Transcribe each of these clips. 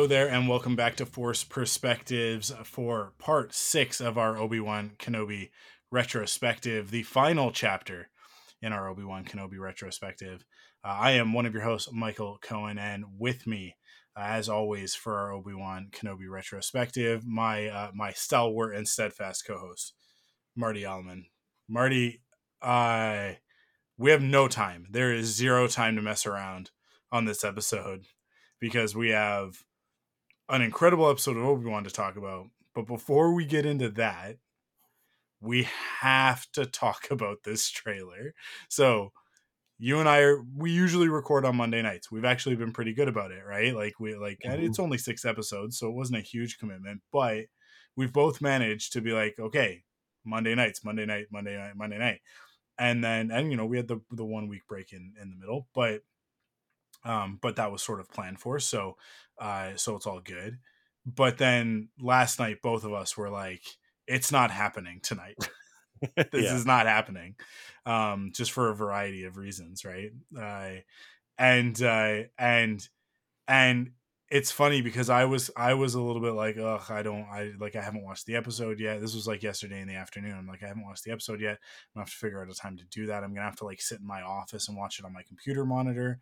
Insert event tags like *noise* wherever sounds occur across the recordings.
Hello there, and welcome back to Force Perspectives for part six of our Obi Wan Kenobi retrospective, the final chapter in our Obi Wan Kenobi retrospective. Uh, I am one of your hosts, Michael Cohen, and with me, uh, as always, for our Obi Wan Kenobi retrospective, my uh, my stalwart and steadfast co-host, Marty Aleman. Marty, I we have no time. There is zero time to mess around on this episode because we have an incredible episode of Obi Wan to talk about. But before we get into that, we have to talk *laughs* about this trailer. So you and I are we usually record on Monday nights. We've actually been pretty good about it, right? Like we like mm-hmm. it's only 6 episodes, so it wasn't a huge commitment, but we've both managed to be like, okay, Monday nights, Monday night, Monday night, Monday night. And then and you know, we had the the one week break in in the middle, but um, but that was sort of planned for. So, uh, so it's all good. But then last night, both of us were like, "It's not happening tonight. *laughs* *laughs* this yeah. is not happening," um, just for a variety of reasons, right? Uh, and uh, and and it's funny because I was I was a little bit like, ugh, I don't I like I haven't watched the episode yet. This was like yesterday in the afternoon. I'm like, I haven't watched the episode yet. I'm gonna have to figure out a time to do that. I'm gonna have to like sit in my office and watch it on my computer monitor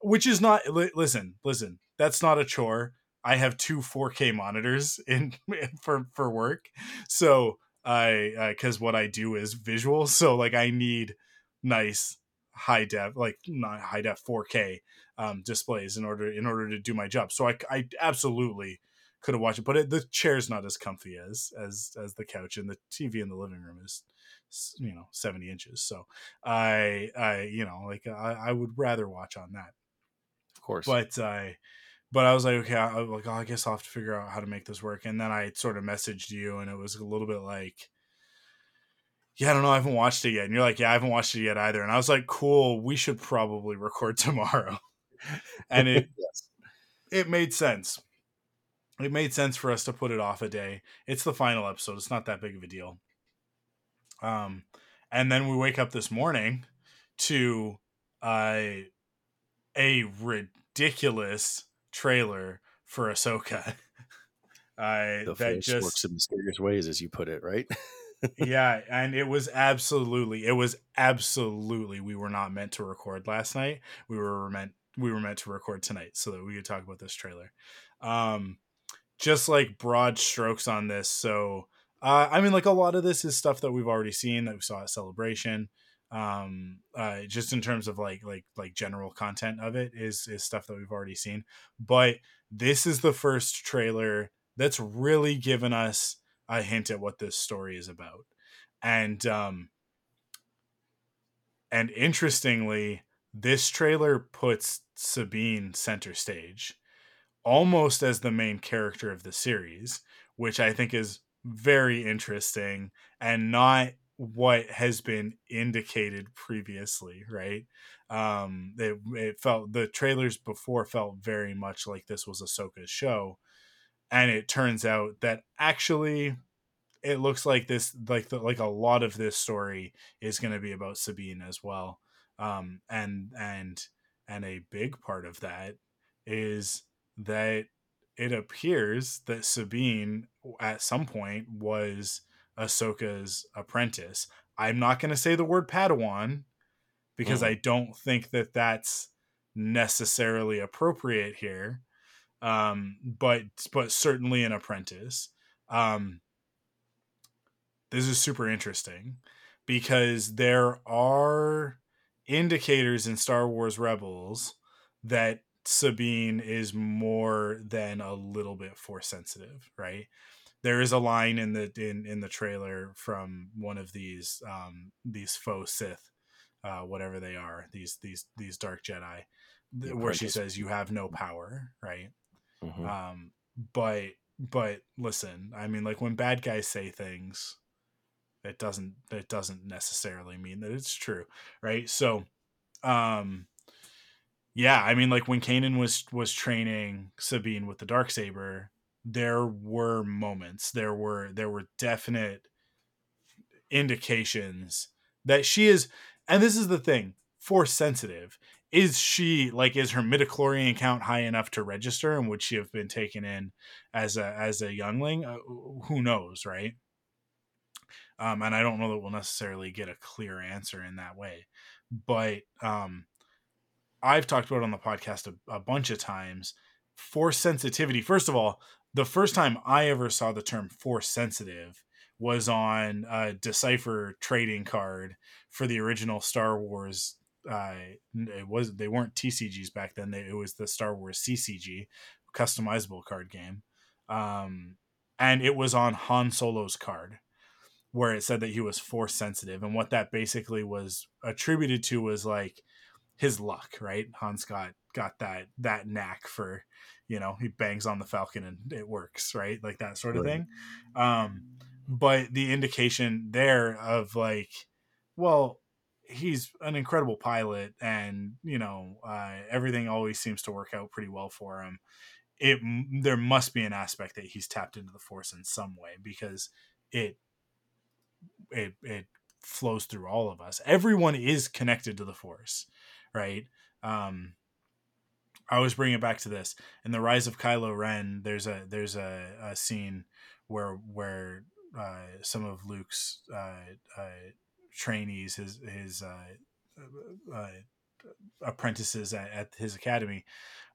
which is not li- listen listen that's not a chore. I have two 4k monitors in *laughs* for for work. So i because uh, what i do is visual so like i need nice high def like not high def 4k um, displays in order in order to do my job. So i, I absolutely could have watched it but it, the chair's not as comfy as as as the couch and the tv in the living room is you know 70 inches. So i i you know like i, I would rather watch on that course. But I, but I was like, okay, I, like, oh, I guess I'll have to figure out how to make this work. And then I sort of messaged you, and it was a little bit like, yeah, I don't know, I haven't watched it yet. And you're like, yeah, I haven't watched it yet either. And I was like, cool, we should probably record *laughs* tomorrow. and it, *laughs* yes. it made sense. It made sense for us to put it off a day. It's the final episode. It's not that big of a deal. Um, and then we wake up this morning to uh a ridiculous trailer for Ahsoka. *laughs* I the that just works in mysterious ways, as you put it, right? *laughs* yeah, and it was absolutely, it was absolutely. We were not meant to record last night. We were meant we were meant to record tonight so that we could talk about this trailer. Um, just like broad strokes on this. So, uh, I mean, like a lot of this is stuff that we've already seen that we saw at Celebration um uh just in terms of like like like general content of it is is stuff that we've already seen. But this is the first trailer that's really given us a hint at what this story is about. And um and interestingly this trailer puts sabine center stage almost as the main character of the series which i think is very interesting and not what has been indicated previously, right? Um, it, it felt the trailers before felt very much like this was Ahsoka's show, and it turns out that actually it looks like this like the, like a lot of this story is going to be about Sabine as well. Um, and and and a big part of that is that it appears that Sabine at some point was Ahsoka's apprentice. I'm not going to say the word Padawan because mm. I don't think that that's necessarily appropriate here. Um, but but certainly an apprentice. Um, this is super interesting because there are indicators in Star Wars Rebels that Sabine is more than a little bit force sensitive, right? There is a line in the in in the trailer from one of these um these faux Sith, uh, whatever they are, these these these dark Jedi, the where she says you have no power, right? Mm-hmm. Um, but but listen, I mean, like when bad guys say things, it doesn't it doesn't necessarily mean that it's true, right? So, um, yeah, I mean, like when Kanan was was training Sabine with the dark saber, there were moments, there were there were definite indications that she is, and this is the thing, force sensitive. Is she like is her midichlorian count high enough to register, and would she have been taken in as a as a youngling? Uh, who knows, right? Um, and I don't know that we'll necessarily get a clear answer in that way, but um, I've talked about on the podcast a, a bunch of times. Force sensitivity. First of all, the first time I ever saw the term force sensitive was on a decipher trading card for the original Star Wars. Uh, it was they weren't TCGs back then. They, it was the Star Wars CCG, customizable card game, um, and it was on Han Solo's card, where it said that he was force sensitive, and what that basically was attributed to was like his luck, right? Hans got got that that knack for, you know, he bangs on the Falcon and it works, right? Like that sort of right. thing. Um, but the indication there of like, well, he's an incredible pilot, and you know, uh, everything always seems to work out pretty well for him. It there must be an aspect that he's tapped into the Force in some way because it it it flows through all of us. Everyone is connected to the Force right? Um, I always bring it back to this. In the Rise of Kylo Ren, there's a there's a, a scene where where uh, some of Luke's uh, uh, trainees, his his uh, uh, apprentices at, at, his academy,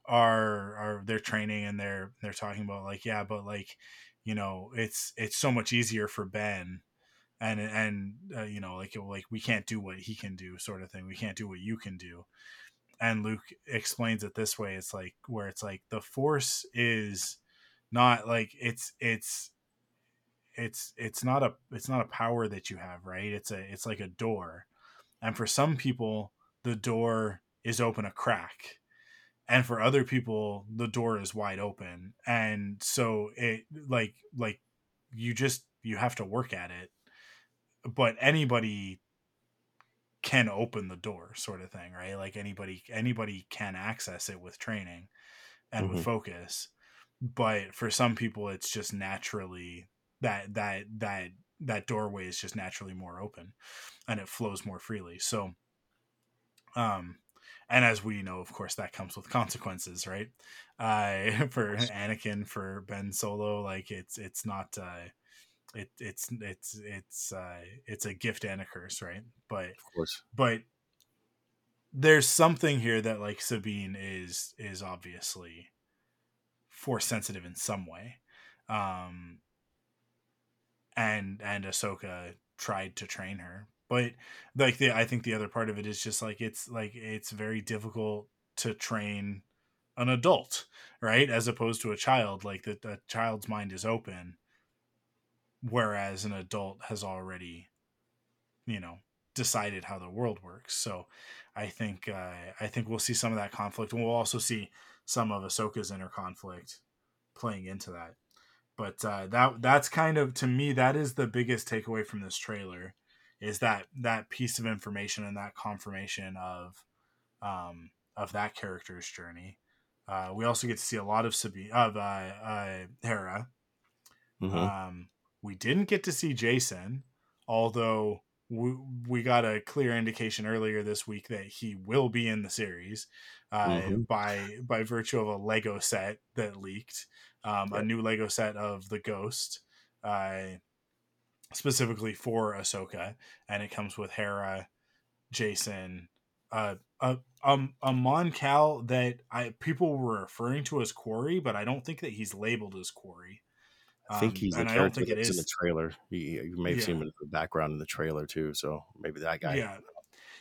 are are they're training and they're they're talking about like yeah, but like you know it's it's so much easier for Ben and and uh, you know like like we can't do what he can do sort of thing we can't do what you can do and luke explains it this way it's like where it's like the force is not like it's it's it's it's not a it's not a power that you have right? It's a it's like a door. And for some people the door is open a crack. And for other people the door is wide open. And so it like like you just you have to work at it. But anybody can open the door sort of thing right? Like anybody anybody can access it with training and mm-hmm. with focus but for some people it's just naturally that that that that doorway is just naturally more open and it flows more freely. So um and as we know of course that comes with consequences right? Uh *laughs* for anakin for ben solo like it's it's not uh it it's it's it's uh it's a gift and a curse right? But of course. but there's something here that like sabine is is obviously force sensitive in some way um and and ahsoka tried to train her but like the i think the other part of it is just like it's like it's very difficult to train an adult right? As opposed to a child like the, the child's mind is open whereas an adult has already you know decided how the world works so i think uh, i think we'll see some of that conflict and we'll also see some of ahsoka's inner conflict playing into that but uh, that that's kind of to me that is the biggest takeaway from this trailer is that that piece of information and that confirmation of um, of that character's journey. Uh, we also get to see a lot of Sabine of uh, uh, Hera. Mm-hmm. Um, we didn't get to see Jacen, although we, we got a clear indication earlier this week that he will be in the series uh, mm-hmm. by by virtue of a Lego set that leaked, um, a new Lego set of the Ghost, uh, specifically for Ahsoka, and it comes with Hera, Jacen, uh, a um a Mon Cal that I people were referring to as Quarrie, but I don't think that he's labeled as Quarrie. I think um, he's um, the character that's in the trailer. You, you may have yeah. seen him in the background in the trailer too. So maybe that guy. Yeah,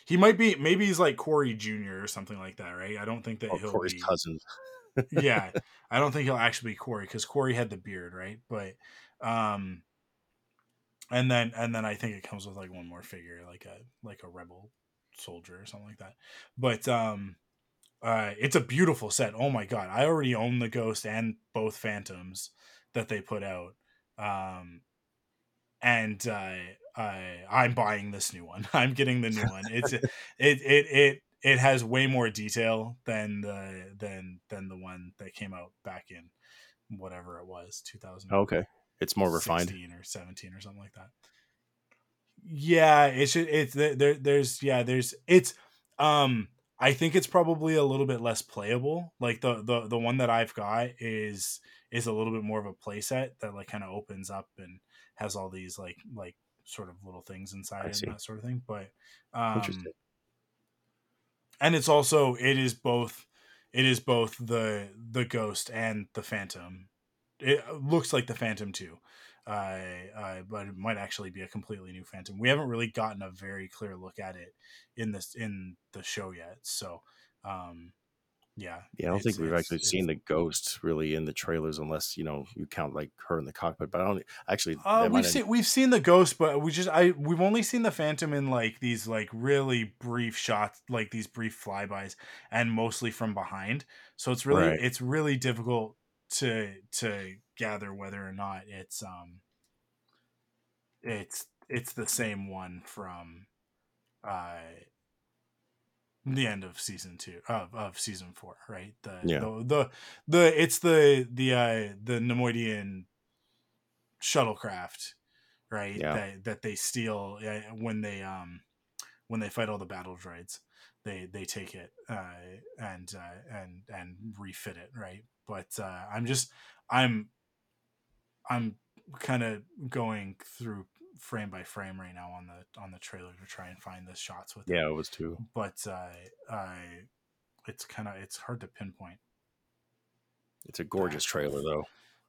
He might be maybe he's like Quarrie Jr. or something like that, right? I don't think that oh, he'll Quarrie's be cousin. yeah, *laughs* I don't think he'll actually be Quarrie because Quarrie had the beard, right? But um, and then and then I think it comes with like one more figure, like a like a rebel soldier or something like that. But um, uh, it's a beautiful set. Oh my god, I already own the Ghost and both Phantoms that they put out. Um, and uh, I I'm buying this new one. *laughs* I'm getting the new *laughs* one. It's it it it it has way more detail than the than than the one that came out back in whatever it was 2000 okay it's more refined or 17 or something like that yeah it's it's there there's yeah there's it's um i think it's probably a little bit less playable. Like the the the one that i've got is is a little bit more of a playset that like kind of opens up and has all these like like sort of little things inside and that sort of thing but um and it's also it is both it is both the the ghost and the phantom. It looks like the phantom too uh, uh, but it might actually be a completely new phantom we haven't really gotten a very clear look at it in this in the show yet so um yeah yeah i don't think we've actually seen the ghost really in the trailers unless you know you count like her in the cockpit but i don't actually uh, we've seen we've seen the ghost but we just i we've only seen the phantom in like these like really brief shots like these brief flybys and mostly from behind so it's really right. it's really difficult to to gather whether or not it's um it's it's the same one from uh the end of season two of, of season four, right? The, yeah. the the the it's the the uh the Neimoidian shuttlecraft, right? Yeah. That that they steal uh, when they um when they fight all the battle droids. They they take it uh and uh and and refit it, right? But uh I'm just I'm I'm kind of going through frame by frame right now on the on the trailer to try and find the shots with yeah it, it was too. But uh i it's kind of it's hard to pinpoint. It's a gorgeous trailer though.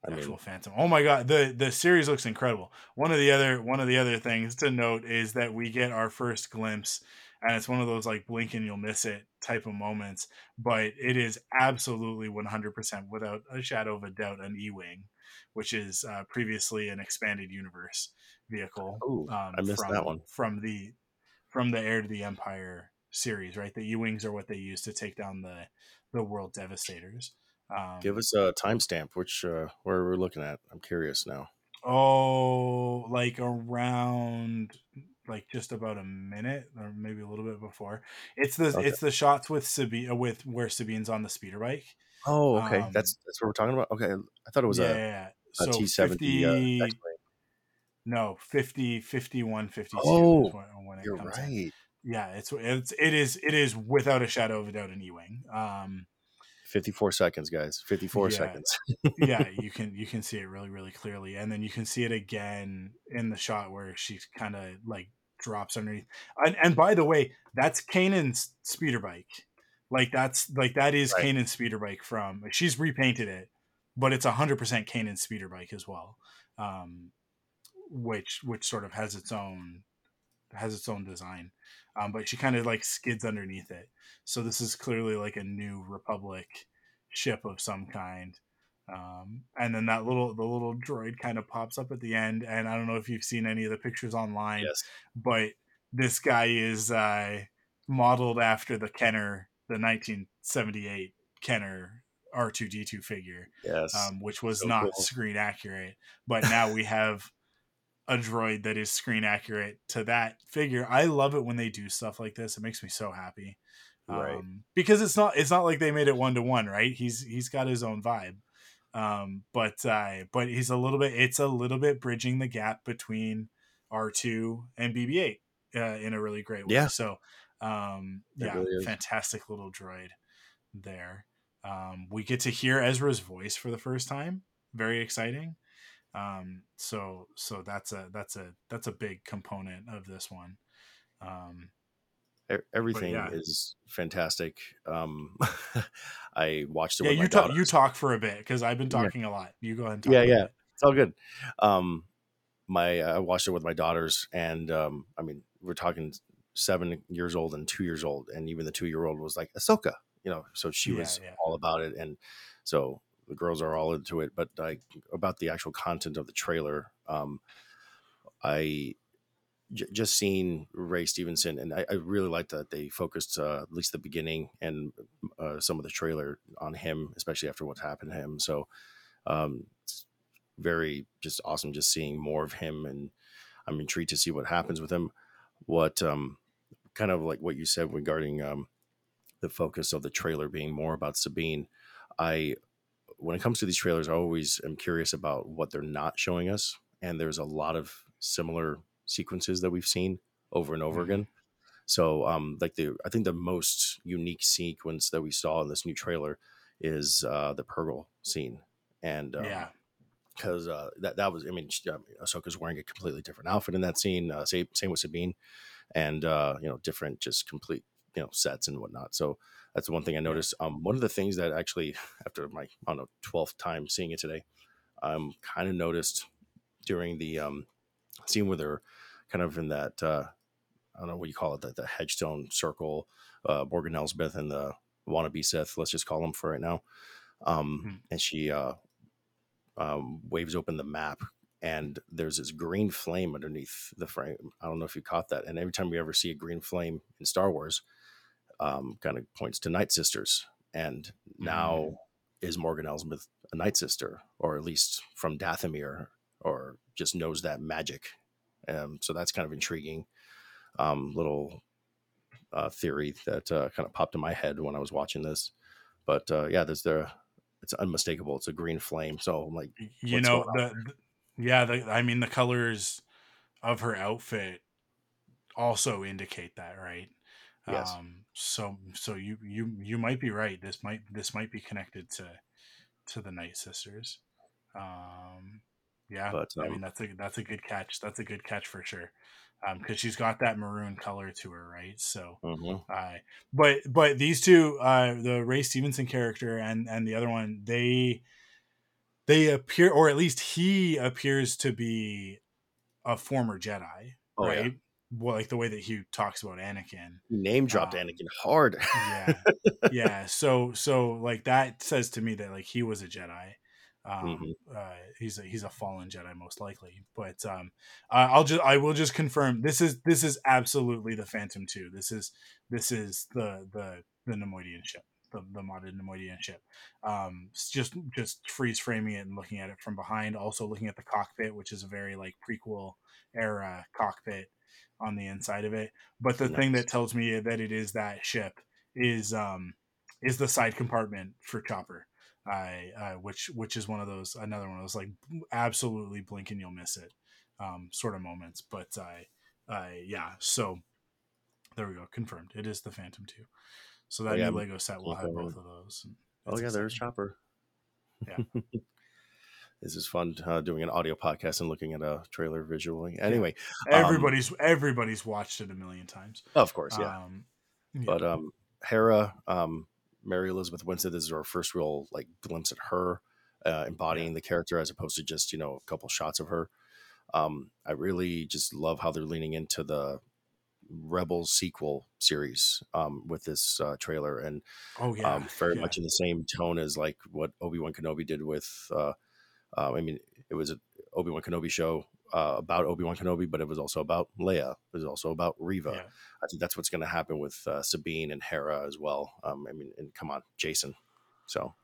I actual mean, phantom. Oh my god the the series looks incredible. One of the other one of the other things to note is that we get our first glimpse and it's one of those like blink and you'll miss it type of moments but it is absolutely 100% without a shadow of a doubt an e-wing which is uh, previously an expanded universe vehicle. Ooh, um, I missed from, that one from the from the Heir to the Empire series, right? The E wings are what they use to take down the the world devastators. Um, Give us a timestamp, which uh, where we're looking at. I'm curious now. Oh, like around like just about a minute or maybe a little bit before. It's the okay. it's the shots with Sabine with where Sabine's on the speeder bike. Oh, okay. Um, that's that's what we're talking about. Okay, I thought it was yeah, a, a T seventy. Uh, no, 50, 51, 52 oh, when, when you're right. In. Yeah, it's it's it is it is without a shadow of a doubt an E-wing. Um 54 seconds, guys. 54 yeah, seconds. yeah, *laughs* you can you can see it really really clearly and then you can see it again in the shot where she kind of like drops underneath. And, and by the way, that's Kanan's speeder bike. Like that's like that is right. Kanan's speeder bike from she's repainted it, but it's 100% Kanan's speeder bike as well. Um which which sort of has its own has its own design. Um, but she kind of like skids underneath it. So this is clearly like a new Republic ship of some kind. Um, and then that little the little droid kind of pops up at the end. And I don't know if you've seen any of the pictures online, yes. but this guy is uh, modeled after the Kenner, the 1978 Kenner R2D2 figure, yes, um, which was so not cool. screen accurate. But *laughs* now we have a droid that is screen accurate to that figure. I love it when they do stuff like this. It makes me so happy. Right. Um, because it's not it's not like they made it one to one, right? He's he's got his own vibe. Um, but uh, but he's a little bit it's a little bit bridging the gap between R2 and BB8 uh, in a really great way. Yeah. So um, yeah, really fantastic little droid there. Um, we get to hear Ezra's voice for the first time. Very exciting. Um, so so that's a that's a that's a big component of this one. Um, everything yeah. is fantastic. Um, *laughs* I watched it. Yeah, you talk. You talk for a bit because I've been talking yeah. a lot. You go ahead. yeah, yeah, it's all good. Um, my I watched it with my daughters, and um, I mean, we're talking seven years old and two years old, and even the two year old was like Ahsoka, you know. So she Yeah, was yeah. all about it, and so the girls are all into it. But like about the actual content of the trailer, um, I j- just seen Ray Stevenson, and I, I really like that they focused uh, at least the beginning and uh, some of the trailer on him, especially after what happened to him. So, um, it's very just awesome just seeing more of him, and I'm intrigued to see what happens with him. What um, kind of like what you said regarding um, the focus of the trailer being more about Sabine. I when it comes to these trailers, I always am curious about what they're not showing us, and there's a lot of similar sequences that we've seen over and over Mhm. again. So, um, like the I think the most unique sequence that we saw in this new trailer is uh, the Purrgil scene, and um, yeah, because uh, that that was I mean, she- I mean, Ahsoka's wearing a completely different outfit in that scene. Uh, same same with Sabine, and uh, you know, different just complete you know sets and whatnot. So that's the one thing I noticed. Um, one of the things that actually *laughs* after my I don't know twelfth time seeing it today, um, kind of noticed during the um scene where they're kind of in that uh, I don't know what you call it, the, the hedgestone circle, uh, Morgan Elsbeth and the wannabe Sith, let's just call them for right now. Um, Mhm. And she uh, um, waves open the map, and there's this green flame underneath the frame. I don't know if you caught that. And every time we ever see a green flame in Star Wars, um, kind of points to Night Sisters. And now is Morgan Elsbeth a Night Sister, or at least from Dathomir, or just knows that magic? Um, so that's kind of intriguing. Um, little uh, theory that uh, kind of popped in my head when I was watching this. But uh, yeah, there's the it's unmistakable. It's a green flame. So I'm like, you know the- yeah the, i mean the colors of her outfit also indicate that right? Yes. um so so you you you might be right. This might this might be connected to to the night sisters. Um yeah But, i um, mean that's a that's a good catch. That's a good catch for sure. Um because she's got that maroon color to her right? So mhm. uh, but but these two, uh, the Ray Stevenson character and and the other one, they they appear, or at least he appears to be a former Jedi, Oh, yeah. right? Well, like the way that he talks about Anakin. He name dropped Um, Anakin hard. Yeah, yeah. So so like that says to me that like he was a Jedi. Um, Mhm. uh, he's a he's a fallen Jedi most likely, but um, uh, I'll just I will just confirm this is this is absolutely the Phantom Two. This is this is the the the Neimoidian ship, the the modded Neimoidian ship. Um, just just freeze framing it and looking at it from behind. Also looking at the cockpit, which is a very like prequel era cockpit on the inside of it. But the thing that tells me that it is that ship is um is the side compartment for Chopper. I uh, which which is one of those another one of those like absolutely blink and you'll miss it um sort of moments. But I I yeah, so there we go, confirmed. It is the Phantom 2. So that Oh, yeah, new Lego set will have both of those. oh yeah, there's. Chopper. Yeah. *laughs* this is fun uh, doing an audio podcast and looking at a trailer visually. Anyway, um, Everybody's everybody's watched it a million times. of course, yeah. Um, yeah. But um, Hera, um, Mary Elizabeth Winstead, this is our first real like glimpse at her uh, embodying the character, as opposed to just you know a couple shots of her. Um, I really just love how they're leaning into the Rebels sequel series um, with this uh, trailer, and oh yeah, um, very yeah. much in the same tone as like what Obi Wan Kenobi did with. Uh, uh, I mean, it was an Obi Wan Kenobi show uh, about Obi Wan Kenobi, but it was also about Leia. It was also about Reva. Yeah. I think that's what's going to happen with uh, Sabine and Hera as well. Um, I mean, and come on, Jacen. So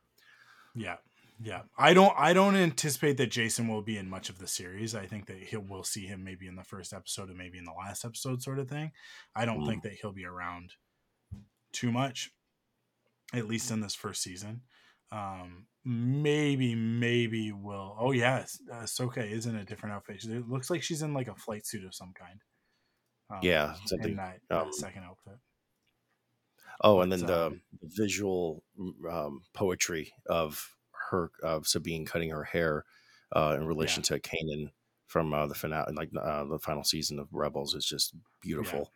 Yeah, yeah. I don't. I don't anticipate that Jacen will be in much of the series. I think that he'll we'll see him maybe in the first episode and maybe in the last episode, sort of thing. I don't Mm. think that he'll be around too much, at least in this first season. Um, maybe, maybe will. Oh yes, Ahsoka is in a different outfit. It looks like she's in like a flight suit of some kind. Um, Yeah, something, that, that um, second outfit. oh, and then the, um, the visual um, poetry of her of Sabine cutting her hair uh, in relation to Kanan from uh, the finale, like uh, the final season of Rebels, is just beautiful.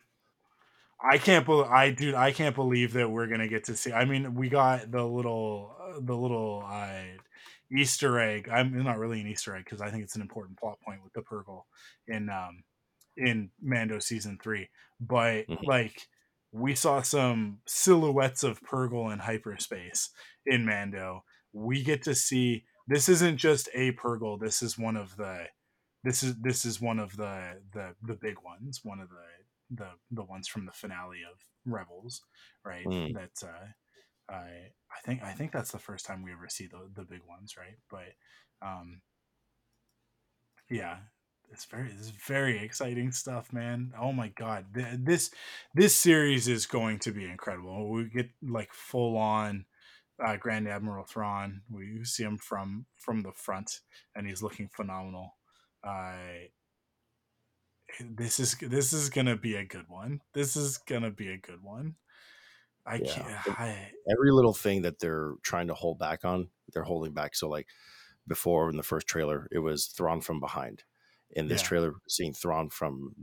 I can't believe I dude I can't believe that we're gonna get to see. I mean, we got the little uh, the little uh, Easter egg. I'm not really an Easter egg because I think it's an important plot point with the Purrgil in um in Mando season three, but Mhm. like we saw some silhouettes of Purrgil in hyperspace in Mando. We get to see this isn't just a Purrgil. This is one of the this is this is one of the the the big ones. One of the the the ones from the finale of Rebels, right? Mm. That's uh, I I think I think that's the first time we ever see the the big ones, right? But um, yeah, it's very it's very exciting stuff, man. Oh my god, this this series is going to be incredible. We get like full on uh, Grand Admiral Thrawn. We see him from from the front, and he's looking phenomenal. Uh, this is this is gonna be a good one. This is gonna be a good one. I Yeah. can't. I, every little thing that they're trying to hold back on, they're holding back. So like before in the first trailer, it was Thrawn from behind. In this Yeah. trailer, seeing Thrawn from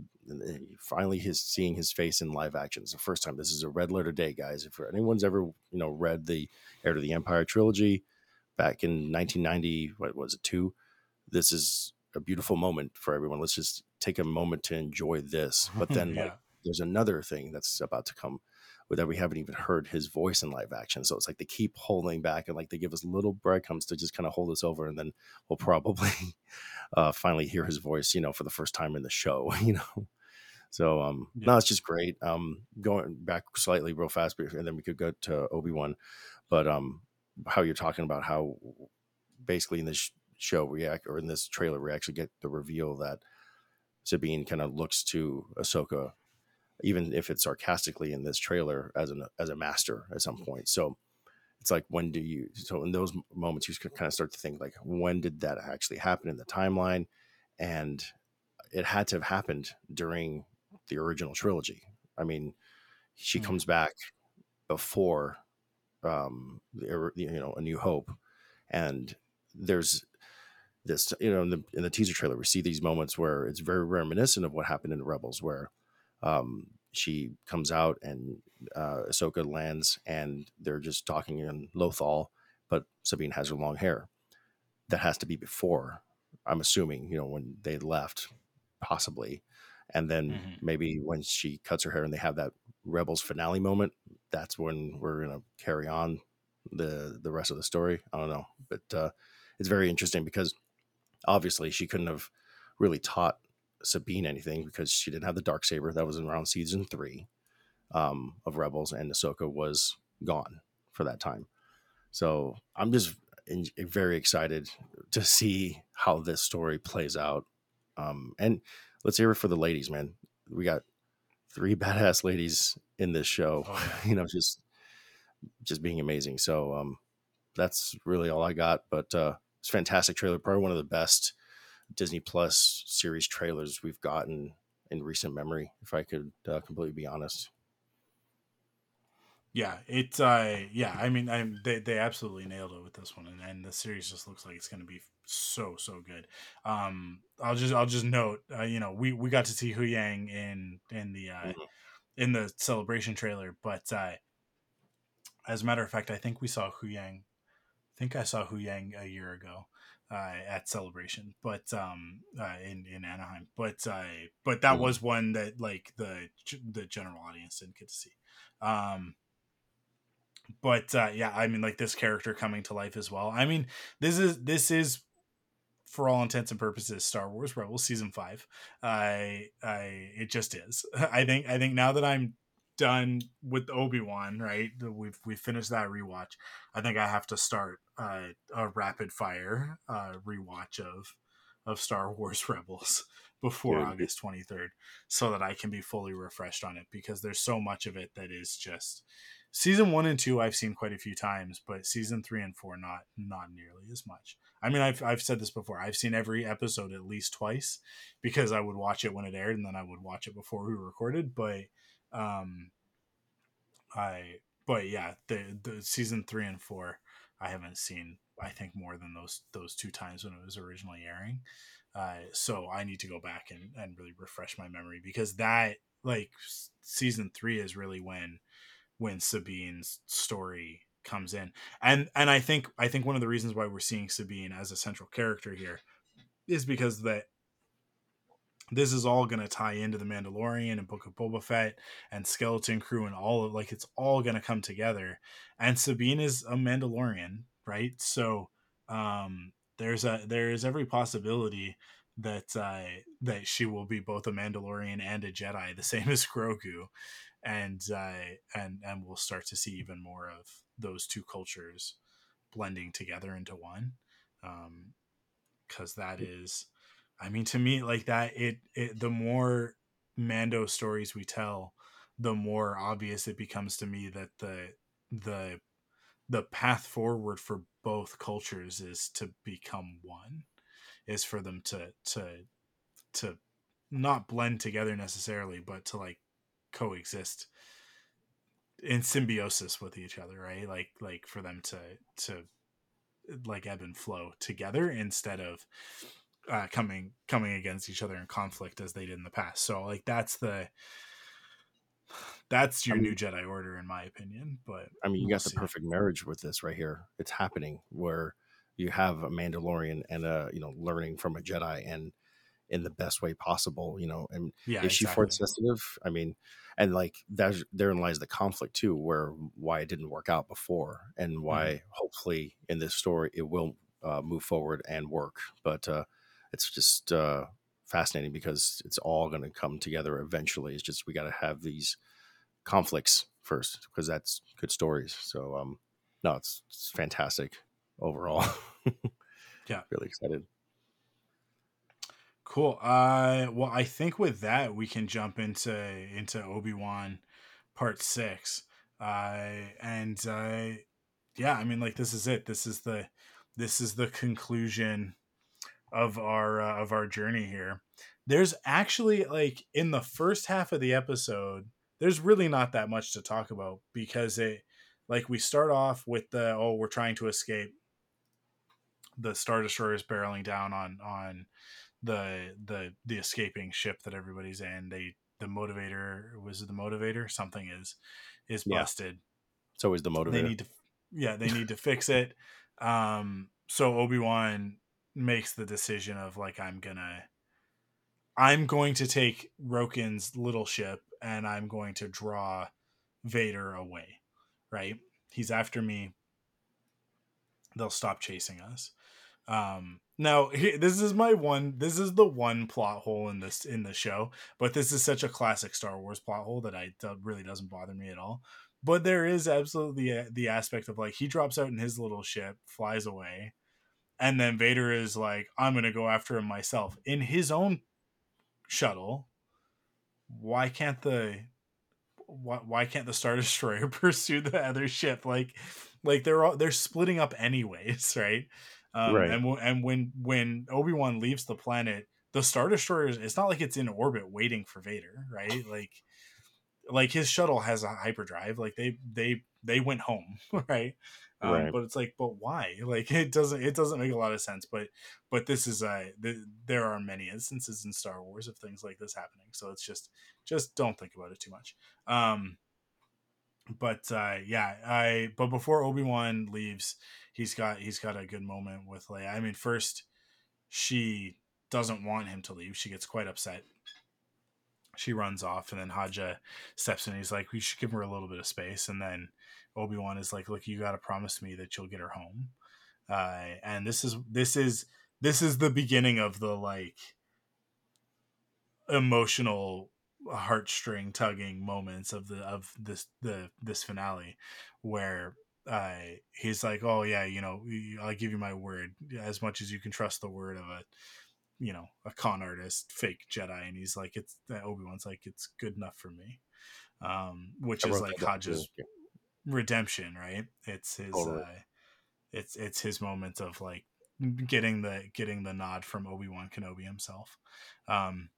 finally his seeing his face in live action. It's the first time. This is a red letter day, guys. If anyone's ever you know read the Heir to the Empire trilogy back in 1990, what was it two? This is a beautiful moment for everyone. Let's just take a moment to enjoy this. *laughs* But then like, there's another thing that's about to come that we haven't even heard his voice in live action. So it's like they keep holding back and like they give us little breadcrumbs to just kind of hold us over, and then we'll probably *laughs* uh, finally hear his voice, you know, for the first time in the show, *laughs* you know. So um, Yeah. no, it's just great. Um, going back slightly real fast, but- and then we could go to Obi Wan, but um, how you're talking about how basically in this show we act or in this trailer we actually get the reveal that Sabine kind of looks to Ahsoka even if it's sarcastically in this trailer as an as a master at some point. So it's like when do you so in those moments you kind of start to think like when did that actually happen in the timeline and it had to have happened during the original trilogy. I mean, she Hmm. comes back before um you know a new hope and there's this you know in the in the teaser trailer we see these moments where it's very reminiscent of what happened in rebels where um she comes out and uh Ahsoka lands and they're just talking in Lothal but Sabine has her long hair. That has to be before I'm assuming you know when they left possibly. And then Mhm. maybe when she cuts her hair and they have that rebels finale moment that's when we're going to carry on the the rest of the story. I don't know but uh it's very interesting because obviously she couldn't have really taught sabine anything because she didn't have the dark saber that was around season three um of rebels and ahsoka was gone for that time. So i'm just in, very excited to see how this story plays out. Um and let's hear it for the ladies man. We got three *laughs* badass ladies in this show Oh, yeah. *laughs* you know just just being amazing. So um that's really all i got but uh it's a fantastic trailer probably one of the best disney plus series trailers we've gotten in recent memory if i could uh, completely be honest yeah, it's uh, yeah. I mean, I'm they they absolutely nailed it with this one, and, and the series just looks like it's going to be so so good. Um, I'll just I'll just note, uh, you know, we we got to see Huyang in in the uh, Mhm. in the celebration trailer, but uh, as a matter of fact, I think we saw Huyang. I think I saw Huyang a year ago uh, at celebration, but um, uh, in in Anaheim. But uh, but that was one that like the the general audience didn't get to see. Um, but uh, yeah, I mean, like this character coming to life as well. I mean, this is this is for all intents and purposes Star Wars Rebels season five. I I it just is. *laughs* I think I think now that I'm done with Obi Wan, right? We've we finished that rewatch. I think I have to start uh, a rapid fire uh, rewatch of of Star Wars *laughs* Rebels before. August 23rd so that I can be fully refreshed on it because there's so much of it that is just season 1 and 2 I've seen quite a few times but season 3 and 4 not not nearly as much. I mean I've I've said this before. I've seen every episode at least twice because I would watch it when it aired and then I would watch it before we recorded but um I but yeah, the the season 3 and 4 I haven't seen I think more than those those two times when it was originally airing. Uh, so I need to go back and, and really refresh my memory because that like season three is really when when Sabine's story comes in. And and I think I think one of the reasons why we're seeing Sabine as a central character here is because that this is all going to tie into the Mandalorian and Book of Boba Fett and Skeleton Crew and all of like it's all going to come together. And Sabine is a Mandalorian, right? So um, there's a there is every possibility that uh, that she will be both a Mandalorian and a Jedi, the same as Grogu, and uh, and and we'll start to see even more of those two cultures blending together into one, because um, that is I mean, to me, like that, it, it the more Mando stories we tell, the more obvious it becomes to me that the the the path forward for both cultures is to become one, is for them to to to not blend together necessarily, but to like coexist in symbiosis with each other, right? Like like for them to to like ebb and flow together instead of uh, coming coming against each other in conflict as they did in the past. So like that's the that's your I mean, new Jedi Order in my opinion. But I mean, you we'll got see. the perfect marriage with this right here. It's happening where you have a Mandalorian and a you know learning from a Jedi and in the best way possible. You know, and yeah, is she force sensitive? I mean, and like that therein lies the conflict too, where why it didn't work out before and why mm-hmm. hopefully in this story it will uh, move forward and work. But uh, it's just uh, fascinating because it's all going to come together eventually. It's just we got to have these conflicts first because that's good stories. So um, no, it's, it's fantastic overall. *laughs* yeah, really excited. Cool. Uh, well, I think with that we can jump into into Obi Wan Part Six. Uh, and uh, yeah, I mean, like this is it. This is the this is the conclusion of our uh, of our journey here. There's actually like in the first half of the episode, there's really not that much to talk about because it like we start off with the oh we're trying to escape the star destroyer is barreling down on on the the the escaping ship that everybody's in. They the motivator was it the motivator? Something is is busted. Yeah. it's always the motivator. they need to yeah they need to fix it. Um so obi-wan makes the decision of like I'm gonna I'm going to take Roken's little ship and I'm going to draw Vader away. Right? He's after me. They'll stop chasing us. Um now this is my one this is the one plot hole in this in the show, but this is such a classic Star Wars plot hole that I that really doesn't bother me at all. But there is absolutely the aspect of like he drops out in his little ship, flies away, and then Vader is like, I'm gonna go after him myself in his own shuttle. Why can't the why, why can't the Star *laughs* Destroyer pursue the other ship? Like, like they're all they're splitting up anyways, *laughs* right? Um, right. And and when when Obi Wan leaves the planet, the Star Destroyer it's not like it's in orbit waiting for Vader, right? *sighs* Like, like his shuttle has a hyperdrive. Like they they they went home, *laughs* right? Um, right. But it's like, but why? *laughs* Like it doesn't it doesn't make a lot of sense. But but this is a the, there are many instances in Star Wars of things like this happening. So it's just just don't think about it too much. Um, but uh, yeah, I but before Obi Wan leaves, he's got he's got a good moment with Leia. I mean, first she doesn't want him to leave. She gets quite upset. She runs off, and then Haja steps in. He's like, "We should give her a little bit of space." And then Obi Wan is like, "Look, you got to promise me that you'll get her home." Uh, and this is this is this is the beginning of the like emotional heartstring tugging moments of the of this the this finale where uh he's like oh yeah you know i'll give you my word. As much as you can trust the word of a you know a con artist fake jedi. And he's like it's obi-wan's like it's good enough for me. Um which is like Haja's redemption, right? It's his totally. uh, it's it's his moment of like getting the getting the nod from Obi-Wan Kenobi himself. Um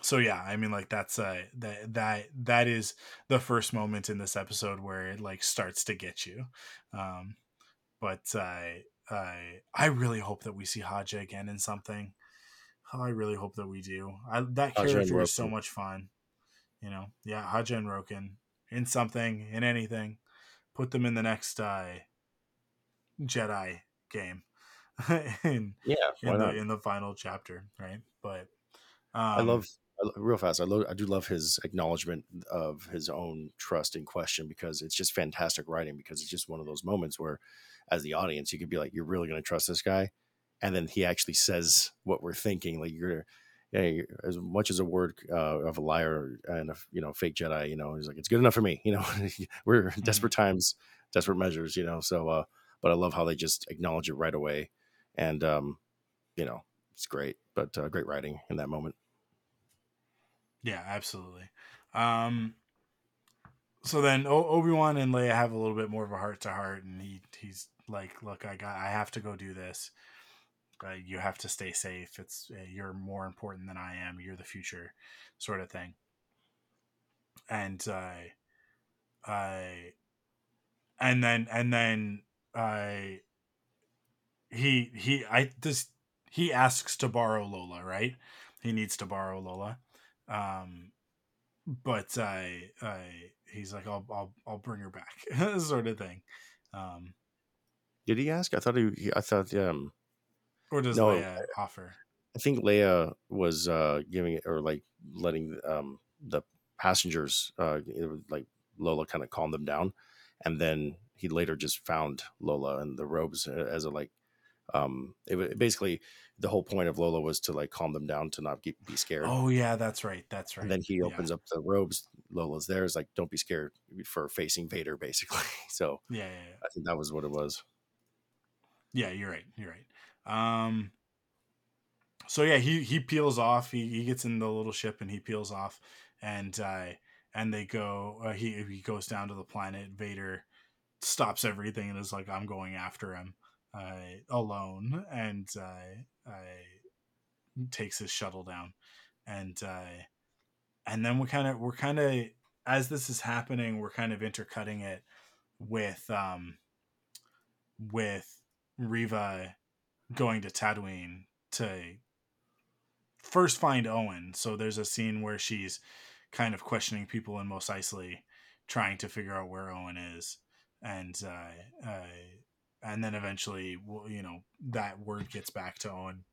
so yeah, I mean like that's uh that that that is the first moment in this episode where it like starts to get you. Um but uh I I really hope that we see Haja again in something. Oh, I really hope that we do. I, that Haja character is so much fun. You know, yeah, Haja and Roken in something, in anything. Put them in the next uh, Jedi game. *laughs* in, yeah, in the in the final chapter, right? But Um, I love real fast. I love I do love his acknowledgement of his own trust in question because it's just fantastic writing. Because it's just one of those moments where, as the audience, you could be like, "You're really going to trust this guy," and then he actually says what we're thinking. Like you're, yeah, as much as a word uh, of a liar and a you know fake Jedi. You know, he's like, "It's good enough for me." *laughs* You know, *laughs* we're Mm-hmm. desperate times, desperate measures. You know, so uh, but I love how they just acknowledge it right away, and um, you know, it's great. But uh, great writing in that moment. Yeah, absolutely. Um, so then o- Obi Wan and Leia have a little bit more of a heart to heart, and he he's like, "Look, I got, I have to go do this. Uh, you have to stay safe. It's uh, you're more important than I am. You're the future, sort of thing." And I, I, and then and then I, he he I this he asks to borrow Lola, right? He needs to borrow Lola. Um, but I, I, he's like, I'll, I'll, I'll bring her back, *laughs* sort of thing. Um, Did he ask? I thought he- I thought. Um, or does No, Leia offer? I think Leia was uh, giving it or like letting um, the passengers, uh, was like Lola, kind of calm them down, and then he later just found Lola and the robes uh, as a like. Um, it wa- basically the whole point of Lola was to like calm them down to not get, be scared. Oh yeah, that's right. That's right. And then he Yeah. opens up the robes. Lola's there. Is like, don't be scared for facing Vader, *laughs* basically. So Yeah, yeah, yeah. I think that was what it was. Yeah, you're right. You're right. Um, so yeah, he he peels off. He he gets in the little ship and he peels off, and uh, and they go. Uh, he he goes down to the planet. Vader stops everything and is like, "I'm going after him uh, alone," and uh, uh, takes his shuttle down, and uh, and then we kind of we're kind of as this is happening, we're kind of intercutting it with um with Reva going to Tatooine to first find Owen. So there's a scene where she's kind of questioning people in Mos Eisley, trying to figure out where Owen is, and uh, uh, and then eventually, you know, that word gets back to Owen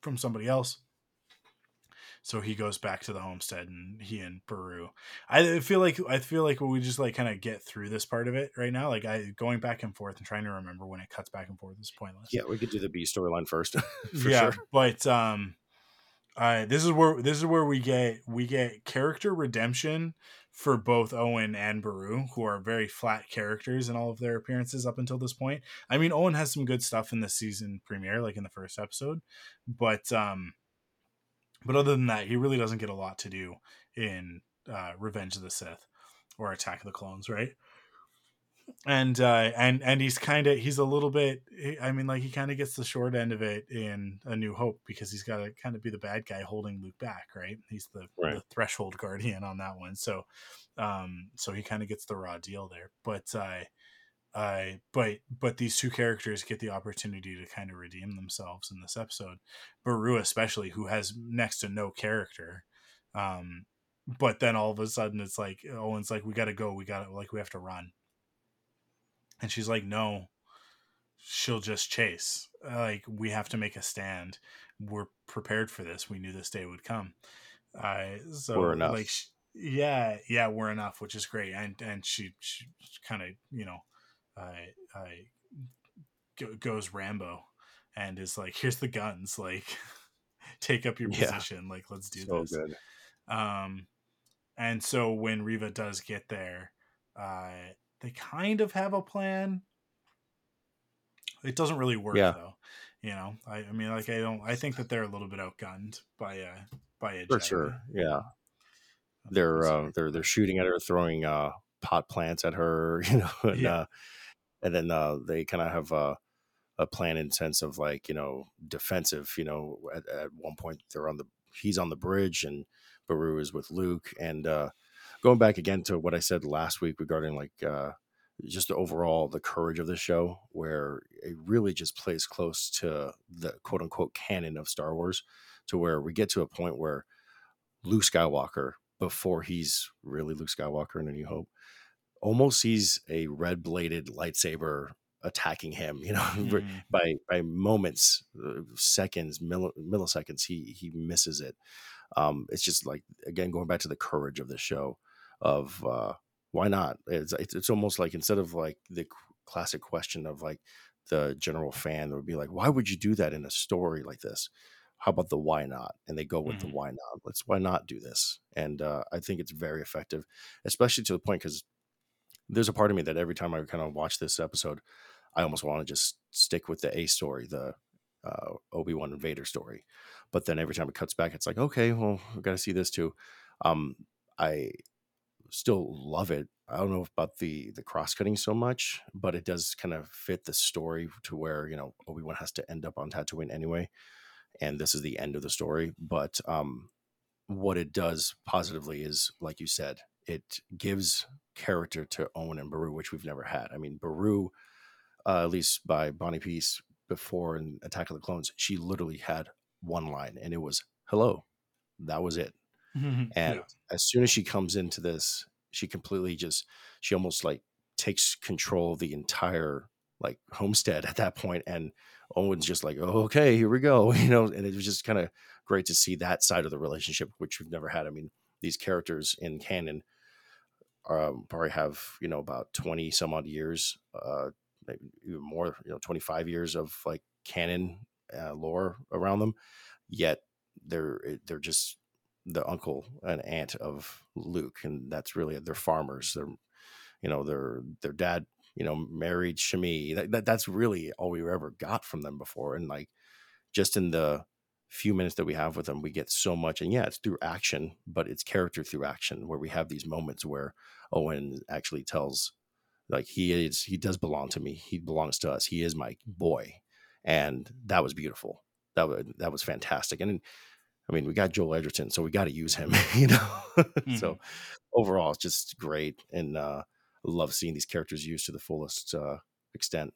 from somebody else. So he goes back to the homestead, and he and Beru. I feel like I feel like we just like kind of get through this part of it right now. Like I going back and forth and trying to remember when it cuts back and forth is pointless Yeah, we could do the B storyline first. *laughs* for yeah, sure. but um, uh, this is where this is where we get we get character redemption for both Owen and Beru, who are very flat characters in all of their appearances up until this point. I mean, Owen has some good stuff in the season premiere, like in the first episode, but um, but other than that, he really doesn't get a lot to do in uh, Revenge of the Sith or Attack of the Clones, right? and uh and and he's kind of he's a little bit i mean like he kind of gets the short end of it in a new hope because he's got to kind of be the bad guy holding luke back right he's the, Right. the threshold guardian on that one so um so he kind of gets the raw deal there but uh uh but but these two characters get the opportunity to kind of redeem themselves in this episode beru especially who has next to no character um but then all of a sudden it's like owen's like we gotta go we gotta like we have to run. And she's like no she'll just chase. Like we have to make a stand. We're prepared for this. We knew this day would come. Uh so We're enough. like yeah yeah we're enough which is great and and she, she kind of you know i i go, goes rambo and is like here's the guns like *laughs* take up your Yeah. position like let's do So this good. um, and so when Reva does get there, uh, they kind of have a plan. It doesn't really work Yeah. though. You know, I, I mean, like I don't. I think that they're a little bit outgunned by a by a For sure. Yeah. They're uh, they're they're shooting at her, throwing uh, pot plants at her, *laughs* you know, and, Yeah. uh, and then uh, they kind of have a, a plan in sense of like you know defensive. You know, at, at one point they're on the he's on the bridge and Beru is with Luke, and uh, going back again to what I said last week regarding like uh, just overall the courage of the show, where it really just plays close to the quote unquote canon of Star Wars, to where we get to a point where Luke Skywalker before he's really Luke Skywalker in A New Hope almost sees a red bladed lightsaber attacking him. You know, *laughs* Mhm. by by moments, uh, seconds, mill- milliseconds, he he misses it. Um, it's just like again going back to the courage of the show of uh, why not? It's, it's almost like instead of like the classic question of like the general fan that would be like, why would you do that in a story like this? How about the why not? And they go with Mhm. the why not. Let's why not do this? And uh, I think it's very effective, especially to the point because there's a part of me that every time I kind of watch this episode, I almost want to just stick with the A story, the uh, Obi Wan and Vader story. But then every time it cuts back, it's like, okay, well, we got to see this too. Um, I still love it. I don't know about the the cross cutting so much, but it does kind of fit the story to where you know Obi Wan has to end up on Tatooine anyway, and this is the end of the story. But um, what it does positively is, like you said, it gives character to Owen and Beru, which we've never had. I mean, Beru, uh, at least by Bonnie Piesse before in Attack of the Clones, she literally had one line, and it was "Hello." That was it. And Yeah. as soon as she comes into this, she completely just she almost like takes control of the entire like homestead at that point and Owen's just like, oh, okay, here we go, *laughs* you know, and it was just kind of great to see that side of the relationship, which we've never had. I mean, these characters in canon um, probably have, you know, about 20 some odd years, uh, maybe even more, you know, 25 years of like canon uh, lore around them. Yet they're, they're just the uncle and aunt of Luke, and that's really they're farmers. They're, you know, their their dad, you know, married Shmi. That, that that's really all we ever got from them before, and like just in the few minutes that we have with them, we get so much. And yeah, it's through action, but it's character through action, where we have these moments where Owen actually tells, like he is, he does belong to me. He belongs to us. He is my boy, and that was beautiful. That was that was fantastic, and. I mean, we got Joel Edgerton, so we got to use him, *laughs* you know. So overall, it's just great, and uh, love seeing these characters used to the fullest uh, extent.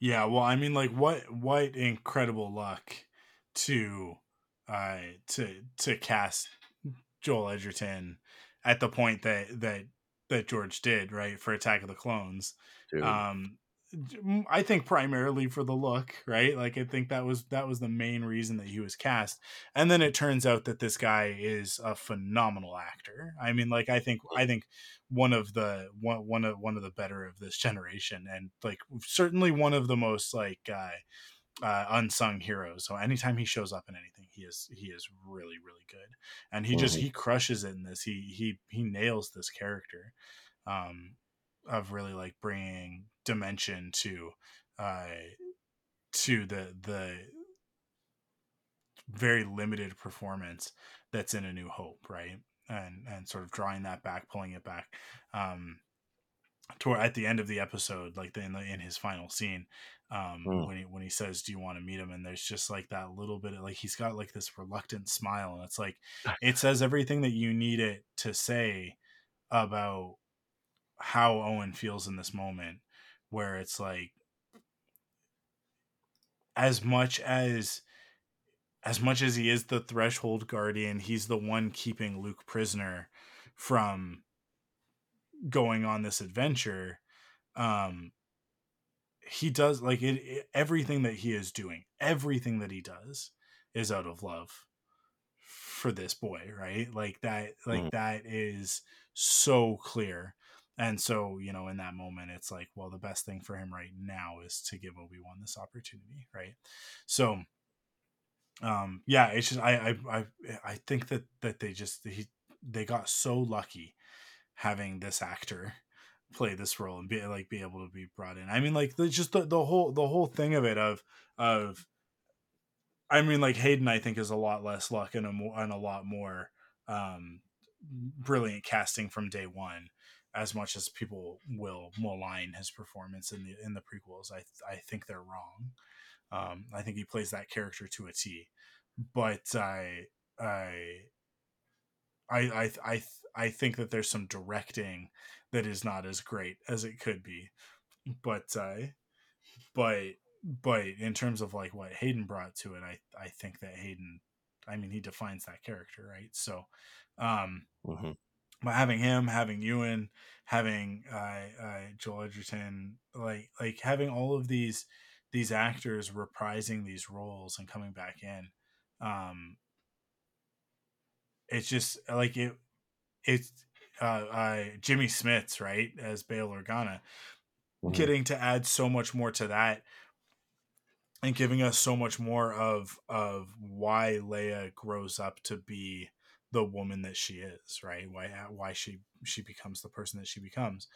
Yeah, well, I mean, like, what what incredible luck to uh to to cast Joel Edgerton at the point that that that George did, right, for Attack of the Clones. Dude. Um I think primarily for the look, right? Like I think that was that was the main reason that he was cast. And then it turns out that this guy is a phenomenal actor. I mean, like I think I think one of the one one of one of the better of this generation and like certainly one of the most like uh uh, unsung heroes. So anytime he shows up in anything, he is he is really really good, and he just Mhm. he crushes it in this. He he he nails this character, um, of really like bringing dimension to, uh, to the the very limited performance that's in A New Hope, right? And and sort of drawing that back, pulling it back. Um, toward at the end of the episode, like the, in the in his final scene, um, Mm. when he when he says, "Do you want to meet him?" and there's just like that little bit of like he's got like this reluctant smile, and it's like it *laughs* says everything that you need it to say about how Owen feels in this moment, where it's like as much as as much as he is the threshold guardian, he's the one keeping Luke prisoner from going on this adventure. Um he does like it, it everything that he is doing, everything that he does is out of love for this boy, right? Like that like Mhm. that is so clear. And so, you know, in that moment, it's like, well, the best thing for him right now is to give Obi Wan this opportunity, right? So, um, yeah, it's just I I I I think that that they just he they got so lucky having this actor play this role and be like be able to be brought in. I mean, like the, just the, the whole the whole thing of it of of I mean, like Hayden, I think is a lot less luck and a more and a lot more um, brilliant casting from day one. As much as people will malign his performance in the in the prequels, I I think they're wrong. Um, I think he plays that character to a T, but I I I I I I think that there's some directing that is not as great as it could be, but uh, but but in terms of like what Hayden brought to it, I I think that Hayden, I mean, he defines that character right. So, um, Mhm. but having him, having Ewan, having uh, uh, Joel Edgerton, like like having all of these these actors reprising these roles and coming back in, um, it's just like it. It's uh, uh, Jimmy Smits right as Bail Organa, mm-hmm. getting to add so much more to that and giving us so much more of of why Leia grows up to be the woman that she is, right? Why uh, why she she becomes the person that she becomes.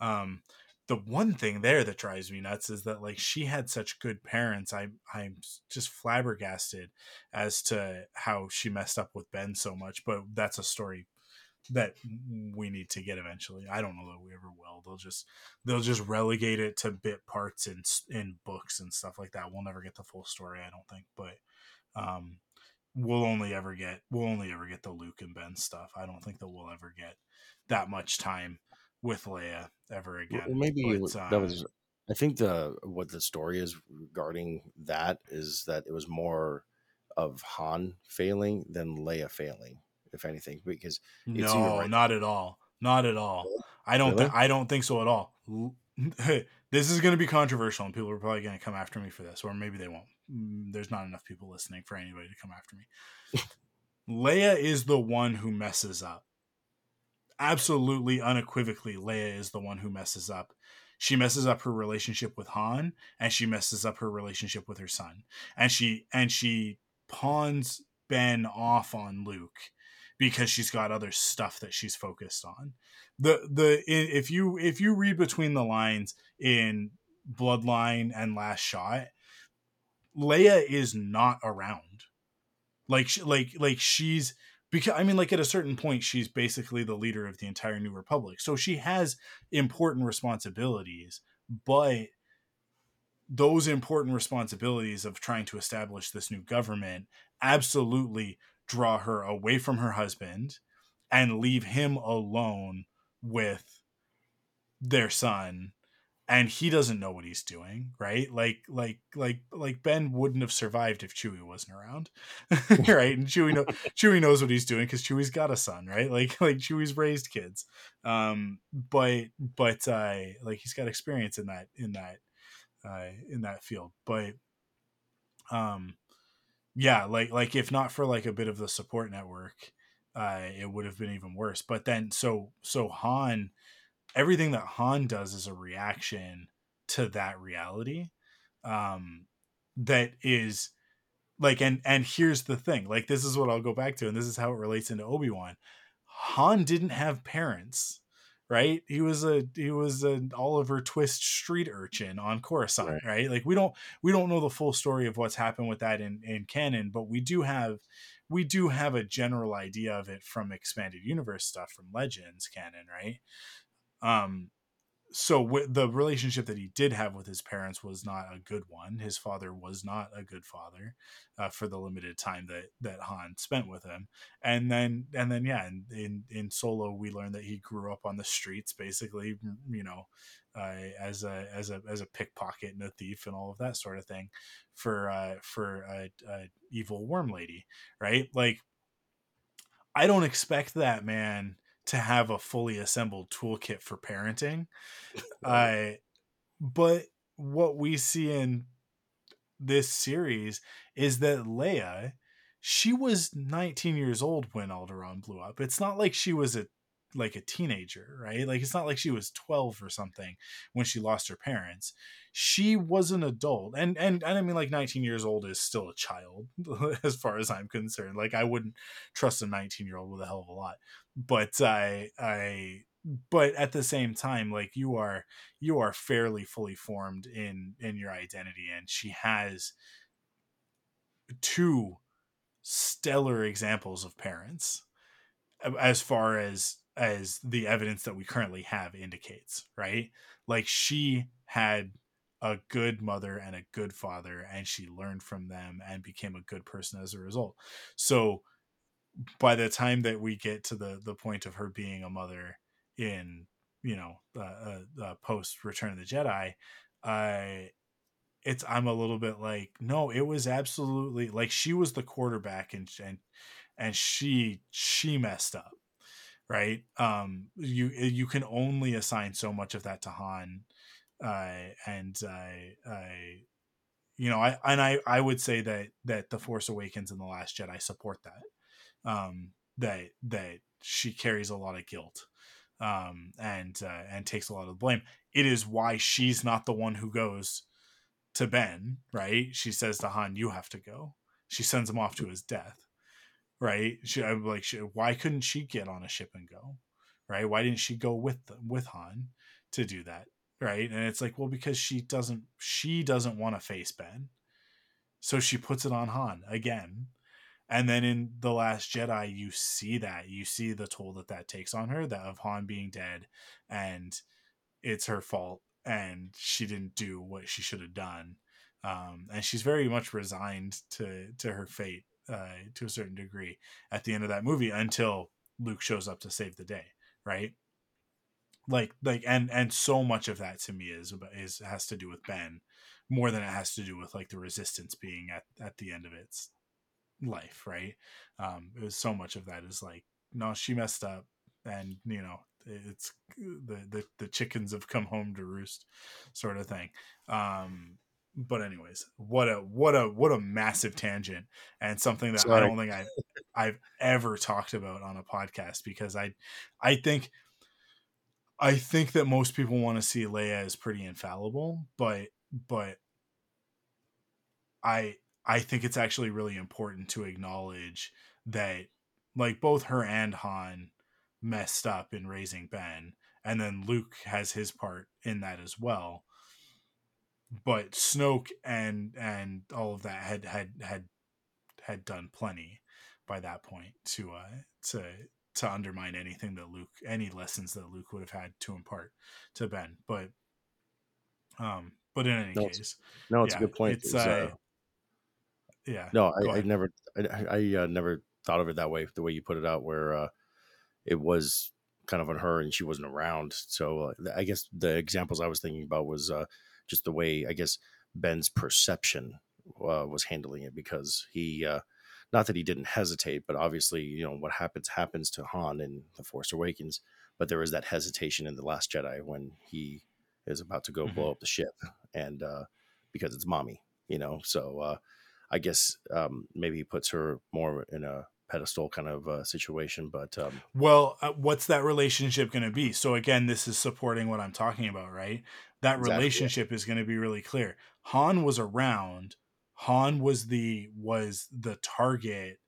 Um, the one thing there that drives me nuts is that like she had such good parents. I I'm just flabbergasted as to how she messed up with Ben so much, but that's a story that we need to get eventually. I don't know that we ever will. They'll just they'll just relegate it to bit parts in in books and stuff like that. We'll never get the full story, I don't think. But um, we'll only ever get we'll only ever get the Luke and Ben stuff. I don't think that we'll ever get that much time with Leia ever again. Well, maybe but, uh, that was. I think the what the story is regarding that is that it was more of Han failing than Leia failing if anything, because no, right. not at all, not at all. I don't, really? th- I don't think so at all. *laughs* this is going to be controversial, and people are probably going to come after me for this, or maybe they won't. Mm, there's not enough people listening for anybody to come after me. *laughs* Leia is the one who messes up. Absolutely, unequivocally, Leia is the one who messes up. She messes up her relationship with Han, and she messes up her relationship with her son, and she and she pawns Ben off on Luke because she's got other stuff that she's focused on. The the if you if you read between the lines in Bloodline and Last Shot, Leia is not around. Like like like she's because I mean like at a certain point she's basically the leader of the entire New Republic. So she has important responsibilities, but those important responsibilities of trying to establish this new government absolutely draw her away from her husband and leave him alone with their son and he doesn't know what he's doing right? Like like like like ben wouldn't have survived if chewie wasn't around *laughs* right? And chewie know chewie knows what he's doing because chewie's got a son right? *laughs* Like like chewie's raised kids. Um but but uh like he's got experience in that in that uh in that field. But um yeah like like if not for like a bit of the support network uh it would have been even worse. But then so so han everything that han does is a reaction to that reality um that is like and and here's the thing like this is what i'll go back to and this is how it relates into obi-wan han didn't have parents right? He was a he was an Oliver Twist street urchin on Coruscant, right. right? Like we don't we don't know the full story of what's happened with that in in canon, but we do have we do have a general idea of it from expanded universe stuff from Legends canon, right? Um so w- the relationship that he did have with his parents was not a good one. His father was not a good father uh, for the limited time that that Han spent with him. And then and then yeah, in in, in Solo we learned that he grew up on the streets, basically, you know, uh, as a as a as a pickpocket and a thief and all of that sort of thing for uh, for a, a evil worm lady, right? Like, I don't expect that man to have a fully assembled toolkit for parenting. *laughs* uh, but what we see in this series is that Leia, she was 19 years old when Alderaan blew up. It's not like she was a like a teenager, right? Like it's not like she was 12 or something when she lost her parents. She was an adult. And and, and I mean like 19 years old is still a child *laughs* as far as I'm concerned. Like I wouldn't trust a 19-year-old with a hell of a lot. But I I but at the same time like you are you are fairly fully formed in in your identity and she has two stellar examples of parents as far as as the evidence that we currently have indicates, right? Like she had a good mother and a good father and she learned from them and became a good person as a result. So by the time that we get to the the point of her being a mother in, you know, uh, uh, uh post Return of the Jedi, I it's I'm a little bit like no, it was absolutely like she was the quarterback and and and she she messed up right? Um, you you can only assign so much of that to Han, uh, and I, I, you know, I and I I would say that that the Force Awakens and the Last Jedi support that, um, that that she carries a lot of guilt, um, and uh, and takes a lot of the blame. It is why she's not the one who goes to Ben, right? She says to Han, "You have to go." She sends him off to his death right? She I'm like, she, why couldn't she get on a ship and go, right? Why didn't she go with the, with Han to do that, right? And it's like, well, because she doesn't she doesn't want to face Ben, so she puts it on Han again. And then in the Last Jedi, you see that you see the toll that that takes on her, that of Han being dead, and it's her fault, and she didn't do what she should have done, um, and she's very much resigned to to her fate uh, to a certain degree at the end of that movie until Luke shows up to save the day, right? Like like and and so much of that to me is is has to do with Ben more than it has to do with like the resistance being at at the end of its life, right? Um it was so much of that is like no, she messed up and you know it's the the, the chickens have come home to roost sort of thing um but anyways, what a what a what a massive tangent and something that Sorry. I don't think I've I've ever talked about on a podcast because I I think I think that most people want to see Leia as pretty infallible, but but I I think it's actually really important to acknowledge that like both her and Han messed up in raising Ben and then Luke has his part in that as well but Snoke and and all of that had had had had done plenty by that point to uh to to undermine anything that Luke any lessons that Luke would have had to impart to Ben. But um but in any no, case, it's, no, it's yeah, a good point. It's, uh, uh, yeah. No, I, I, never I, I uh, never thought of it that way. The way you put it out, where uh, it was kind of on her and she wasn't around. So uh, I guess the examples I was thinking about was uh, just the way I guess Ben's perception uh, was handling it because he, uh, not that he didn't hesitate, but obviously you know what happens happens to Han in The Force Awakens, but there was that hesitation in The Last Jedi when he is about to go mm-hmm. blow up the ship and uh, because it's mommy, you know, so uh, I guess um, maybe he puts her more in a pedestal kind of uh, situation. But um, well, uh, what's that relationship going to be? So again, this is supporting what I'm talking about, right? That exactly, relationship is going to be really clear. Han was around. Han was the was the target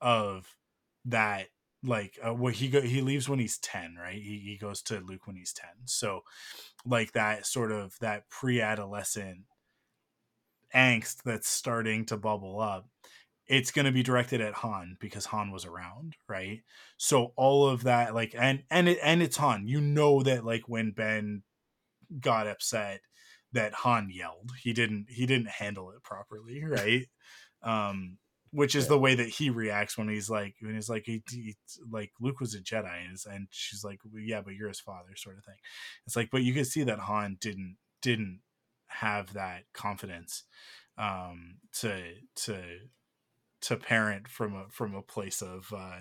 of that like uh, what he go he leaves when he's 10 right he, he goes to luke when he's 10 so like that sort of that pre-adolescent angst that's starting to bubble up it's going to be directed at Han because Han was around, right? So all of that, like, and and it and it's Han. You know that, like, when Ben got upset, that Han yelled. He didn't. He didn't handle it properly, *laughs* right? um, which is yeah. the way that he reacts when he's like, when he's like, he, he like Luke was a Jedi, and, and she's like, well, yeah, but you're his father, sort of thing. It's like, but you can see that Han didn't didn't have that confidence um to to to parent from a from a place of uh,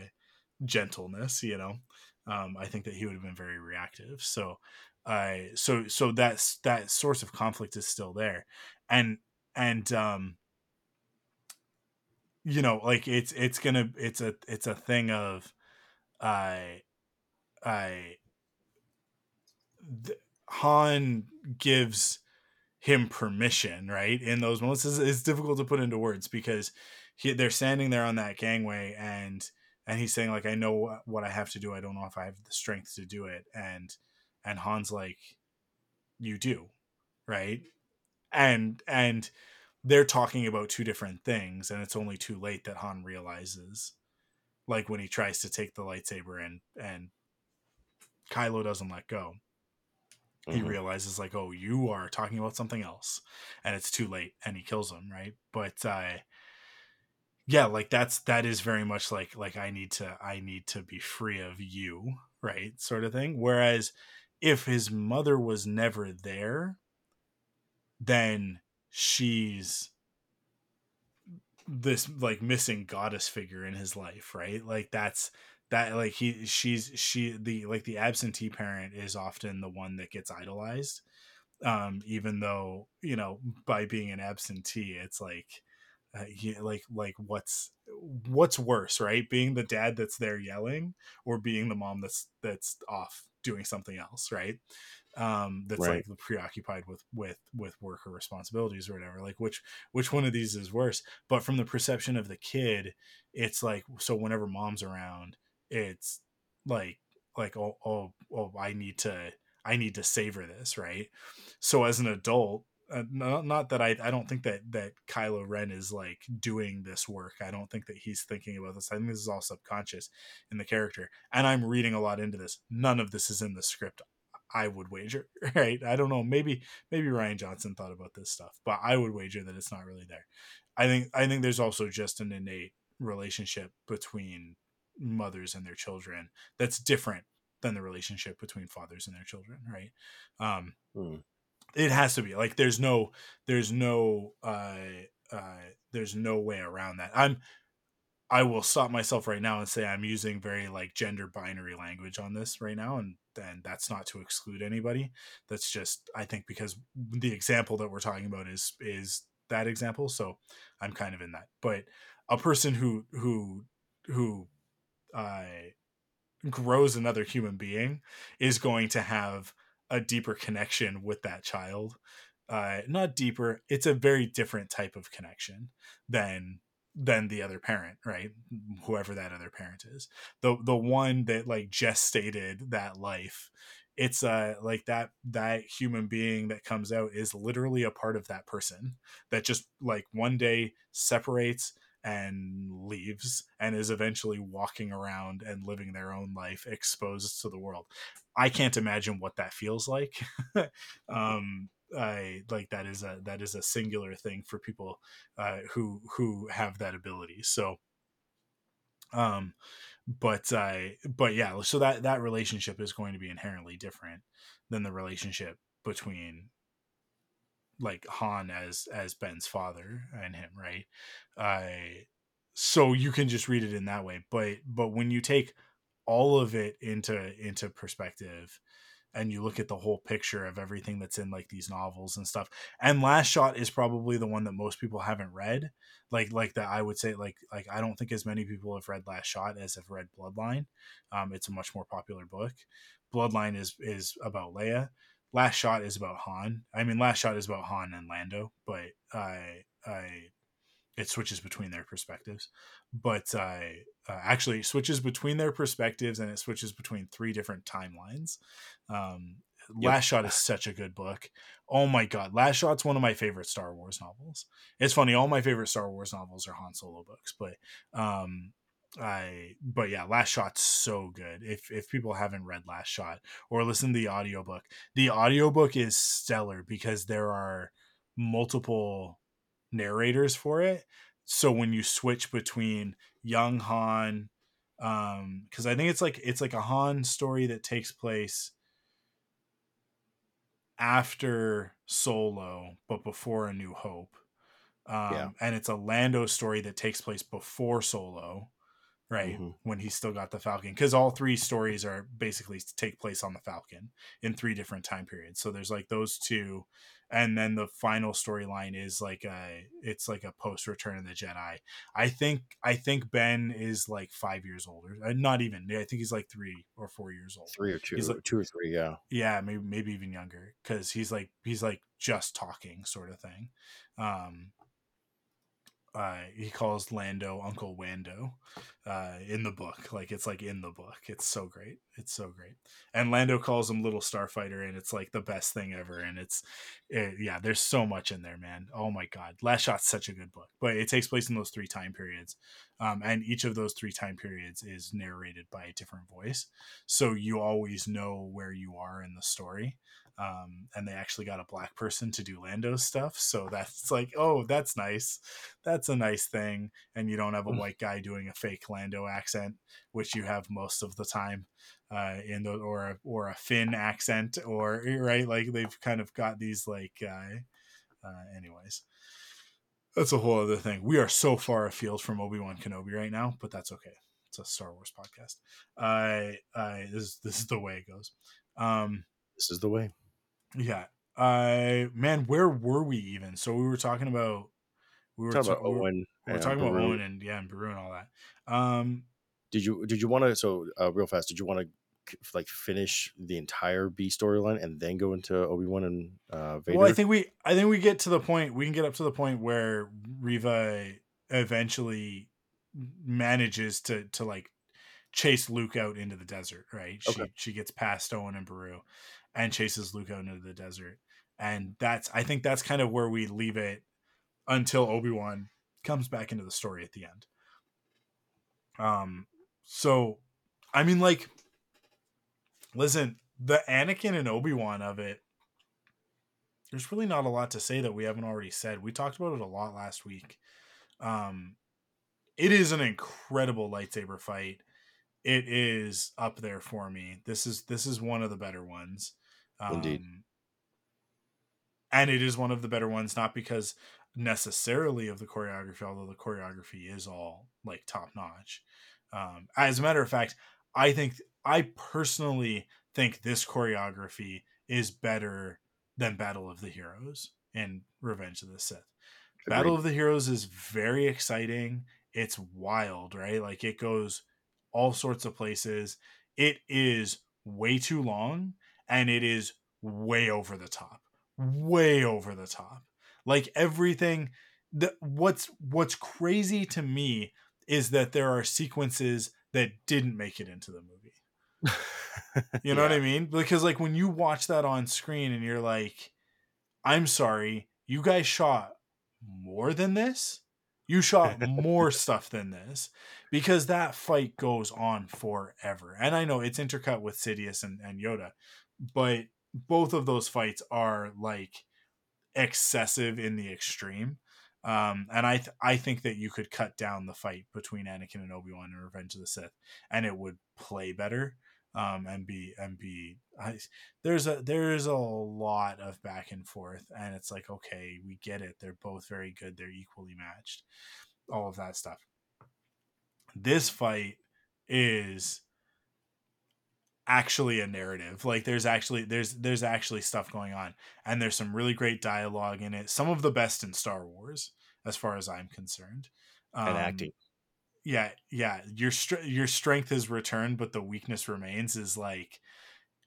gentleness. You know, um, I think that he would have been very reactive. So, I uh, so so that's that source of conflict is still there, and and um, you know, like it's it's gonna it's a it's a thing of, I, uh, I. Han gives him permission, right? In those moments, it's, it's difficult to put into words because he they're standing there on that gangway and and he's saying like I know what I have to do. I don't know if I have the strength to do it. And and Han's like, you do, right? And and they're talking about two different things, and it's only too late that Han realizes, like when he tries to take the lightsaber and and Kylo doesn't let go. Mm-hmm. He realizes like, oh, you are talking about something else, and it's too late, and he kills him, right? But uh, yeah like that's that is very much like like i need to i need to be free of you right sort of thing. Whereas if his mother was never there then she's this like missing goddess figure in his life right? Like that's that like he she's she the like the absentee parent is often the one that gets idolized. Um even though you know by being an absentee it's like uh, like like what's what's worse right? Being the dad that's there yelling or being the mom that's that's off doing something else right? Um that's Right. like preoccupied with with with work or responsibilities or whatever like which which one of these is worse? But from the perception of the kid it's like so whenever mom's around it's like like oh oh oh i need to i need to savor this right? So as an adult uh, not, not that I, I don't think that that Kylo Ren is like doing this work. I don't think that he's thinking about this. I think this is all subconscious in the character. And I'm reading a lot into this. None of this is in the script. I would wager, *laughs* right? I don't know. Maybe maybe Rian Johnson thought about this stuff, but I would wager that it's not really there. I think I think there's also just an innate relationship between mothers and their children that's different than the relationship between fathers and their children, right? Um, Hmm. It has to be like there's no there's no uh uh there's no way around that. I'm i will stop myself right now and say i'm using very like gender binary language on this right now and and that's not to exclude anybody. That's just i think because the example that we're talking about is is that example so i'm kind of in that. But a person who who who uh grows another human being is going to have a deeper connection with that child. Uh not deeper it's a very different type of connection than than the other parent right? Whoever that other parent is. The the one that like gestated that life it's uh like that that human being that comes out is literally a part of that person that just like one day separates and leaves and is eventually walking around and living their own life exposed to the world. I can't imagine what that feels like. *laughs* Um i like that is a that is a singular thing for people uh who who have that ability. So um but uh but yeah so that that relationship is going to be inherently different than the relationship between like Han as as Ben's father and him, right? Uh so you can just read it in that way. But but when you take all of it into into perspective and you look at the whole picture of everything that's in like these novels and stuff. And Last Shot is probably the one that most people haven't read. Like like that I would say like like I don't think as many people have read Last Shot as have read Bloodline. Um it's a much more popular book. Bloodline is is about Leia. Last Shot is about Han. I mean, Last Shot is about Han and Lando, but I, I, it switches between their perspectives. But I uh, actually it switches between their perspectives, and it switches between three different timelines. Um, Yep. Last Shot is such a good book. Oh my god, Last Shot's one of my favorite Star Wars novels. It's funny, all my favorite Star Wars novels are Han Solo books, but um, I but yeah, Last Shot's so good. If if people haven't read Last Shot or listened to the audiobook, the audiobook is stellar because there are multiple narrators for it. So when you switch between young Han um cuz I think it's like it's like a Han story that takes place after Solo but before A New Hope. Um Yeah. and it's a Lando story that takes place before Solo right Mhm. when he's still got the falcon because all three stories are basically take place on the falcon in three different time periods so there's like those two and then the final storyline is like a it's like a post return of the jedi i think i think ben is like five years older uh, not even i think he's like three or four years old Three or two, He's like- two or three. Yeah. yeah maybe maybe even younger because he's like he's like just talking sort of thing um uh he calls lando uncle wando uh in the book. Like it's like in the book. It's so great. It's so great. And lando calls him little starfighter and it's like the best thing ever. And it's it, yeah there's so much in there man. Oh my god. Last shot's such a good book. But it takes place in those three time periods. Um and each of those three time periods is narrated by a different voice. So you always know where you are in the story um, and they actually got a black person to do Lando's stuff, so that's like, oh, that's nice. That's a nice thing, and you don't have a Mm. white guy doing a fake Lando accent, which you have most of the time, uh, in the or a, or a Finn accent, or right, like they've kind of got these like, uh, uh, anyways. That's a whole other thing. We are so far afield from Obi Wan Kenobi right now, but that's okay. it's a Star Wars podcast. I I this this is the way it goes. Um, this is the way. Yeah. I man, where were we even? So we were talking about we were talking about Owen. We were, talking about Owen and yeah, and Beru and all that. Um, did you did you want to so uh, real fast? Did you want to like finish the entire B storyline and then go into Obi Wan and uh, Vader? Well, I think we I think we get to the point we can get up to the point where Reva eventually manages to to like chase Luke out into the desert. Right? Okay. She she gets past Owen and Beru and chases Luke into the desert, and that's I think that's kind of where we leave it until Obi Wan comes back into the story at the end. Um. So, I mean, like Listen, the Anakin and Obi Wan of it, there's really not a lot to say that we haven't already said. We talked about it a lot last week. Um, it is an incredible lightsaber fight. It is up there for me. This is this is one of the better ones. Um, Indeed. And it is one of the better ones, not because necessarily of the choreography, although the choreography is all like top notch. Um, as a matter of fact, I think I personally think this choreography is better than Battle of the Heroes and Revenge of the Sith. Agreed. Battle of the Heroes is very exciting. It's wild, right? Like it goes all sorts of places. It is way too long and it is way over the top. Way over the top. Like everything that what's what's crazy to me is that there are sequences that didn't make it into the movie *laughs* you know yeah. what I mean? Because like when you watch that on screen and you're like, I'm sorry, you guys shot more than this? You shot more *laughs* stuff than this because that fight goes on forever. And I know it's intercut with Sidious and, and Yoda, but both of those fights are like excessive in the extreme. Um, and I th- I think that you could cut down the fight between Anakin and Obi Wan in Revenge of the Sith, and it would play better um, and be and be I, there's a there's a lot of back and forth and it's like okay we get it. They're both very good. They're equally matched. All of that stuff. This fight is actually a narrative. Like there's actually there's there's actually stuff going on and there's some really great dialogue in it some of the best in star wars as far as i'm concerned. Um, and acting. yeah yeah your str- your strength is returned but the weakness remains is like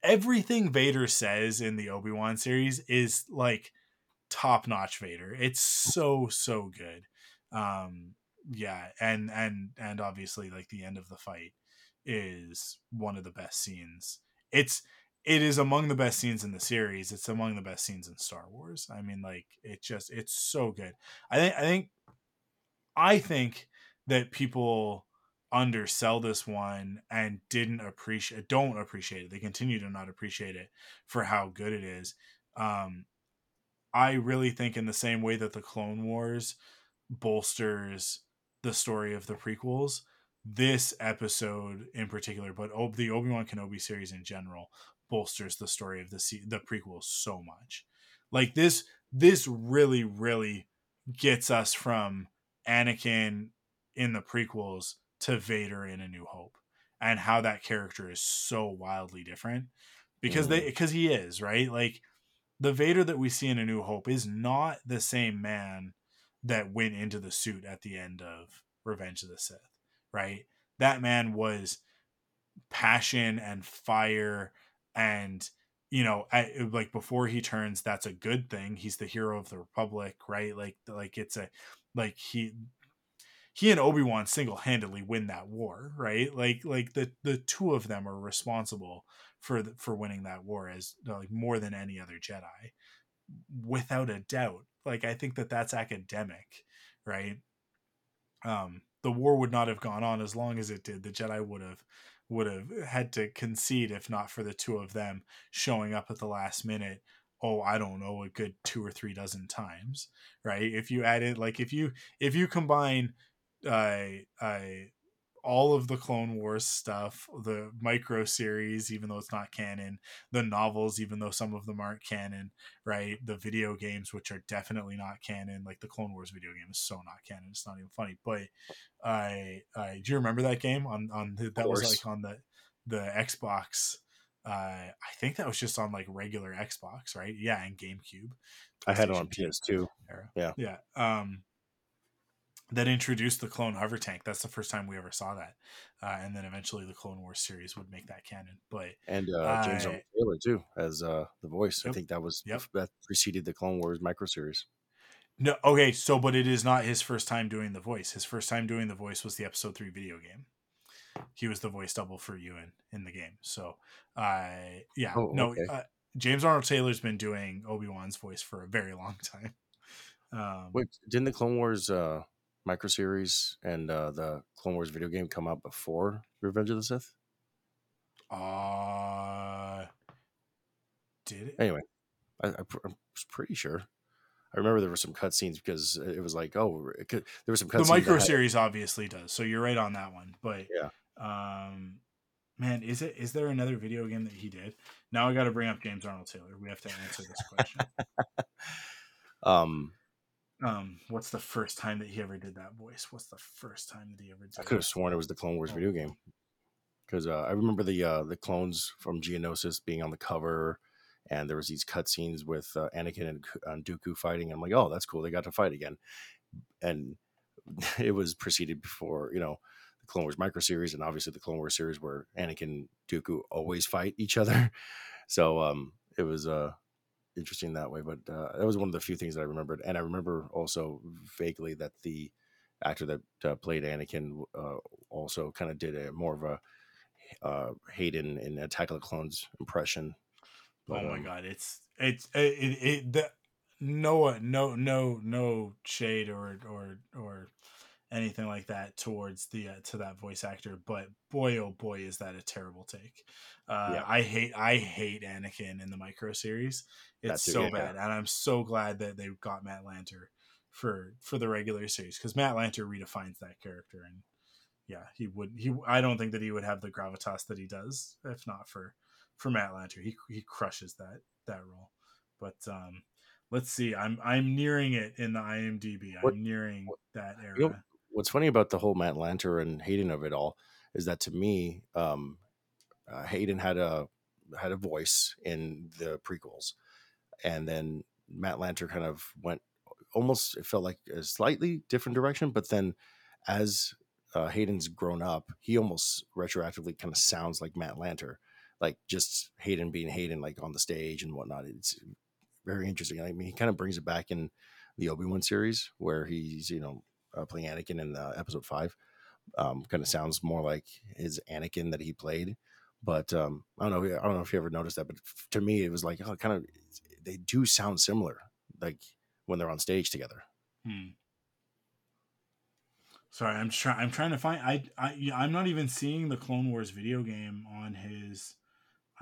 everything vader says in the obi-wan series is like top notch vader. It's so so good. Um yeah and and and obviously like the end of the fight is one of the best scenes. It's it is among the best scenes in the series. It's among the best scenes in star wars. I mean like it just it's so good. I think i think i think that people undersell this one and didn't appreciate don't appreciate it. They continue to not appreciate it for how good it is. Um i really think in the same way that the clone wars bolsters the story of the prequels this episode in particular but the obi-wan kenobi series in general bolsters the story of the the prequels so much like this this really really gets us from anakin in the prequels to Vader in A New Hope and how that character is so wildly different because mm. they because he is, right? Like the Vader that we see in A New Hope is not the same man that went into the suit at the end of Revenge of the Sith, right? That man was passion and fire and you know I, like before he turns that's a good thing he's the hero of the republic right like like it's a like he he and Obi-Wan single-handedly win that war, right? Like like the the two of them are responsible for the, for winning that war as like more than any other Jedi without a doubt. Like I think that that's academic, right? Um the war would not have gone on as long as it did. The Jedi would have would have had to concede if not for the two of them showing up at the last minute oh i don't know a good two or three dozen times right if you add it like if you if you combine I I all of the Clone Wars stuff, the micro series, even though it's not canon, the novels, even though some of them aren't canon, right? The video games, which are definitely not canon, like the Clone Wars video game is so not canon, it's not even funny. But I, I do you remember that game on on the, that was like on the the Xbox. Uh, I think that was just on like regular Xbox, right? Yeah, and GameCube. I had it on PS2 era. Yeah, yeah. Um, that introduced the clone hover tank. That's the first time we ever saw that, uh, and then eventually the Clone Wars series would make that canon. But and uh, James Earl Taylor too as uh, the voice. Yep, I think that was yep. that preceded the Clone Wars micro series. No, okay, so but it is not his first time doing the voice. His first time doing the voice was the Episode Three video game. He was the voice double for Ewan in the game. So, uh, yeah, oh, no, okay. uh, James Arnold Taylor's been doing Obi Wan's voice for a very long *laughs* time. Um, Wait, didn't the Clone Wars micro series and uh, the Clone Wars video game come out before Revenge of the Sith? Uh, did it? Anyway, I, I, am pretty sure. I remember there were some cutscenes because it was like, oh, could, there was some cutscenes. The micro series obviously does, so you're right on that one. But yeah, um, man, is it is there another video game that he did? Now I got to bring up James Arnold Taylor. We have to answer this question. *laughs* um, um, what's the first time that he ever did that voice? What's the first time that he ever did? I could have sworn it was the Clone Wars oh. video game because uh, I remember the uh, the clones from Geonosis being on the cover, and there was these cutscenes with uh, Anakin and, and Dooku fighting. I'm like, oh, that's cool. They got to fight again, and *laughs* it was preceded before you know the Clone Wars micro series, and obviously the Clone Wars series where Anakin and Dooku always fight each other. *laughs* So um, it was uh interesting that way. But uh, that was one of the few things that I remembered, and I remember also vaguely that the actor that uh, played Anakin uh, also kind of did a more of a uh, Hayden in Attack of the Clones impression. But, oh my um, god, it's it's it, it, it the no no no no shade or or or anything like that towards the uh, to that voice actor but boy oh boy is that a terrible take. Uh, yeah. i hate i hate anakin in the micro series. It's so bad yeah. and i'm so glad that they got matt lanter for for the regular series because matt lanter redefines that character and yeah he would he i don't think that he would have the gravitas that he does if not for for matt lanter. He, he crushes that that role. But um let's see i'm i'm nearing it in the imdb. I'm what, nearing what, that era what's funny about the whole Matt Lanter and Hayden of it all is that to me, um, uh, Hayden had a had a voice in the prequels, and then Matt Lanter kind of went almost it felt like a slightly different direction, but then as uh, Hayden's grown up, he almost retroactively kind of sounds like Matt Lanter, like just Hayden being Hayden, like on the stage and whatnot. It's very interesting. I mean, he kind of brings it back in the Obi Wan series where he's you know uh, playing Anakin in uh, episode five. Um, kind of sounds more like his Anakin that he played. But um, I don't know. I don't know if you ever noticed that, but to me, it was like oh, kind of they do sound similar, like when they're on stage together. Hmm. Sorry, I'm trying. I'm trying to find. I I I'm not even seeing the Clone Wars video game on his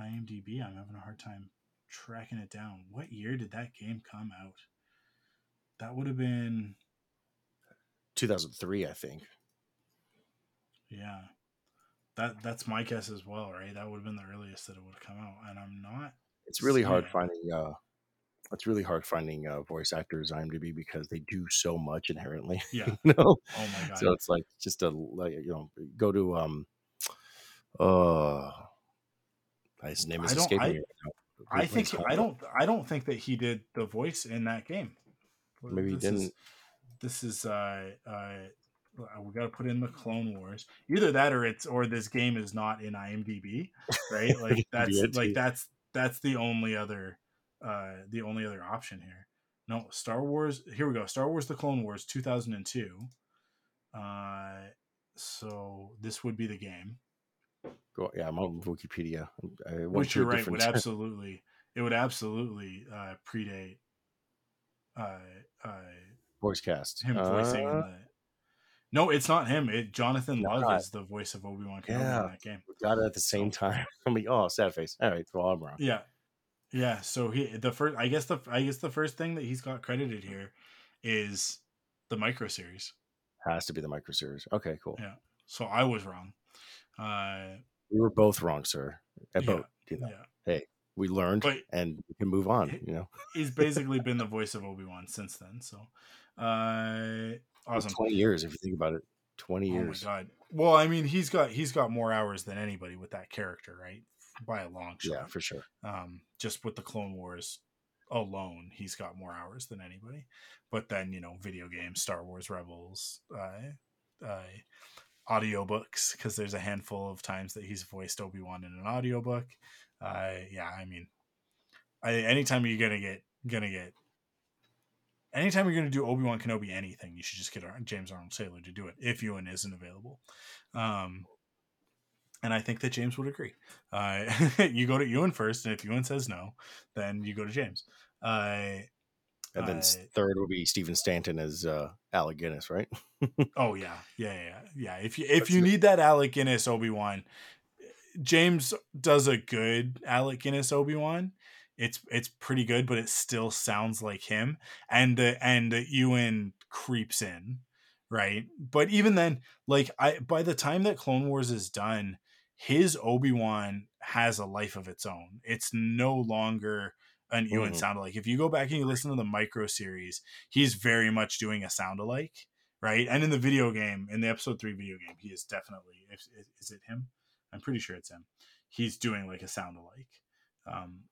IMDb. I'm having a hard time tracking it down. What year did that game come out? That would have been 2003, I think. Yeah. That that's my guess as well, right? That would have been the earliest that it would have come out, and I'm not. It's really hard it. finding. uh It's really hard finding uh, voice actors IMDb because they do so much inherently. *laughs* Yeah. you know? Oh my god. So it's like just a like you know go to um uh his name is escaping I, me right I think I don't I don't think that he did the voice in that game. Maybe this he didn't. Is, this is uh, uh, we got to put in the Clone Wars. Either that, or it's or this game is not in IMDb, right? *laughs* Like that's like that's that's the only other uh, the only other option here. No, Star Wars. Here we go. Star Wars: The Clone Wars, two thousand and two. Uh, so this would be the game. Go, yeah, I'm on Wikipedia. Which you're right. Would *laughs* absolutely it would absolutely uh, predate uh, uh, voice cast. Him voicing uh, the... No, it's not him. It Jonathan Love not. is the voice of Obi Wan Kenobi yeah, in that game. We got it at the same time. *laughs* I mean, oh, sad face. All right, well, I'm wrong. Yeah, yeah. So he the first. I guess the I guess the first thing that he's got credited here is the micro series. Has to be the micro series. Okay, cool. Yeah. So I was wrong. Uh, we were both wrong, sir. About yeah, you know, yeah. hey, we learned But- and we can move on. You know, He's basically been the voice of Obi Wan since then. So, uh, awesome. twenty years if you think about it. Twenty Oh my years. god. Well, I mean, he's got he's got more hours than anybody with that character, right? By a long shot. yeah, for sure. um, just with the Clone Wars alone, he's got more hours than anybody. But then, you know, video games, Star Wars Rebels, uh, uh, audiobooks, because there's a handful of times that he's voiced Obi Wan in an audiobook. Uh, yeah, I mean, I, anytime you're gonna get gonna get anytime you're gonna do Obi Wan Kenobi anything, you should just get James Arnold Taylor to do it if Ewan isn't available. Um, and I think that James would agree. Uh, *laughs* you go to Ewan first, and if Ewan says no, then you go to James. Uh, And then I- third would be Stephen Stanton as uh, Alec Guinness, right? *laughs* oh yeah, yeah, yeah, yeah. If you if That's you need that Alec Guinness Obi Wan, James does a good Alec Guinness Obi Wan. It's it's pretty good, but it still sounds like him. And the and the Ewan creeps in, right? But even then, like I by the time that Clone Wars is done, his Obi Wan has a life of its own. It's no longer an Ewan Mhm. sound alike. If you go back and you listen to the micro series, he's very much doing a sound alike, right? And in the video game, in the episode three video game, he is definitely. Is, is it him? I'm pretty sure it's him. He's doing like a sound alike, um,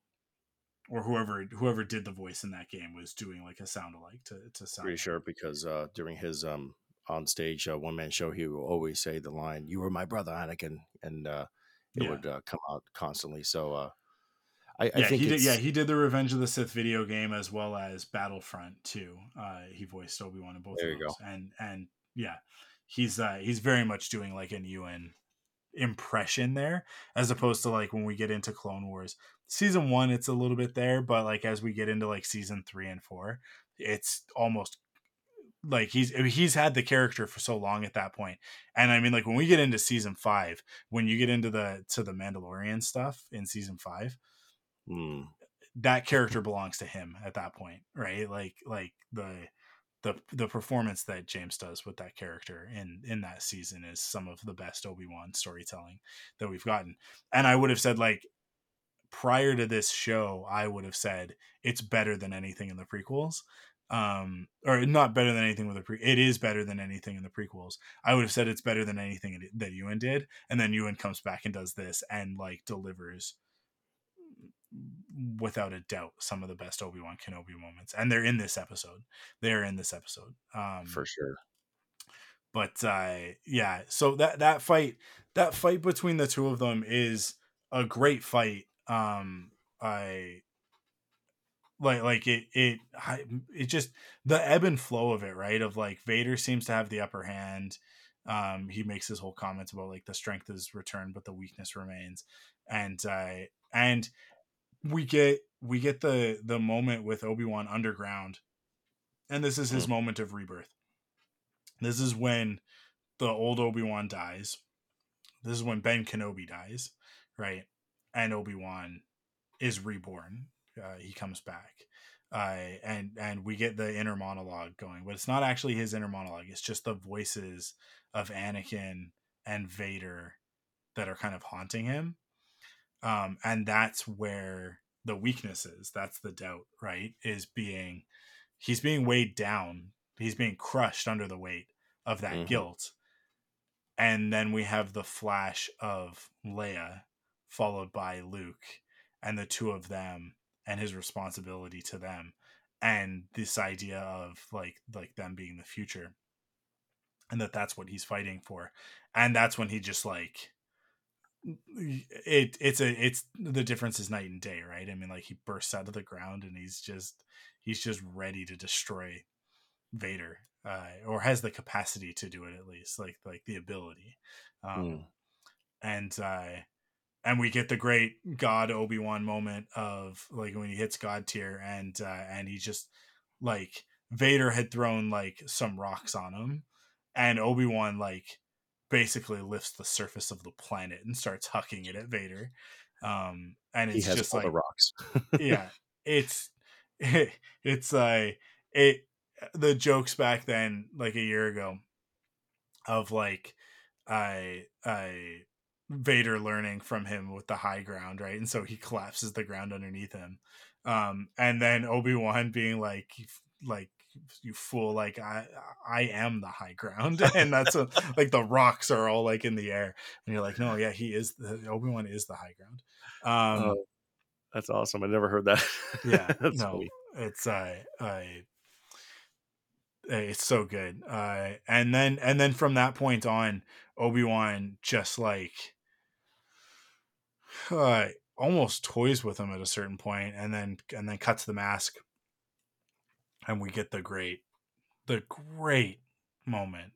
or whoever whoever did the voice in that game was doing like a sound alike to to sound. Pretty sure because uh, during his um, on stage uh, one man show, he will always say the line "You were my brother, Anakin," and uh, it Yeah. would uh, come out constantly. So uh, I, I yeah, think he did. Yeah, he did the Revenge of the Sith video game as well as Battlefront too. Uh, he voiced Obi Wan in both There of you those, and and yeah, he's uh, he's very much doing like an Ewan impression there, as opposed to like when we get into Clone Wars. Season one, it's a little bit there, but like as we get into like season three and four, it's almost like he's he's had the character for so long at that point. and i mean like when we get into season five when you get into the to the mandalorian stuff in season five Mm, that character belongs to him at that point right? Like like the the the performance that james does with that character in in that season is some of the best obi-wan storytelling that we've gotten. And i would have said like prior to this show i would have said it's better than anything in the prequels um or not better than anything with the pre it is better than anything in the prequels. I would have said it's better than anything that ewan did and then ewan comes back and does this and like delivers without a doubt some of the best obi-wan kenobi moments and they're in this episode they're in this episode um for sure. but uh yeah so that that fight that fight between the two of them is a great fight um i like like it it it just the ebb and flow of it right of like vader seems to have the upper hand um he makes his whole comments about like the strength is returned but the weakness remains and uh and we get we get the the moment with obi-wan underground and this is his moment of rebirth this is when the old Obi-Wan dies. This is when Ben Kenobi dies, right? And Obi-Wan is reborn. Uh, he comes back. Uh, and and we get the inner monologue going, but it's not actually his inner monologue. It's just the voices of Anakin and Vader that are kind of haunting him. Um, and that's where the weakness is. That's the doubt, right? Is being he's being weighed down. He's being crushed under the weight of that Mhm. guilt. And then we have the flash of Leia followed by Luke and the two of them and his responsibility to them and this idea of like like them being the future and that that's what he's fighting for and that's when he just like it it's a it's the difference is night and day right i mean like he bursts out of the ground and he's just he's just ready to destroy vader uh or has the capacity to do it at least like like the ability um Mm. and uh and we get the great god obi-wan moment of like when he hits god tier and uh and he just like vader had thrown like some rocks on him and obi-wan like basically lifts the surface of the planet and starts hucking it at vader um and He it's has just like the rocks. yeah *laughs* it's *laughs* it's like it the jokes back then like a year ago of like I I Vader learning from him with the high ground, right? And so he collapses the ground underneath him. Um, and then Obi Wan being like, like you fool, like I I am the high ground, *laughs* and that's a, like the rocks are all like in the air, and you're like, no, yeah, he is. the Obi Wan is the high ground. Um, oh, that's awesome. I never heard that. yeah, *laughs* no, funny. it's uh, I it's so good. Uh, and then and then from that point on, Obi Wan just like uh, almost toys with him at a certain point, and then and then cuts the mask, and we get the great, the great moment.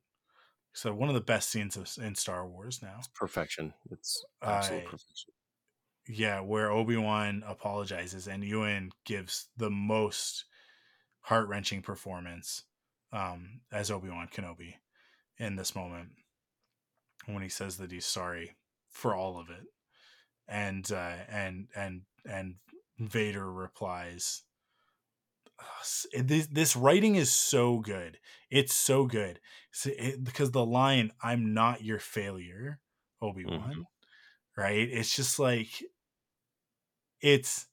So one of the best scenes of, in Star Wars now. It's perfection. It's absolute uh, perfection. Yeah, where Obi Wan apologizes and Ewan gives the most heart wrenching performance um, as Obi Wan Kenobi in this moment when he says that he's sorry for all of it, and uh, and and and Vader replies, "This this writing is so good. It's so good it, because the line "I'm not your failure, Obi Wan." Mm-hmm. Right? It's just like it's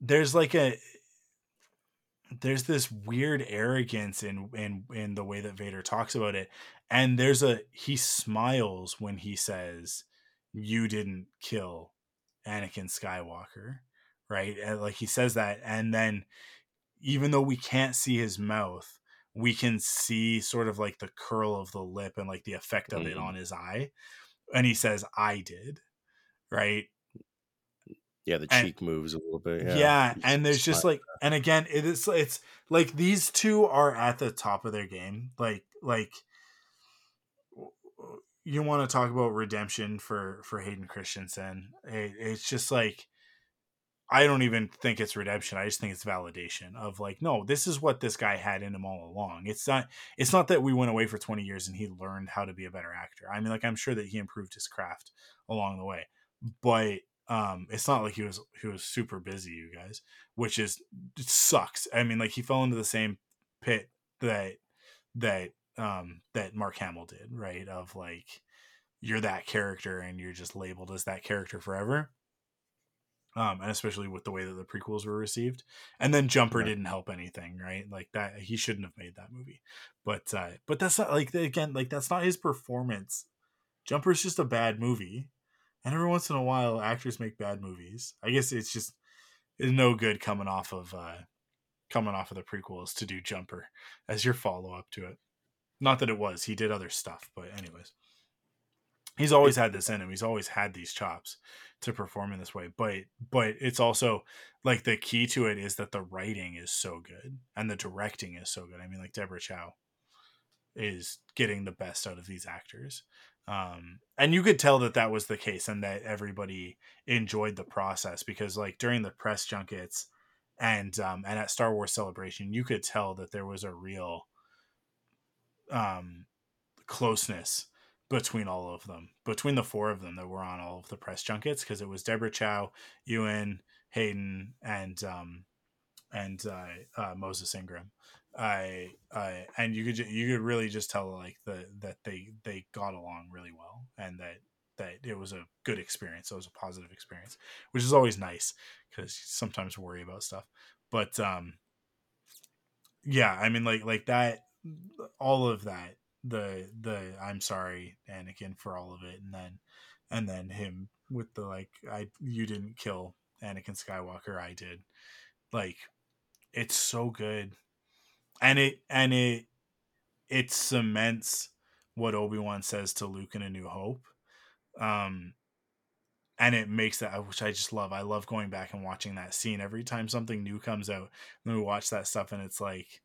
there's like a there's this weird arrogance in in in the way that Vader talks about it and there's a he smiles when he says you didn't kill Anakin Skywalker right? And like he says that and then even though we can't see his mouth we can see sort of like the curl of the lip and like the effect of mm. it on his eye and he says I did right? Yeah the cheek and, moves a little bit yeah, yeah and there's just like and again it is it's like these two are at the top of their game like like you want to talk about redemption for for hayden christensen it, it's just like i don't even think it's redemption i just think it's validation of like no this is what this guy had in him all along. It's not it's not that we went away for 20 years and he learned how to be a better actor. I mean like i'm sure that he improved his craft along the way but um it's not like he was he was super busy you guys which is it sucks. I mean like he fell into the same pit that that um that mark hamill did right of like you're that character and you're just labeled as that character forever um and especially with the way that the prequels were received. And then jumper didn't help anything right? Like that he shouldn't have made that movie. But uh but that's not like again like that's not his performance. Jumper's just a bad movie. And every once in a while actors make bad movies. I guess it's just it's no good coming off of uh coming off of the prequels to do jumper as your follow-up to it. Not that it was. He did other stuff but anyways he's always had this in him. He's always had these chops to perform in this way but but it's also like the key to it is that the writing is so good and the directing is so good. I mean like deborah chow is getting the best out of these actors um and you could tell that that was the case and that everybody enjoyed the process because like during the press junkets and um and at star wars celebration you could tell that there was a real um closeness between all of them between the four of them that were on all of the press junkets because it was deborah chow ewan hayden and um and uh, uh moses ingram I, I, and you could you could really just tell like the that they they got along really well, and that that it was a good experience. it was a positive experience, which is always nice because sometimes worry about stuff. But um, yeah, I mean, like like that, all of that. The the I'm sorry, Anakin, for all of it, and then and then him with the like I you didn't kill Anakin Skywalker, I did. Like, it's so good and it and it it cements what Obi-Wan says to Luke in A New Hope. Um and it makes that which I just love. I love going back and watching that scene every time something new comes out. Then we watch that stuff and it's like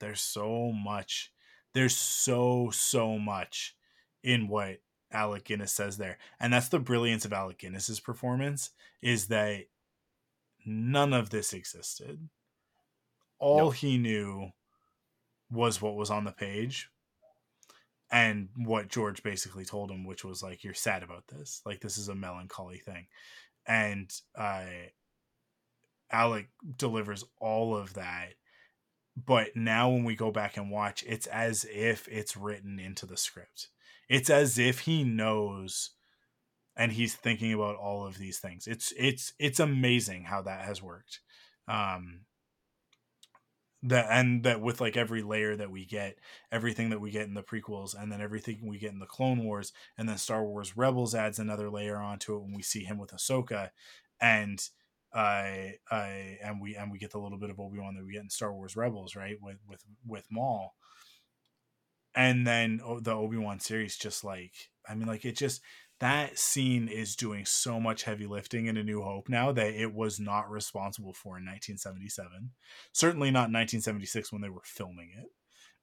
there's so much there's so so much in what Alec Guinness says there. And that's the brilliance of Alec Guinness's performance is that none of this existed all yep. he knew was what was on the page and what George basically told him, which was like, "You're sad about this. Like this is a melancholy thing," and uh, Alec delivers all of that but now when we go back and watch, it's as if it's written into the script. It's as if he knows and he's thinking about all of these things. It's it's it's amazing how that has worked. Um that and that with like every layer that we get, everything that we get in the prequels, and then everything we get in the Clone Wars, and then Star Wars Rebels adds another layer onto it when we see him with Ahsoka, and I I and we and we get the little bit of Obi Wan that we get in Star Wars Rebels, right? With with with Maul, and then the Obi Wan series, just like I mean, like it just that scene is doing so much heavy lifting in A New Hope now that it was not responsible for in 1977. Certainly not 1976 when they were filming it,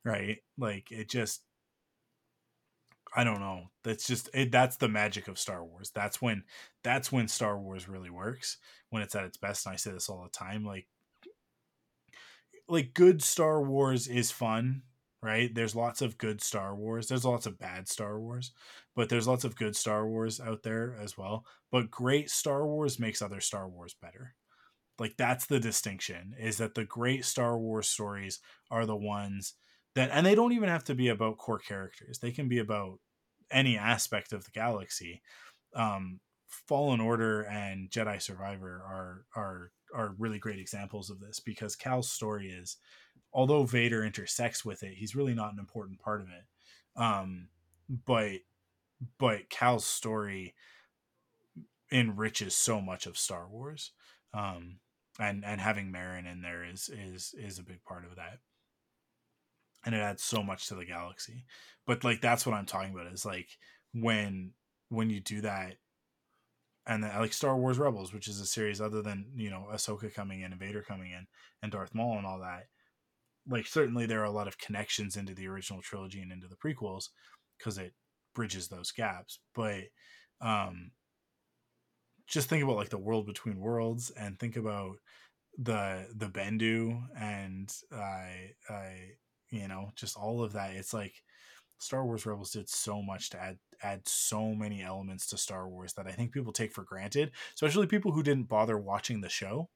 right? Like it just I don't know. That's just it, that's the magic of Star Wars. That's when that's when Star Wars really works when it's at its best. And I say this all the time. Like like good Star Wars is fun right? There's lots of good Star Wars. There's lots of bad Star Wars, but there's lots of good Star Wars out there as well. But great Star Wars makes other Star Wars better. Like that's the distinction is that the great Star Wars stories are the ones that and they don't even have to be about core characters. They can be about any aspect of the galaxy. Um Fallen Order and Jedi Survivor are are are really great examples of this because Cal's story is although Vader intersects with it, he's really not an important part of it. Um, but but Cal's story enriches so much of Star Wars. Um, and and having Merrin in there is is is a big part of that. And it adds so much to the galaxy. But like that's what I'm talking about is like when when you do that and like Star Wars Rebels, which is a series other than you know Ahsoka coming in and Vader coming in and Darth Maul and all that like certainly there are a lot of connections into the original trilogy and into the prequels because it bridges those gaps but um just think about like the world between worlds and think about the the bendu and i i you know just all of that it's like star wars rebels did so much to add add so many elements to star wars that i think people take for granted especially people who didn't bother watching the show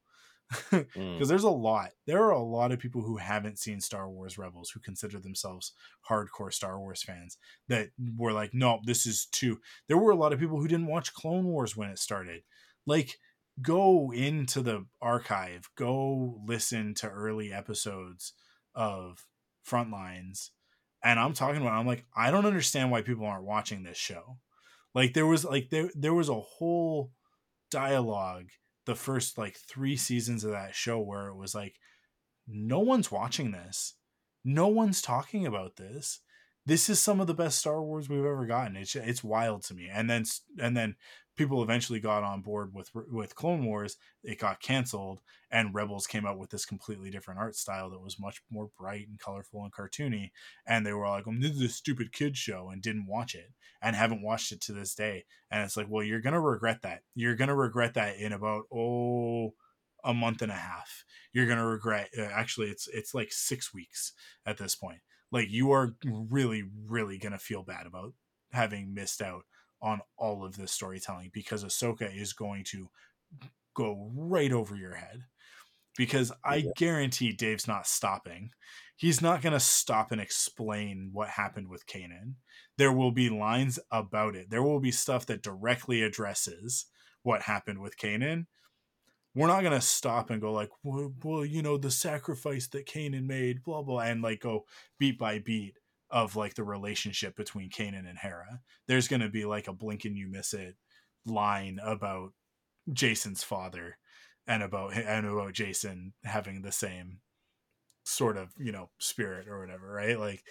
because *laughs* mm. there's a lot there are a lot of people who haven't seen star wars rebels who consider themselves hardcore star wars fans that were like no this is too there were a lot of people who didn't watch clone wars when it started like go into the archive go listen to early episodes of frontlines and i'm talking about i'm like i don't understand why people aren't watching this show. Like there was like there there was a whole dialogue the first like three seasons of that show where it was like no one's watching this. No one's talking about this this is some of the best star wars we've ever gotten it's it's wild to me and then and then people eventually got on board with with Clone Wars. It got canceled, and Rebels came out with this completely different art style that was much more bright and colorful and cartoony. And they were like, "This is a stupid kid show," and didn't watch it, and haven't watched it to this day. And it's like, well, you're gonna regret that. You're gonna regret that in about oh a month and a half. You're gonna regret. Uh, actually, it's it's like six weeks at this point. Like you are really, really gonna feel bad about having missed out on all of this storytelling because Ahsoka is going to go right over your head. Because I yeah. guarantee Dave's not stopping. He's not going to stop and explain what happened with Kanan. There will be lines about it. There will be stuff that directly addresses what happened with Kanan. We're not to stop and go like, well, well, you know, the sacrifice that Kanan made, blah blah, and like go beat by beat of like the relationship between Kanan and Hera. There's to be like a blink and you miss it line about Jacen's father and about and about Jason having the same sort of, you know, spirit or whatever, right? Like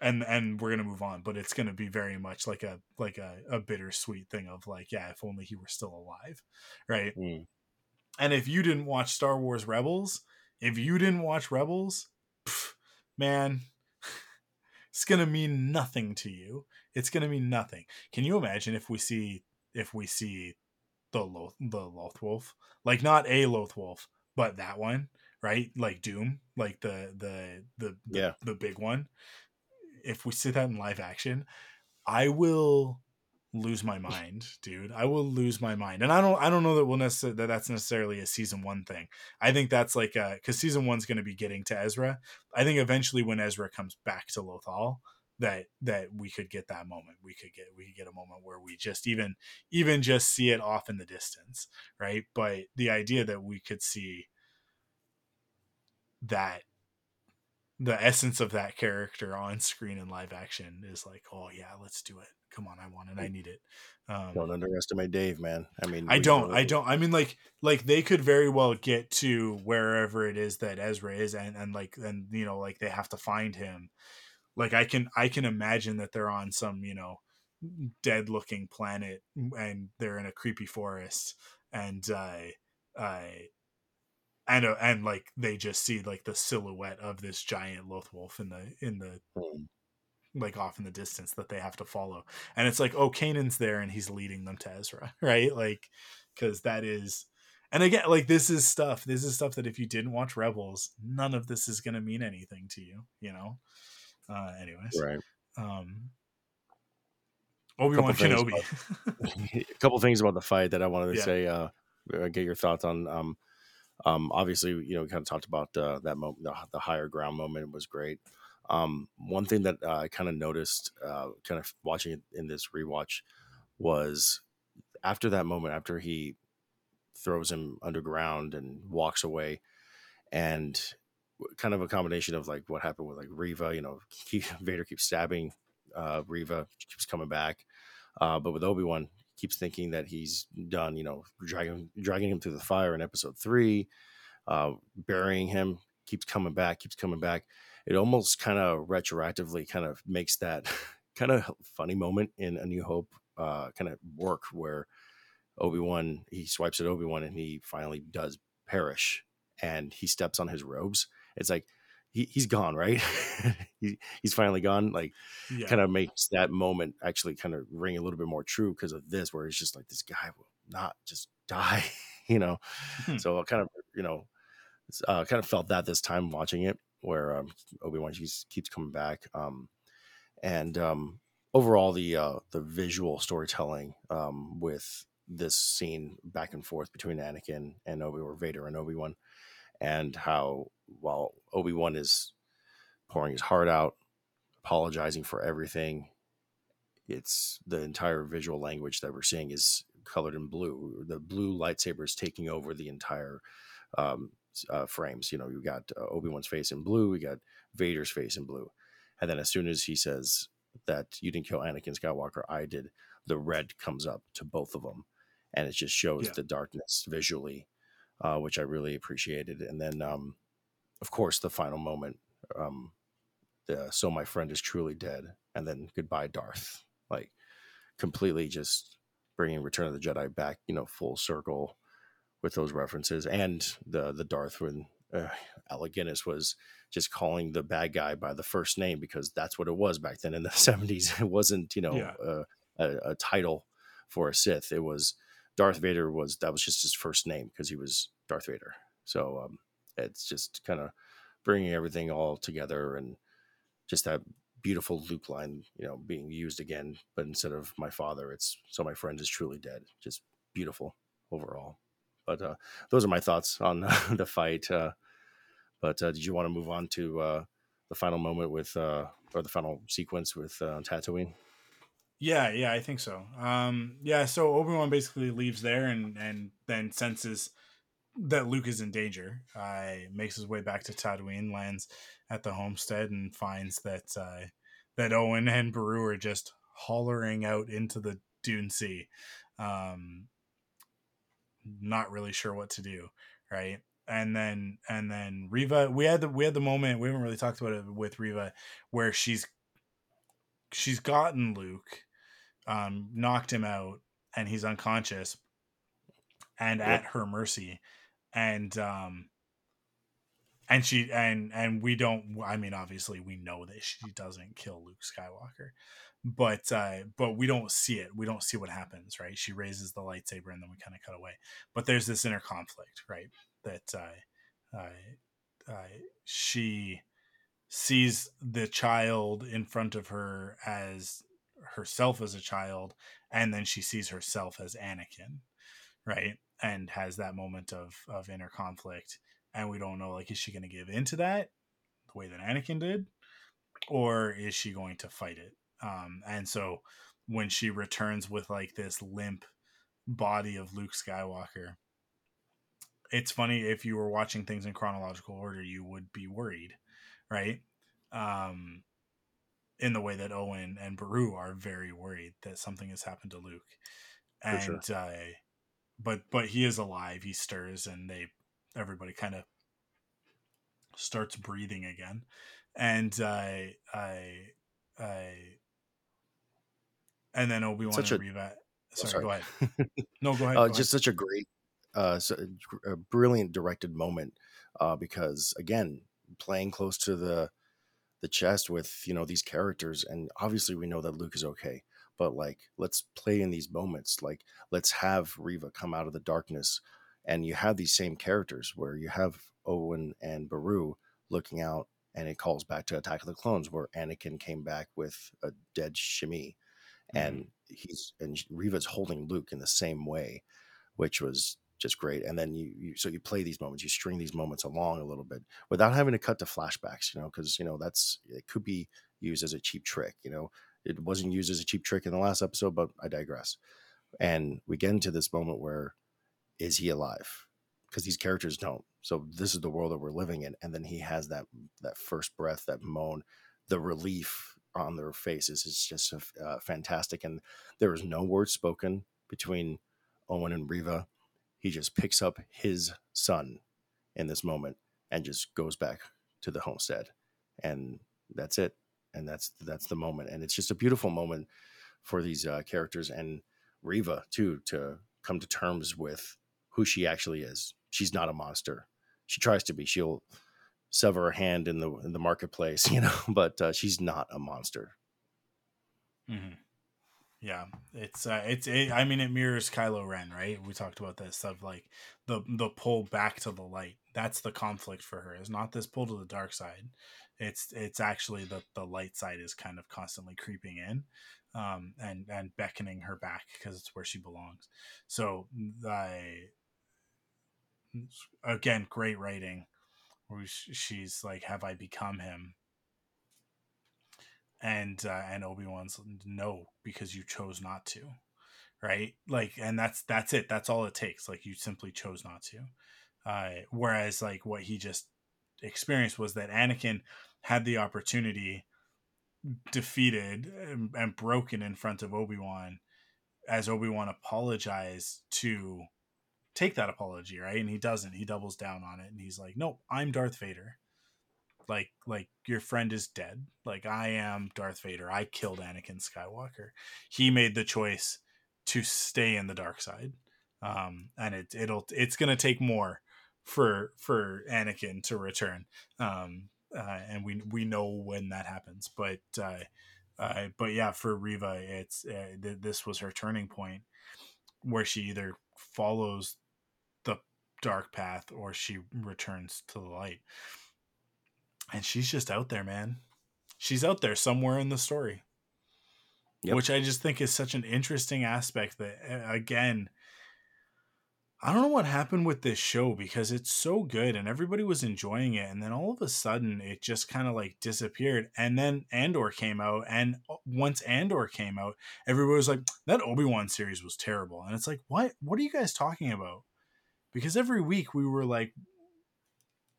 and and we're to move on, but it's to be very much like a like a, a bittersweet thing of like, yeah, if only he were still alive, right? Mm. And if you didn't watch Star Wars Rebels, if you didn't watch Rebels, pff, man, *laughs* it's going to mean nothing to you. It's going to mean nothing. Can you imagine if we see if we see the Loth the Loth Wolf, like not a Loth Wolf, but that one, right? Like Doom, like the the the the, yeah. the big one. If we see that in live action, I will lose my mind, dude. I will lose my mind, and I don't I don't know that we'll necessarily that that's necessarily a season one thing. I think that's like uh because season one's going to be getting to Ezra. I think eventually when Ezra comes back to Lothal, that that we could get that moment. We could get we could get a moment where we just even even just see it off in the distance, right? But the idea that we could see that the essence of that character on screen in live action is like, oh yeah, let's do it. Come on, I want it. I need it. Um, don't underestimate Dave, man. I mean, I don't. I don't. I mean, like, like they could very well get to wherever it is that Ezra is, and and like, and you know, like they have to find him. Like I can, I can imagine that they're on some, you know, dead looking planet, and they're in a creepy forest, and uh, I and uh, and like they just see like the silhouette of this giant loth wolf in the in the mm. Like off in the distance that they have to follow. And it's like oh Kanan's there and he's leading them to Ezra *laughs* right? Like because that is and again like this is stuff this is stuff that if you didn't watch Rebels none of this is gonna mean anything to you you know? Uh anyways right. um Obi-Wan Kenobi. a *laughs* *laughs* couple things about the fight that I wanted to yeah. say uh get your thoughts on um um, obviously, you know, we kind of talked about uh, that moment, the, the, higher ground moment was great. Um, one thing that uh, I kind of noticed, uh, kind of watching it in this rewatch, was after that moment, after he throws him underground and walks away, and kind of a combination of like what happened with like Reva, you know, *laughs* Vader keeps stabbing uh, Reva, keeps coming back, uh, but with Obi Wan, keeps thinking that he's done, you know, dragging dragging him through the fire in episode three, uh, burying him, keeps coming back, keeps coming back. It almost kind of retroactively kind of makes that *laughs* kind of funny moment in A New Hope uh, kind of work where Obi Wan he swipes at Obi Wan and he finally does perish and he steps on his robes. It's like he, he's gone, right? *laughs* he, he's finally gone. Like, yeah. kind of makes that moment actually kind of ring a little bit more true because of this, where it's just like this guy will not just *laughs* die, you know. Hmm. So I kind of, you know, uh, kind of felt that this time watching it, where um, Obi Wan keeps coming back, um, and um, overall the uh, the visual storytelling um, with this scene back and forth between Anakin and Obi or Vader and Obi Wan and how while Obi Wan is pouring his heart out, apologizing for everything, it's the entire visual language that we're seeing is colored in blue. The blue lightsaber is taking over the entire um, uh, frames. You know, you got uh, Obi Wan's face in blue, we got Vader's face in blue, and then as soon as he says that you didn't kill Anakin Skywalker, I did, the red comes up to both of them, and it just shows yeah. the darkness visually uh, which I really appreciated. And then, um, of course, the final moment. Um, the, so my friend is truly dead, and then goodbye, Darth. Like completely just bringing Return of the Jedi back, you know, full circle with those references, and the the Darth when uh, Alec Guinness was just calling the bad guy by the first name because that's what it was back then in the *laughs* seventies. It wasn't, you know, yeah. uh, a, a, title for a Sith. It was Darth Vader was that was just his first name because he was Darth Vader. So um, it's just kind of bringing everything all together and just that beautiful Luke line, you know, being used again, but instead of my father, it's so my friend is truly dead. Just beautiful overall. But uh, those are my thoughts on *laughs* the fight. Uh, but uh, did you want to move on to uh, the final moment with, uh, or the final sequence with uh, Tatooine? Yeah, yeah, I think so. Um, yeah, so Obi Wan basically leaves there and and then senses that Luke is in danger. Uh, makes his way back to Tatooine, lands at the homestead, and finds that uh, that Owen and Beru are just hollering out into the Dune Sea. Um, not really sure what to do, right? And then and then Reva, we had the we had the moment we haven't really talked about it with Reva, where she's she's gotten Luke um, knocked him out and he's unconscious and yep. at her mercy and um and she and and we don't i mean obviously we know that she doesn't kill luke skywalker but uh but we don't see it. We don't see what happens right? She raises the lightsaber and then we kind of cut away. But there's this inner conflict right? That uh, uh, uh she sees the child in front of her as herself as a child and then she sees herself as Anakin, right? And has that moment of of inner conflict and we don't know like is she going to give into that the way that Anakin did? Or is she going to fight it? Um and so when she returns with like this limp body of Luke Skywalker it's funny if you were watching things in chronological order you would be worried right? Um in the way that Owen and Beru are very worried that something has happened to Luke. And sure. uh but but he is alive he stirs and they everybody kind of starts breathing again. And I I I and then Obi-Wan such and a, Reva sorry, sorry, go ahead *laughs* no go ahead, uh, go just ahead. such a great uh, a brilliant directed moment uh, because again, playing close to the the chest with you know these characters, and obviously we know that Luke is okay, but like let's play in these moments. Like let's have Reva come out of the darkness, and you have these same characters where you have Owen and Beru looking out, and it calls back to Attack of the Clones, where Anakin came back with a dead Shmi, and mm-hmm. he's and Reva's holding Luke in the same way, which was just great. And then you, you, so you play these moments, you string these moments along a little bit without having to cut to flashbacks, you know, because you know that's it could be used as a cheap trick. You know, it wasn't used as a cheap trick in the last episode, but I digress. And we get into this moment where is he alive? Because these characters don't. So this is the world that we're living in, and then he has that that first breath, that moan, the relief on their faces is just uh, fantastic. And there is no word spoken between Owen and Reva. he just picks up his son in this moment and just goes back to the homestead and that's it and that's that's the moment and it's just a beautiful moment for these uh, characters and Reva too to come to terms with who she actually is she's not a monster she tries to be she'll sever her hand in the in the marketplace *laughs* you know but uh, she's not a monster mm-hmm. Yeah, it's uh, it's it, I mean it mirrors Kylo Ren, right? We talked about this of like the the pull back to the light. That's the conflict for her. Is not this pull to the dark side. It's it's actually the the light side is kind of constantly creeping in, um, and and beckoning her back because it's where she belongs. So I again great writing. Where she's like, "Have I become him?" and uh, and Obi-Wan's no because you chose not to. Right? Like and that's that's it. That's all it takes. Like you simply chose not to. Uh whereas like what he just experienced was that Anakin had the opportunity defeated and, and broken in front of Obi-Wan as Obi-Wan apologized to take that apology right? And he doesn't. He doubles down on it and he's like nope I'm Darth Vader. Like like your friend is dead. Like i am darth vader. I killed anakin skywalker. He made the choice to stay in the dark side. Um and it it'll it's gonna take more for for anakin to return. Um uh, and we we know when that happens. But uh, uh but yeah for Reva, it's uh, th- this was her turning point where she either follows the dark path or she returns to the light and she's just out there, man. She's out there somewhere in the story, yep. which I just think is such an interesting aspect. That again, I don't know what happened with this show because it's so good and everybody was enjoying it, and then all of a sudden it just kind of like disappeared. And then Andor came out, and uh, once Andor came out, everybody was like, "That Obi Wan series was terrible," and it's like, "What? What are you guys talking about?" Because every week we were like,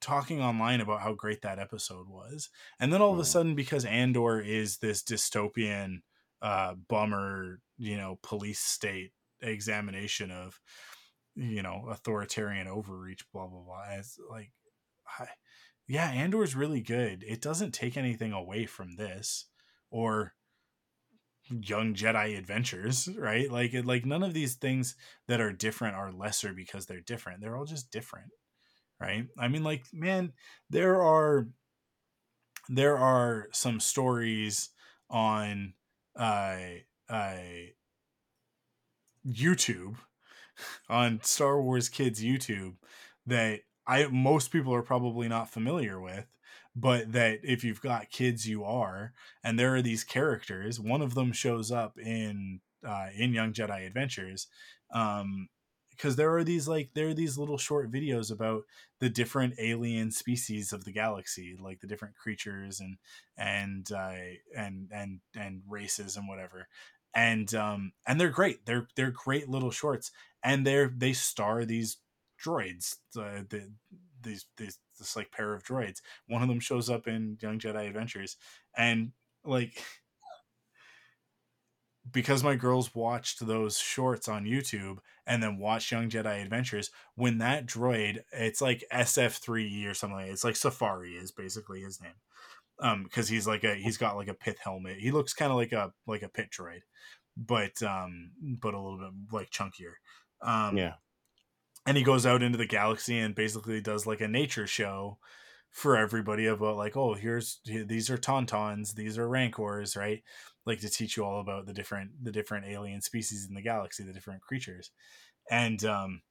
talking online about how great that episode was. And then all of a sudden, because Andor is this dystopian uh, bummer, you know, police state examination of, you know, authoritarian overreach, blah, blah, blah. It's like, I, yeah, Andor is really good. It doesn't take anything away from this or young jedi adventures right like like none of these things that are different are lesser because they're different they're all just different right? I mean, like, man, there are there are some stories on uh, uh, YouTube on Star Wars Kids YouTube that I most people are probably not familiar with, but that if you've got kids, you are. And there are these characters. One of them shows up in uh, in Young Jedi Adventures, um, because there are these like there are these little short videos about the different alien species of the galaxy like the different creatures and and uh, and and and races and whatever and um and they're great they're they're great little shorts and they're they star these droids uh, the these these this like pair of droids one of them shows up in young jedi adventures and like because my girls watched those shorts on YouTube and then watched Young Jedi Adventures, when that droid, it's like SF3E or something like. It's like Safari is basically his name. Um, because he's like a he's got like a pith helmet. He looks kind of like a like a pit droid, but um, but a little bit like chunkier. Um, yeah. And he goes out into the galaxy and basically does like a nature show for everybody about like, oh, here's these are tauntauns, these are rancors, right? like to teach you all about the different the different alien species in the galaxy, the different creatures. And um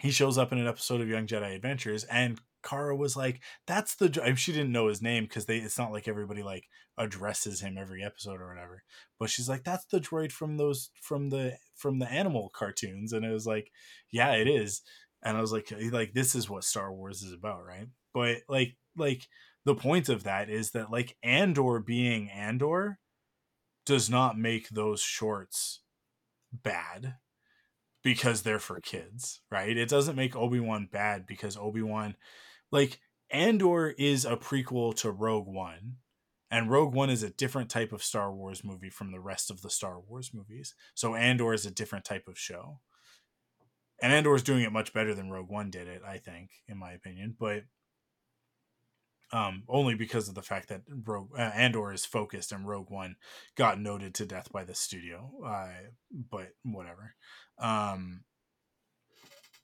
he shows up in an episode of Young Jedi Adventures and Kara was like, "That's the." She didn't know his name because they. It's not like everybody like addresses him every episode or whatever. But she's like, "That's the droid from those from the from the animal cartoons," and it was like, "Yeah, it is." And I was like, "Like this is what Star Wars is about, right?" But like, like the point of that is that like Andor being Andor does not make those shorts bad because they're for kids, right? It doesn't make Obi-Wan bad because Obi-Wan like Andor is a prequel to Rogue One. And Rogue One is a different type of Star Wars movie from the rest of the Star Wars movies. So Andor is a different type of show. And Andor is doing it much better than Rogue One did it, I think, in my opinion. But um, only because of the fact that Rogue uh, Andor is focused and Rogue One got noted to death by the studio. Uh, but whatever. Um,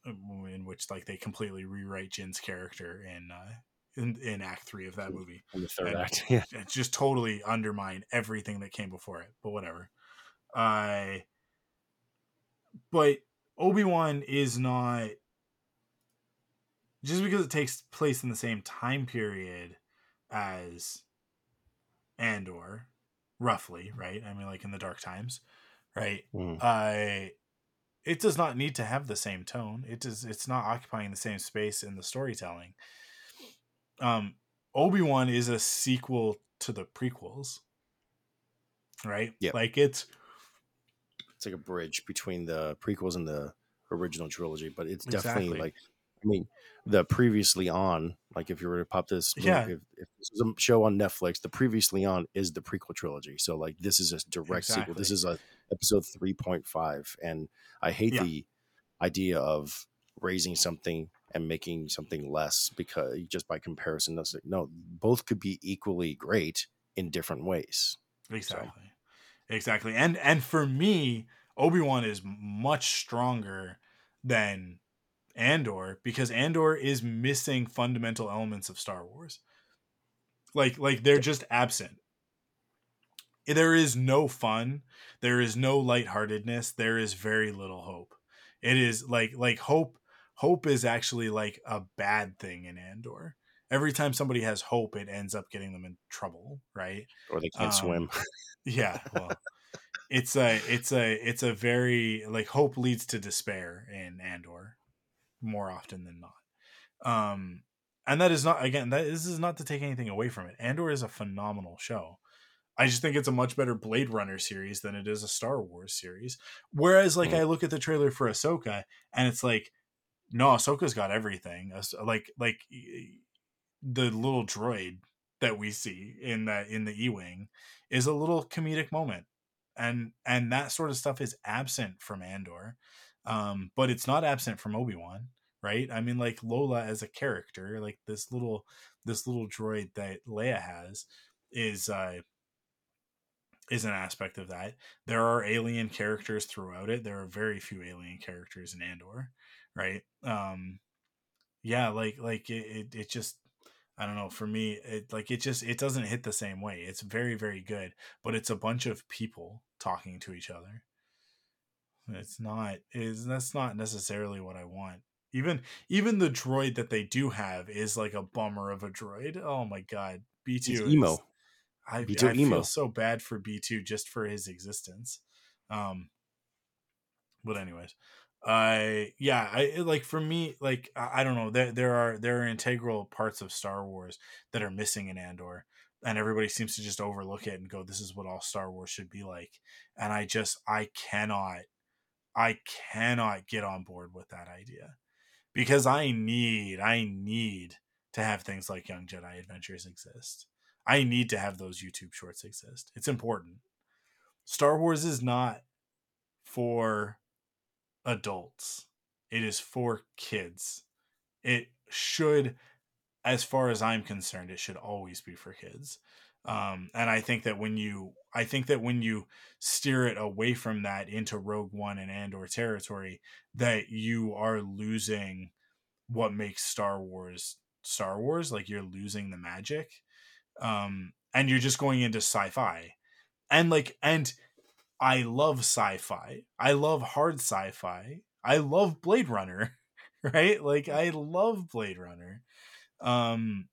in which like they completely rewrite Jyn's character in uh, in, in Act Three of that movie. In the third and act, *laughs* yeah. It just totally undermined everything that came before it. But whatever. I. Uh, but Obi Wan is not just because it takes place in the same time period as Andor, roughly, right? I mean, like in the Dark Times, right? Mm. Uh, it does not need to have the same tone. It does. It's not occupying the same space in the storytelling. Um, Obi Wan is a sequel to the prequels, right? Yeah, like it's it's like a bridge between the prequels and the original trilogy, but it's definitely exactly. like mean, the previously on, like if you were to pop this, yeah. if, if, this is a show on Netflix, the previously on is the prequel trilogy. So like this is a direct exactly. sequel. This is a episode three point five, and I hate yeah. the idea of raising something and making something less because just by comparison, that's no, both could be equally great in different ways. Exactly, so. exactly, and and for me, Obi Wan is much stronger than Andor because Andor is missing fundamental elements of Star Wars. Like like they're just absent. There is no fun, there is no lightheartedness, there is very little hope. It is like like hope hope is actually like a bad thing in Andor. Every time somebody has hope, it ends up getting them in trouble, right? Or they can't um, swim. *laughs* *laughs* yeah, well, it's a it's a it's a very like hope leads to despair in Andor more often than not. Um, and that is not again that this is not to take anything away from it. Andor is a phenomenal show. I just think it's a much better Blade Runner series than it is a Star Wars series. Whereas, like, mm. I look at the trailer for Ahsoka, and it's like, no, Ahsoka's got everything. Like, like the little droid that we see in that in the E wing is a little comedic moment, and and that sort of stuff is absent from Andor. Um, but it's not absent from Obi Wan, right? I mean, like Lola as a character, like this little this little droid that Leia has, is uh, is an aspect of that. There are alien characters throughout it. There are very few alien characters in Andor, right? Um, yeah, like like it, it, it just I don't know. For me, it like it just it doesn't hit the same way. It's very very good, but it's a bunch of people talking to each other. It's not is that's not necessarily what I want. Even even the droid that they do have is like a bummer of a droid. Oh my god, B2EMO. I, B2 I emo. feel so bad for B two just for his existence. Um, but anyways, I yeah, I like for me, like I, I don't know, there there are there are integral parts of Star Wars that are missing in Andor, and everybody seems to just overlook it and go, "This is what all Star Wars should be like," and I just I cannot, I cannot get on board with that idea because I need I need to have things like Young Jedi Adventures exist. I need to have those YouTube shorts exist. It's important. Star Wars is not for adults. It is for kids. It should, as far as I'm concerned, it should always be for kids. Um, and I think that when you, I think that when you steer it away from that into Rogue One and Andor territory, that you are losing what makes Star Wars Star Wars. Like you're losing the magic, um, and you're just going into sci-fi, and like and I love sci-fi. I love hard sci-fi. I love Blade Runner, *laughs* right? Like I love Blade Runner. Um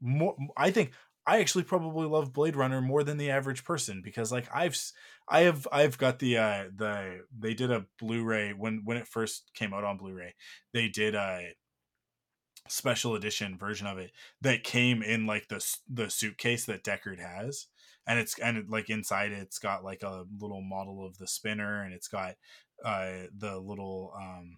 more I think I actually probably love Blade Runner more than the average person because like I've I have I've got the uh the they did a Blu-ray when when it first came out on Blu-ray. They did a special edition version of it that came in like the the suitcase that Deckard has and it's and it, like inside it's got like a little model of the spinner and it's got uh the little um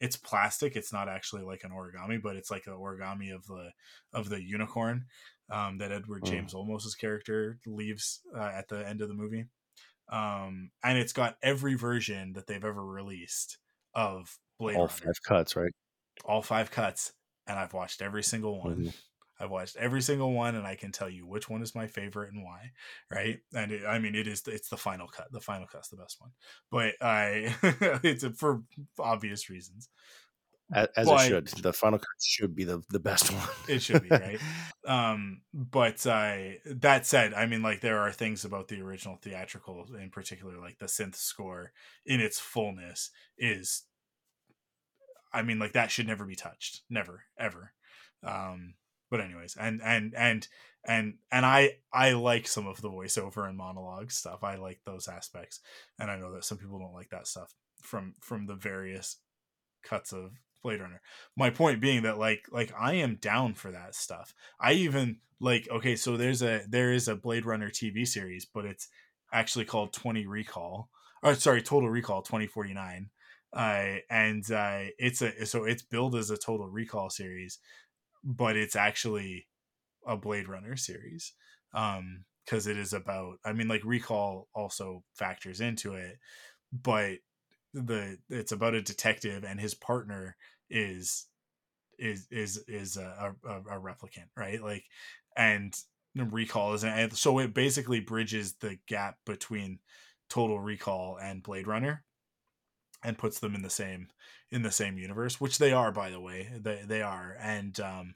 it's plastic it's not actually like an origami but it's like an origami of the of the unicorn um that edward Mm. james olmos's character leaves uh, at the end of the movie um and it's got every version that they've ever released of blade All runner five cuts, right? all five cuts and i've watched every single one Mhm. I've watched every single one, and I can tell you which one is my favorite and why. Right? And it, I mean, it is it's the final cut. The final cut's the best one, but I *laughs* it's for obvious reasons. As, as But- it should. The final cut should be the, the best *laughs* one. It should be right. um, but uh, that said, I mean, like there are things about the original theatrical, in particular, like the synth score in its fullness is. I mean, like that should never be touched, never, ever. Um, but anyways, and and and and and I I like some of the voiceover and monologue stuff. I like those aspects, and I know that some people don't like that stuff from from the various cuts of Blade Runner. My point being that like like I am down for that stuff. I even like okay, so there's a there is a Blade Runner TV series, but it's actually called 20 Recall. Or sorry, Total Recall 2049. Uh and uh it's a so it's billed as a Total Recall series, but it's actually a Blade Runner series. Um because it is about I mean like Recall also factors into it, but the it's about a detective and his partner is is is is a, a, a replicant right? Like and recall is and so it basically bridges the gap between total recall and blade runner and puts them in the same in the same universe which they are by the way. They they are. And um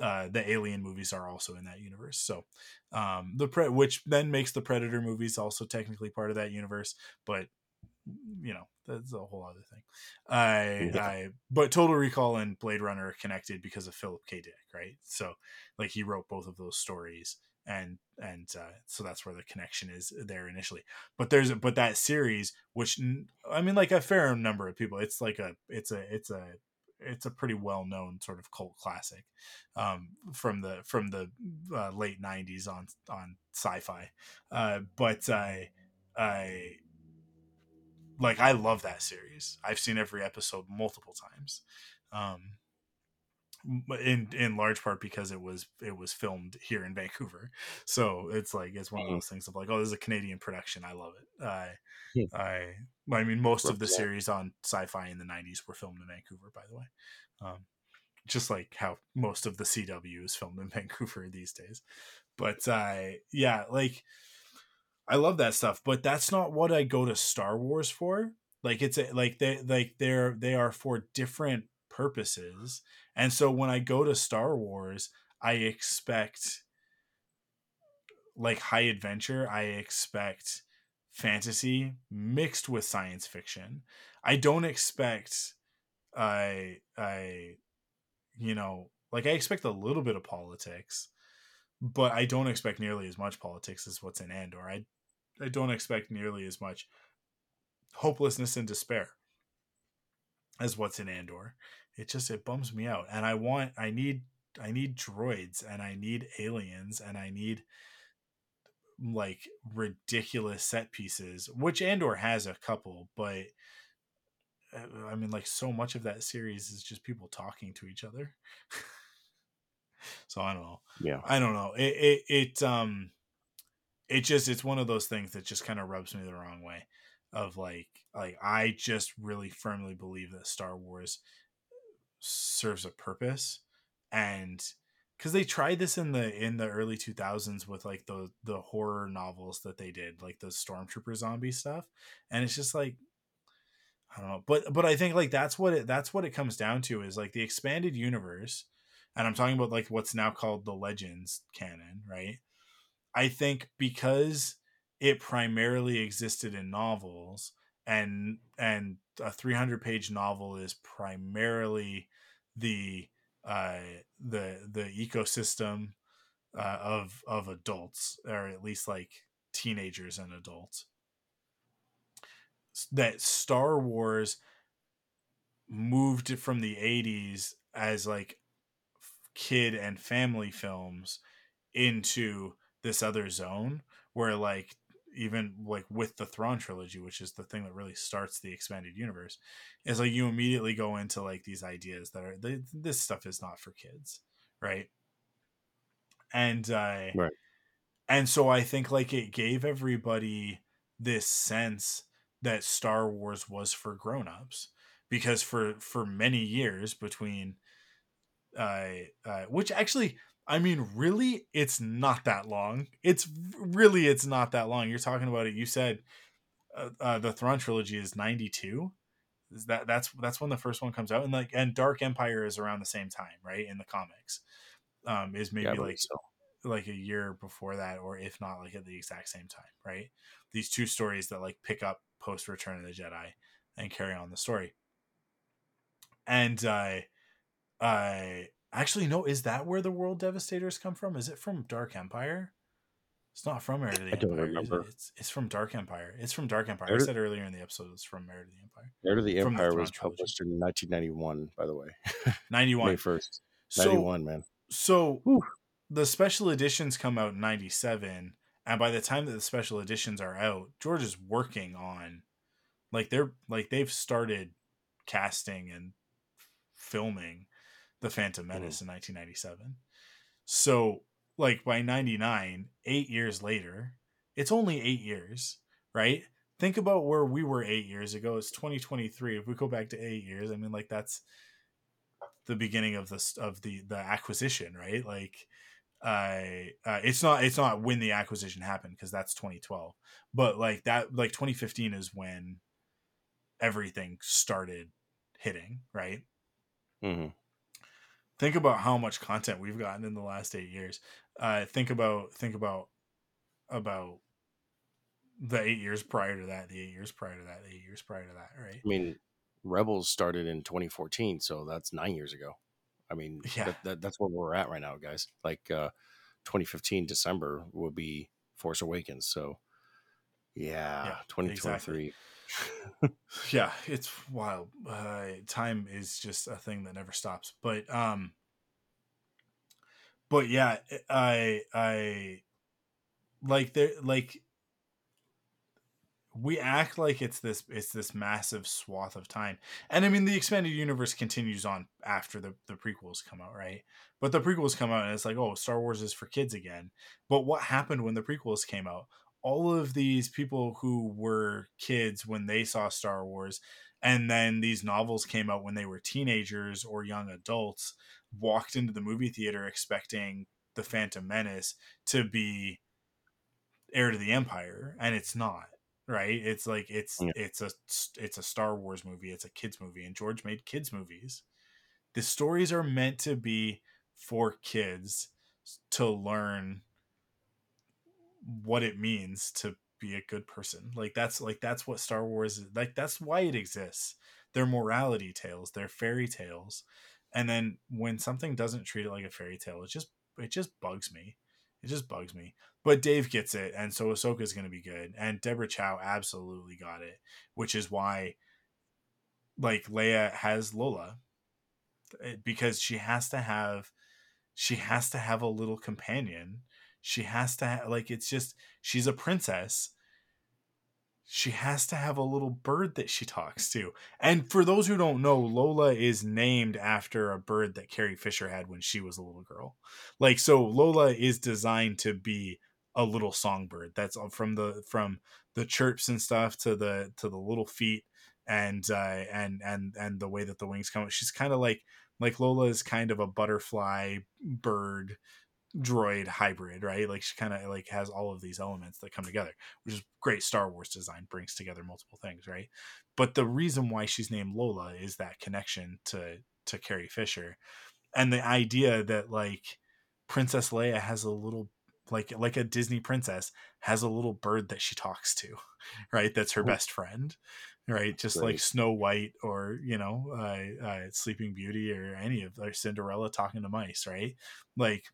uh the alien movies are also in that universe. So um the pre- which then makes the predator movies also technically part of that universe but you know that's a whole other thing i Yeah. i but total recall and blade runner are connected because of philip k dick right so like he wrote both of those stories and and uh, so that's where the connection is there initially but there's but that series which I mean like a fair number of people it's like a it's a it's a it's a pretty well known sort of cult classic um, from the from the uh, late '90s on on sci-fi. Uh, but I, I like I love that series. I've seen every episode multiple times. Um, in in large part because it was it was filmed here in Vancouver, so it's like it's one of Mhm. those things of like, oh, this is a Canadian production. I love it. I. I I mean, most of the series on sci-fi in the '90s were filmed in Vancouver, by the way. Um, just like how most of the CW is filmed in *laughs* Vancouver these days. But uh, yeah, like I love that stuff, but that's not what I go to Star Wars for. Like it's a, like they like they're they are for different purposes. And so when I go to Star Wars, I expect like high adventure, I expect fantasy mixed with science fiction. I don't expect I I you know, like I expect a little bit of politics, but I don't expect nearly as much politics as what's in Andor. I I don't expect nearly as much hopelessness and despair as what's in Andor. It just it bums me out. And I want I need I need droids and I need aliens and I need like ridiculous set pieces, which Andor has a couple, but uh, I mean, like so much of that series is just people talking to each other. *laughs* so I don't know. Yeah, I don't know. It it it um, it just it's one of those things that just kind of rubs me the wrong way. Of like like I just really firmly believe that Star Wars serves a purpose, and because they tried this in the in the early 2000s with like the the horror novels that they did like the stormtrooper zombie stuff and it's just like I don't know, but but I think like that's what it that's what it comes down to is like the expanded universe, and I'm talking about like what's now called the Legends canon, right? I think because it primarily existed in novels, and and a 300 page novel is primarily the uh the the ecosystem uh, of of adults or at least like teenagers and adults. That Star Wars moved from the 80s as like kid and family films into this other zone where like even like with the Thrawn trilogy, which is the thing that really starts the expanded universe, is like you immediately go into like these ideas that are they, this stuff is not for kids, right? And uh, right, and so I think like it gave everybody this sense that Star Wars was for grown-ups because for for many years between uh, uh which actually I mean really it's not that long. It's really it's not that long. You're talking about it you said uh, uh the Thrawn trilogy is 92. Is that that's that's when the first one comes out and like and Dark Empire is around the same time, right? In the comics. Um is maybe yeah, like so like a year before that or if not like at the exact same time right these two stories that like pick up post return of the jedi and carry on the story and uh i actually no is that where the world devastators come from is it from dark empire it's not from Heir to the I Empire. Don't remember. It? It's it's from Dark Empire. It's from Dark Empire. Heir I said earlier in the episode it's from Heir to the Empire. Heir to the Empire the was published in 1991, by the way. *laughs* 91. May 1st. 91, so, man. So Whew the special editions come out in 97 and by the time that the special editions are out george is working on like they're like they've started casting and filming the phantom menace mm. in 1997 so like by 99 eight years later it's only eight years right? Think about where we were eight years ago. It's 2023 if we go back to eight years i mean like that's the beginning of this of the the acquisition right? Like I uh, it's not it's not when the acquisition happened because that's 2012 but like that like 2015 is when everything started hitting right? Mm-hmm. Think about how much content we've gotten in the last eight years uh think about think about about the eight years prior to that the eight years prior to that the eight years prior to that right i mean rebels started in 2014 so that's nine years ago I mean, yeah. That, that, that's where we're at right now, guys. Like uh, 2015 December will be Force Awakens. So, yeah, yeah 2023. Exactly. *laughs* yeah, it's wild. Uh, time is just a thing that never stops. But um, but yeah, I I like there like we act like it's this it's this massive swath of time and i mean the expanded universe continues on after the, the prequels come out right but the prequels come out and it's like oh star wars is for kids again but what happened when the prequels came out all of these people who were kids when they saw star wars and then these novels came out when they were teenagers or young adults walked into the movie theater expecting the phantom menace to be heir to the empire and it's not right it's like it's yeah. it's a it's a star wars movie it's a kids movie and george made kids movies the stories are meant to be for kids to learn what it means to be a good person. Like that's like that's what star wars is like that's why it exists. They're morality tales they're fairy tales. And then when something doesn't treat it like a fairy tale it just it just bugs me. It just bugs me. But dave gets it and so ahsoka is going to be good and deborah chow absolutely got it which is why like leia has lola eh, because she has to have she has to have a little companion she has to ha- like it's just she's a princess she has to have a little bird that she talks to. And for those who don't know, Lola is named after a bird that Carrie Fisher had when she was a little girl. Like so Lola is designed to be a little songbird. That's from the from the chirps and stuff to the to the little feet and uh and and and the way that the wings come. She's kind of like like Lola is kind of a butterfly bird droid hybrid, right? Like she kind of like has all of these elements that come together, which is great. Star Wars design brings together multiple things, right? But the reason why she's named Lola is that connection to to Carrie Fisher, and the idea that like Princess Leia has a little like like a Disney princess has a little bird that she talks to, *laughs* right? That's her best friend, right? Just Great. like Snow White or you know uh, uh, Sleeping Beauty or any of or Cinderella talking to mice, right? Like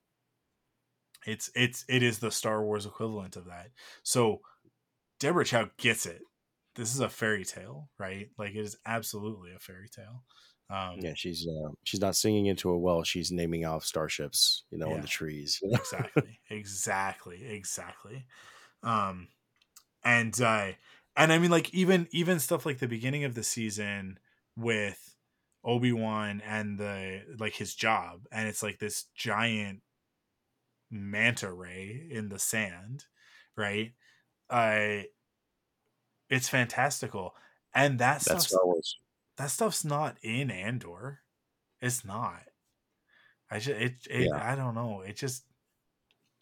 it's it's it is the Star Wars equivalent of that. So Deborah Chow gets it. This is a fairy tale, right? Like it is absolutely a fairy tale. Um, yeah, she's uh, she's not singing into a well. She's naming off starships, you know, yeah, in the trees. *laughs* exactly, exactly, exactly. Um, and uh, and I mean, like even even stuff like the beginning of the season with Obi Wan and the like his job, and it's like this giant manta ray in the sand, right? I it's fantastical. And that That's stuff's, that stuff's not in Andor. It's not. I just it, it yeah. I don't know. It just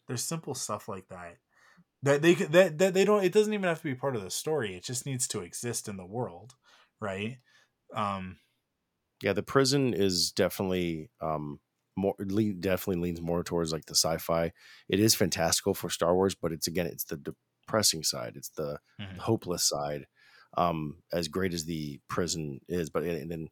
there's simple stuff like that that they that, that they don't it doesn't even have to be part of the story it just needs to exist in the world right um yeah the prison is definitely um more lean, definitely leans more towards like the sci-fi. It is fantastical for Star Wars, but it's again it's the depressing side. It's the mm-hmm. hopeless side. Um, as great as the prison is, but and then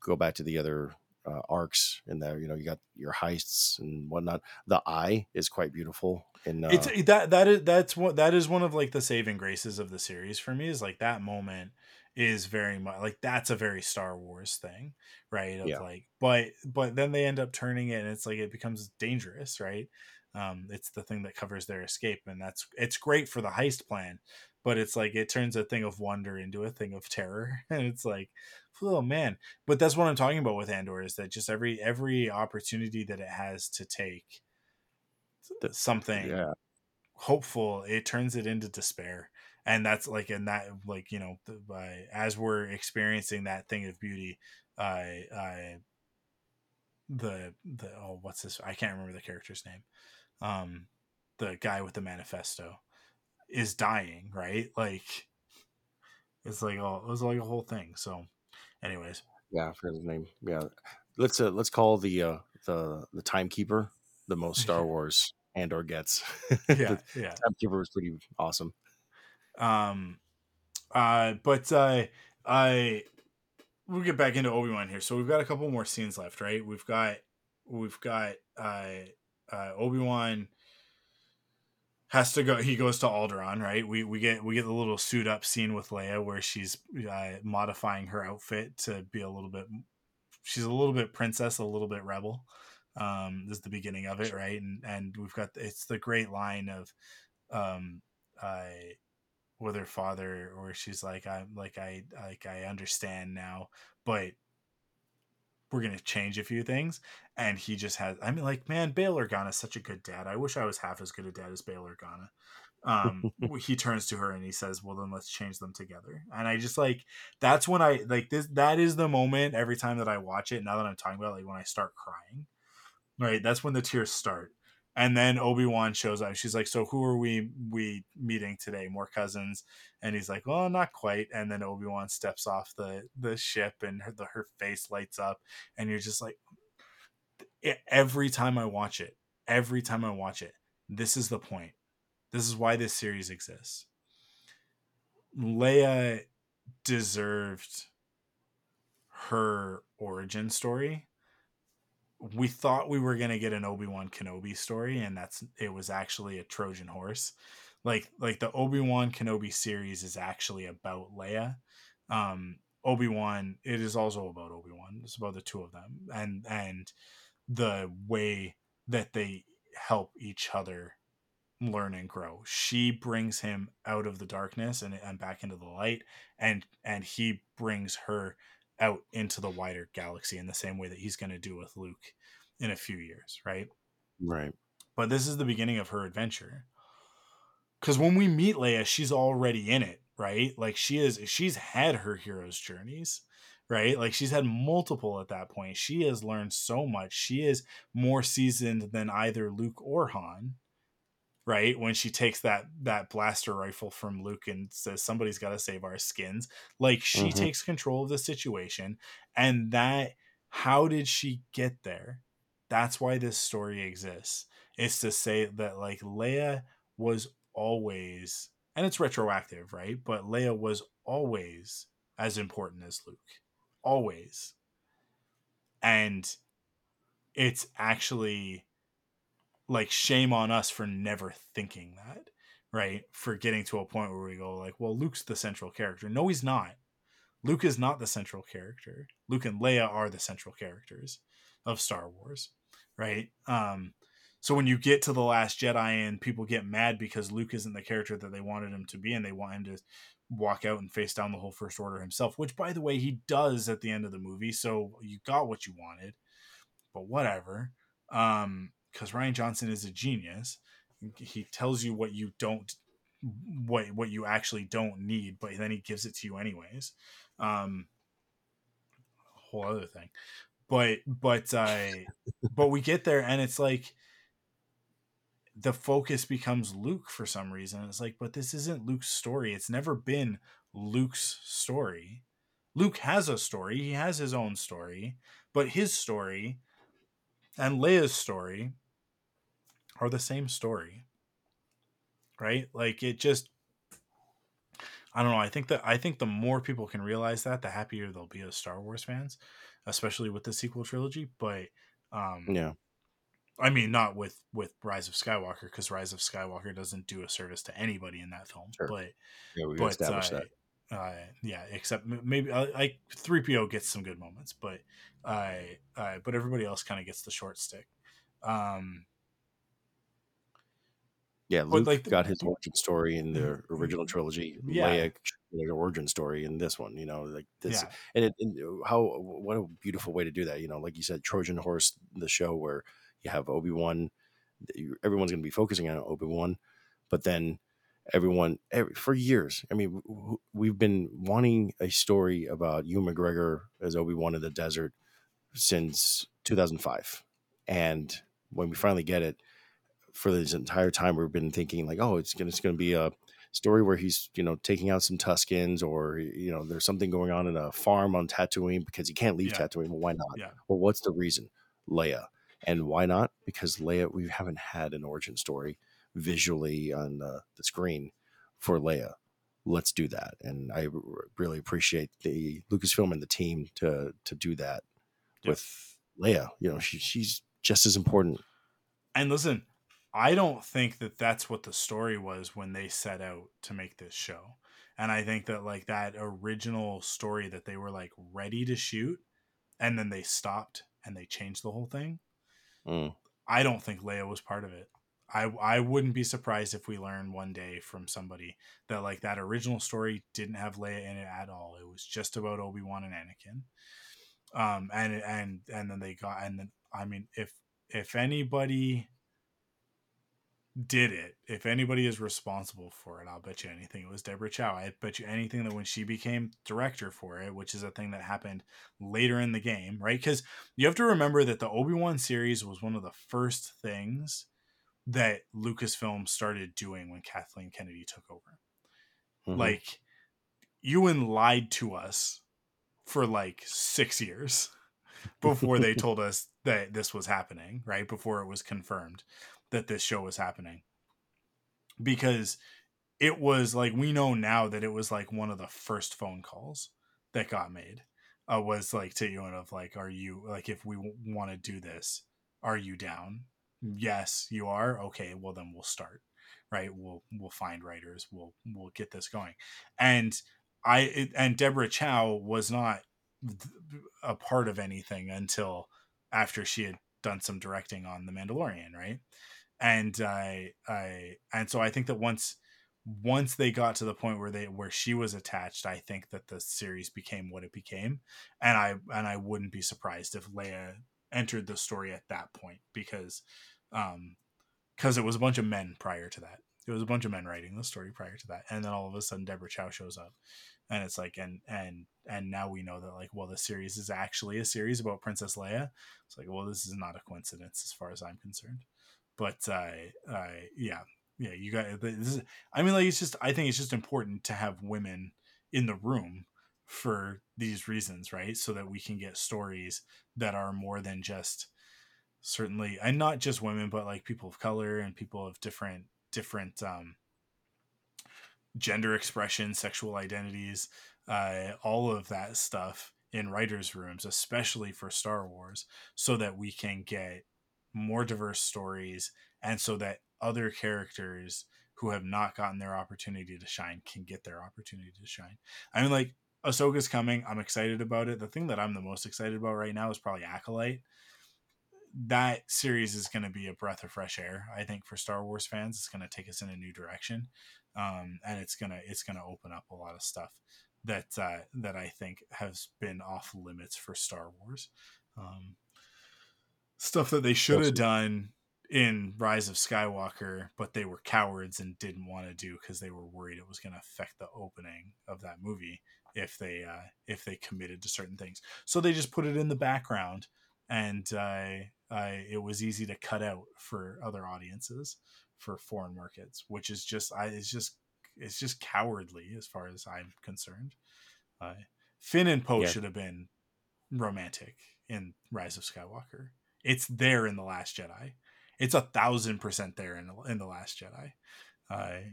go back to the other uh, arcs in there. You know, you got your heists and whatnot. The eye is quite beautiful. And uh, it's that that is that's what that is one of like the saving graces of the series for me is like that moment is very much like that's a very Star Wars thing, right? Of yeah. like, but but then they end up turning it, and it's like it becomes dangerous, right? Um, it's the thing that covers their escape, and that's it's great for the heist plan, but it's like it turns a thing of wonder into a thing of terror, *laughs* and it's like, oh man! But that's what I'm talking about with Andor is that just every every opportunity that it has to take something yeah. hopeful, it turns it into despair and that's like in that like you know by as we're experiencing that thing of beauty i i the the oh what's this i can't remember the character's name um the guy with the manifesto is dying right? Like it's like oh it was like a whole thing so anyways. Yeah for his name yeah. Let's uh, let's call the uh the the timekeeper the most star *laughs* wars Andor gets. *laughs* Yeah yeah. timekeeper was pretty awesome um, uh, but uh, I we'll get back into Obi Wan here. So we've got a couple more scenes left, right? We've got we've got uh, uh, Obi Wan has to go. He goes to Alderaan, right? We we get we get the little suit up scene with Leia where she's uh, modifying her outfit to be a little bit. She's a little bit princess, a little bit rebel. Um, this is the beginning of it, right? And and we've got it's the great line of, um, I with her father or she's like i'm like i like i understand now but we're gonna change a few things and he just has i mean like man bail organa is such a good dad. I wish i was half as good a dad as bail organa. Um *laughs* he turns to her and he says well then let's change them together and i just like that's when i like this that is the moment every time that i watch it now that i'm talking about it, like when i start crying right? That's when the tears start and then obi-wan shows up. She's like so who are we we meeting today? More cousins? And he's like well not quite. And then obi-wan steps off the the ship and her, the, her face lights up. And you're just like every time i watch it every time i watch it this is the point. This is why this series exists. Leia deserved her origin story we thought we were gonna get an obi-wan kenobi story and that's it was actually a trojan horse. Like like the obi-wan kenobi series is actually about leia. Um obi-wan it is also about obi-wan. It's about the two of them and and the way that they help each other learn and grow. She brings him out of the darkness and, and back into the light and and he brings her out into the wider galaxy in the same way that he's going to do with Luke in a few years, right? Right. But this is the beginning of her adventure. Cuz when we meet Leia, she's already in it, right? Like she is she's had her hero's journeys, right? Like she's had multiple at that point. She has learned so much. She is more seasoned than either Luke or Han, right? When she takes that that blaster rifle from luke and says somebody's got to save our skins like she mm-hmm. takes control of the situation and that how did she get there? That's why this story exists is to say that like leia was always and it's retroactive right? But leia was always as important as luke always. And it's actually like shame on us for never thinking that right? For getting to a point where we go like well luke's the central character. No he's not. Luke is not the central character. Luke and leia are the central characters of star wars right? Um so when you get to the last jedi and people get mad because luke isn't the character that they wanted him to be and they want him to walk out and face down the whole first order himself which by the way he does at the end of the movie so you got what you wanted but whatever. Um because Rian Johnson is a genius. He tells you what you don't, what what you actually don't need, but then he gives it to you anyways. Um, whole other thing, but but uh, *laughs* but we get there and it's like the focus becomes Luke for some reason. It's like, but this isn't Luke's story. It's never been Luke's story. Luke has a story. He has his own story, but his story and Leia's story are the same story right like it just i don't know i think that i think the more people can realize that the happier they'll be as star wars fans especially with the sequel trilogy but um yeah i mean not with with rise of skywalker because rise of skywalker doesn't do a service to anybody in that film sure. but yeah we but, established uh, that uh, yeah, except maybe uh, like three PO gets some good moments, but I, uh, uh, but everybody else kind of gets the short stick. Um, yeah, Luke like, got his origin story in the mm-hmm. original trilogy. Yeah. Leia their origin story in this one. You know, like this, yeah. and, it, and uh, how what a beautiful way to do that. You know, like you said, Trojan Horse, the show where you have Obi Wan. Everyone's going to be focusing on Obi Wan, but then everyone every, for years. I mean, we've been wanting a story about Ewan McGregor as Obi Wan in the desert since 2005, and when we finally get it for this entire time we've been thinking like, oh, it's gonna it's gonna be a story where he's you know taking out some Tuskens or you know there's something going on in a farm on Tatooine because he can't leave yeah. Tatooine. Well, why not? Yeah. Well, what's the reason? Leia, and why not? Because Leia, we haven't had an origin story visually on the, the screen for Leia. Let's do that, and I really appreciate the Lucasfilm and the team to to do that with Leia. You know, she, she's just as important. And listen, I don't think that that's what the story was when they set out to make this show. And I think that like that original story that they were like ready to shoot and then they stopped and they changed the whole thing. Mm. I don't think Leia was part of it. I I wouldn't be surprised if we learn one day from somebody that like that original story didn't have Leia in it at all. It was just about Obi-Wan and Anakin. Um and and and then they got and then I mean if if anybody did it. If anybody is responsible for it, I'll bet you anything it was Deborah Chow. I bet you anything that when she became director for it, which is a thing that happened later in the game, right? Because you have to remember that the Obi Wan series was one of the first things that Lucasfilm started doing when Kathleen Kennedy took over. Mm-hmm. Like, Ewan lied to us for like six years *laughs* before they *laughs* told us that this was happening, right? Before it was confirmed that this show was happening because it was like we know now that it was like one of the first phone calls that got made uh, was like to Ewan of like, are you like if we w- want to do this, are you down? Yes, you are. Okay, well then we'll start. Right, we'll we'll find writers. We'll we'll get this going, and I it, and Deborah Chow was not a part of anything until after she had done some directing on The Mandalorian, right? And I I and so I think that once once they got to the point where they where she was attached, I think that the series became what it became, and I and I wouldn't be surprised if Leia entered the story at that point because, um, because it was a bunch of men prior to that. It was a bunch of men writing the story prior to that, and then all of a sudden Deborah Chow shows up, and it's like and and and now we know that like well the series is actually a series about Princess Leia. It's like well this is not a coincidence as far as I'm concerned, but I uh, yeah yeah, you got this. Is, I mean, like it's just. I think it's just important to have women in the room for these reasons, right? So that we can get stories that are more than just certainly, and not just women, but like people of color and people of different different um, gender expression, sexual identities, uh, all of that stuff in writers' rooms, especially for Star Wars, so that we can get more diverse stories and so that other characters who have not gotten their opportunity to shine can get their opportunity to shine. I mean, like Ahsoka's coming. I'm excited about it. The thing that I'm the most excited about right now is probably Acolyte. That series is going to be a breath of fresh air. I think for Star Wars fans, it's going to take us in a new direction, um, and it's gonna it's gonna open up a lot of stuff that uh, that I think has been off limits for Star Wars. Um, stuff that they should have done in Rise of Skywalker, but they were cowards and didn't want to do because they were worried it was going to affect the opening of that movie if they uh, if they committed to certain things. So they just put it in the background, and uh, I, it was easy to cut out for other audiences for foreign markets, which is just I it's just it's just cowardly as far as I'm concerned. Finn and Poe yeah. should have been romantic in Rise of Skywalker. It's there in the Last Jedi it's a thousand percent there in in the Last Jedi, I,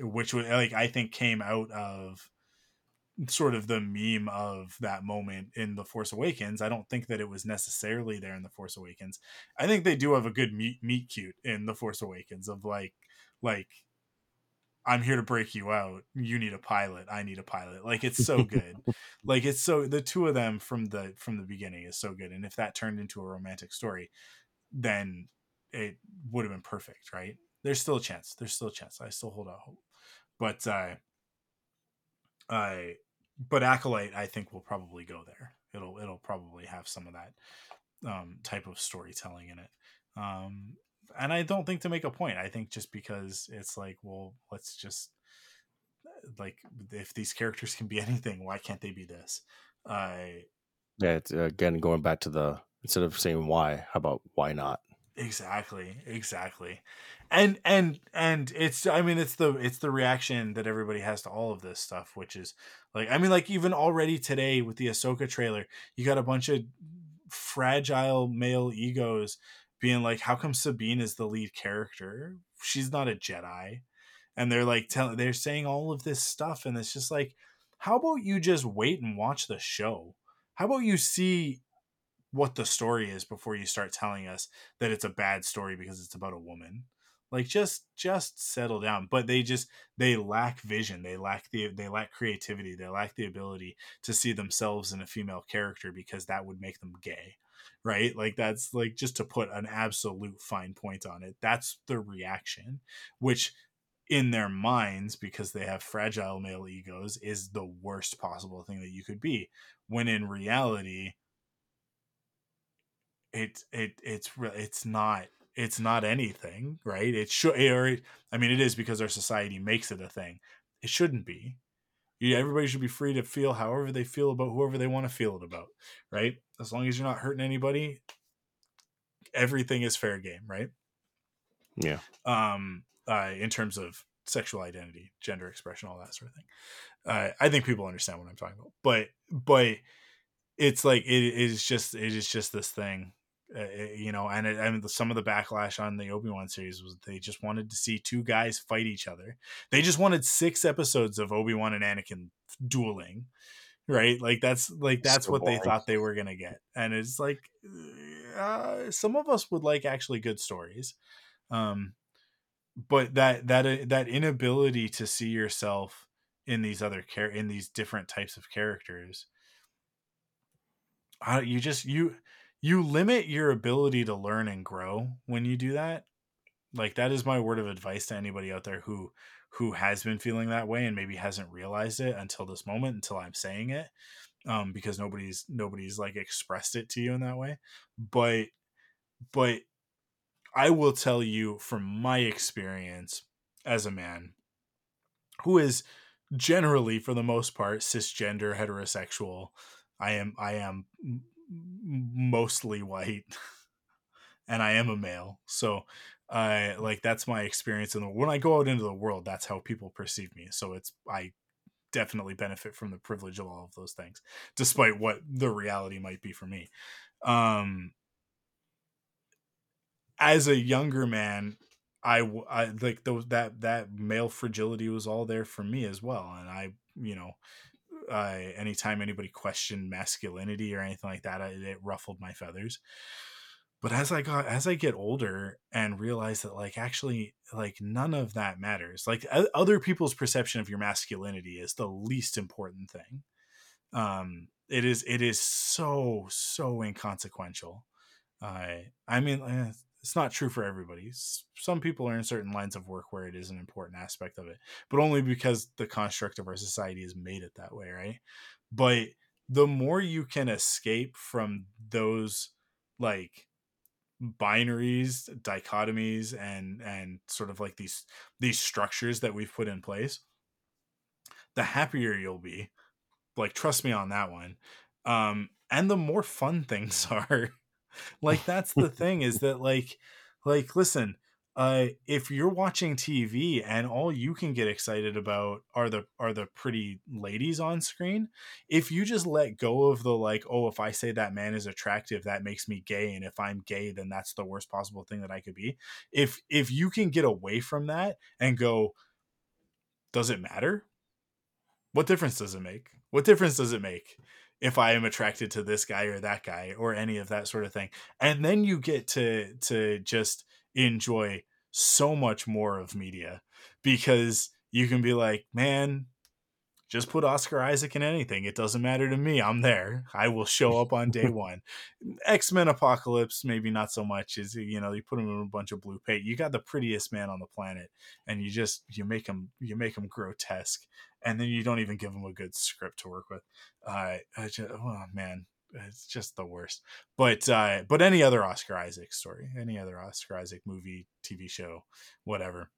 which was like I think came out of sort of the meme of that moment in the Force Awakens. I don't think that it was necessarily there in the Force Awakens. I think they do have a good meet meet cute in the Force Awakens of like like I'm here to break you out. You need a pilot. I need a pilot. Like it's so good. *laughs* like it's so the two of them from the from the beginning is so good. And if that turned into a romantic story, then it would have been perfect, right? There's still a chance. There's still a chance. I still hold out hope. But uh I but Acolyte I think will probably go there. It'll it'll probably have some of that um type of storytelling in it. Um and I don't think to make a point. I think just because it's like, well, let's just like if these characters can be *laughs* anything, why can't they be this? I uh, yeah, it's again going back to the instead of saying why, how about why not? Exactly, exactly. And and and it's I mean it's the it's the reaction that everybody has to all of this stuff, which is like I mean like even already today with the Ahsoka trailer, you got a bunch of fragile male egos being like, How come Sabine is the lead character? She's not a Jedi. And they're like tell they're saying all of this stuff, and it's just like, how about you just wait and watch the show? How about you see what the story is before you start telling us that it's a bad story because it's about a woman like just just settle down but they just they lack vision they lack the they lack creativity they lack the ability to see themselves in a female character because that would make them gay right like that's like just to put an absolute fine point on it that's the reaction which in their minds because they have fragile male egos is the worst possible thing that you could be when in reality it it it's it's not it's not anything, right? It should or it, I mean it is because our society makes it a thing. It shouldn't be. Everybody should be free to feel however they feel about whoever they want to feel it about, right? As long as you're not hurting anybody, everything is fair game, right? Yeah. Um uh in terms of sexual identity, gender expression, all that sort of thing. Uh, I think people understand what I'm talking about, but but it's like it is just it is just this thing uh, eh, you know, and it, I mean, some of the backlash on the Obi Wan series was they just wanted to see two guys fight each other. They just wanted six episodes of Obi Wan and Anakin dueling, right? Like that's like that's So what they thought they were gonna get, and it's like uh, some of us would like actually good stories, um, but that that uh, that inability to see yourself in these other care in these different types of characters, uh, you just you you limit your ability to learn and grow when you do that. Like that is my word of advice to anybody out there who who has been feeling that way and maybe hasn't realized it until this moment until i'm saying it um because nobody's nobody's like expressed it to you in that way but but i will tell you from my experience as a man who is generally for the most part cisgender heterosexual i am i am mostly white *laughs* and i am a male so I like that's my experience the when I go out into the world, that's how people perceive me. So it's I definitely benefit from the privilege of all of those things, despite what the reality might be for me. Um, as a younger man, I, I like those that that male fragility was all there for me as well, and I you know. I anytime anybody questioned masculinity or anything like that, I, it ruffled my feathers. But as i got as i get older and realize that like actually like none of that matters like other people's perception of your masculinity is the least important thing. Um it is it is so so inconsequential. I i mean eh, it's not true for everybody. Some people are in certain lines of work where it is an important aspect of it but only because the construct of our society has made it that way right? But the more you can escape from those like binaries dichotomies and and sort of like these these structures that we've put in place the happier you'll be. Like trust me on that one. Um and the more fun *laughs* things are like that's the thing is that like like listen uh if you're watching tv and all you can get excited about are the are the pretty ladies on screen if you just let go of the like oh if i say that man is attractive that makes me gay and if i'm gay then that's the worst possible thing that i could be if if you can get away from that and go does it matter? What difference does it make? What difference does it make if i am attracted to this guy or that guy or any of that sort of thing. And then you get to to just enjoy so much more of media because you can be like man just put Oscar Isaac in anything. It doesn't matter to me. I'm there. I will show up on day *laughs* one. X Men Apocalypse, maybe not so much. Is you know you put him in a bunch of blue paint. You got the prettiest man on the planet, and you just you make him you make him grotesque, and then you don't even give him a good script to work with. Uh, I just, oh man, it's just the worst. But uh, but any other Oscar Isaac story, any other Oscar Isaac movie, TV show, whatever.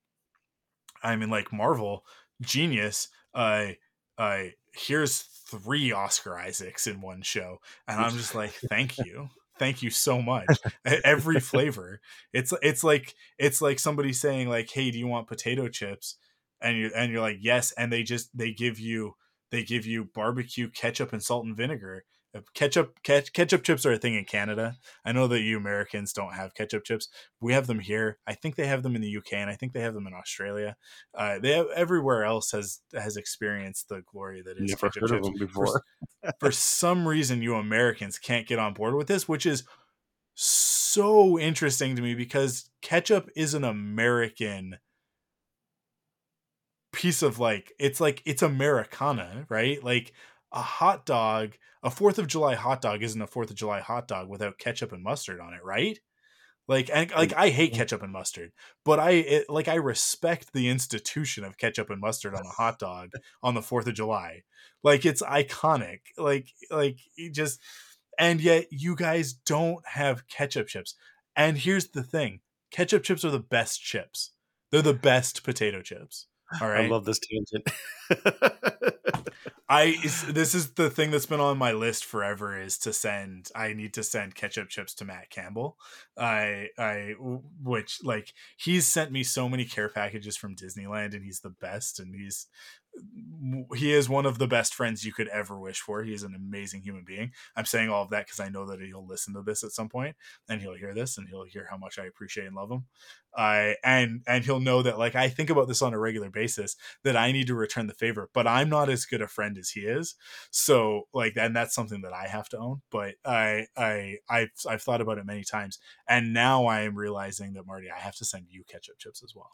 I mean, like Marvel, genius. Uh, uh, here's three Oscar Isaacs in one show, and I'm just like, thank *laughs* you, thank you so much. Every flavor, it's it's like it's like somebody saying like, hey, do you want potato chips? And you and you're like, yes, and they just they give you they give you barbecue ketchup and salt and vinegar. Ketchup ketch, ketchup chips are a thing in Canada. I know that you Americans don't have ketchup chips. We have them here. I think they have them in the UK, and I think they have them in Australia. Uh, they have everywhere else has has experienced the glory that is Never ketchup heard of chips. them before. For *laughs* some reason, you Americans can't get on board with this, which is so interesting to me because ketchup is an American piece of like it's like it's Americana, right? Like a hot dog, a Fourth of July hot dog isn't a Fourth of July hot dog without ketchup and mustard on it, right? Like, and like I hate ketchup and mustard, but I it, like I respect the institution of ketchup and mustard on a hot dog on the Fourth of July. Like it's iconic. Like like just, and yet you guys don't have ketchup chips. And here's the thing: ketchup chips are the best chips. They're the best potato chips. All right. I love this tangent. *laughs* I this is the thing that's been on my list forever is to send I need to send ketchup chips to Matt Campbell. I I which like he's sent me so many care packages from Disneyland and he's the best and he's he is one of the best friends you could ever wish for. He's an amazing human being. I'm saying all of that because I know that he'll listen to this at some point and he'll hear this and he'll hear how much I appreciate and love him. I and and he'll know that like I think about this on a regular basis that I need to return the favor, but I'm not as good a friend as he is. So like, and that's something that I have to own. But I I I've I've thought about it many times, and now I am realizing that Marty, I have to send you ketchup chips as well.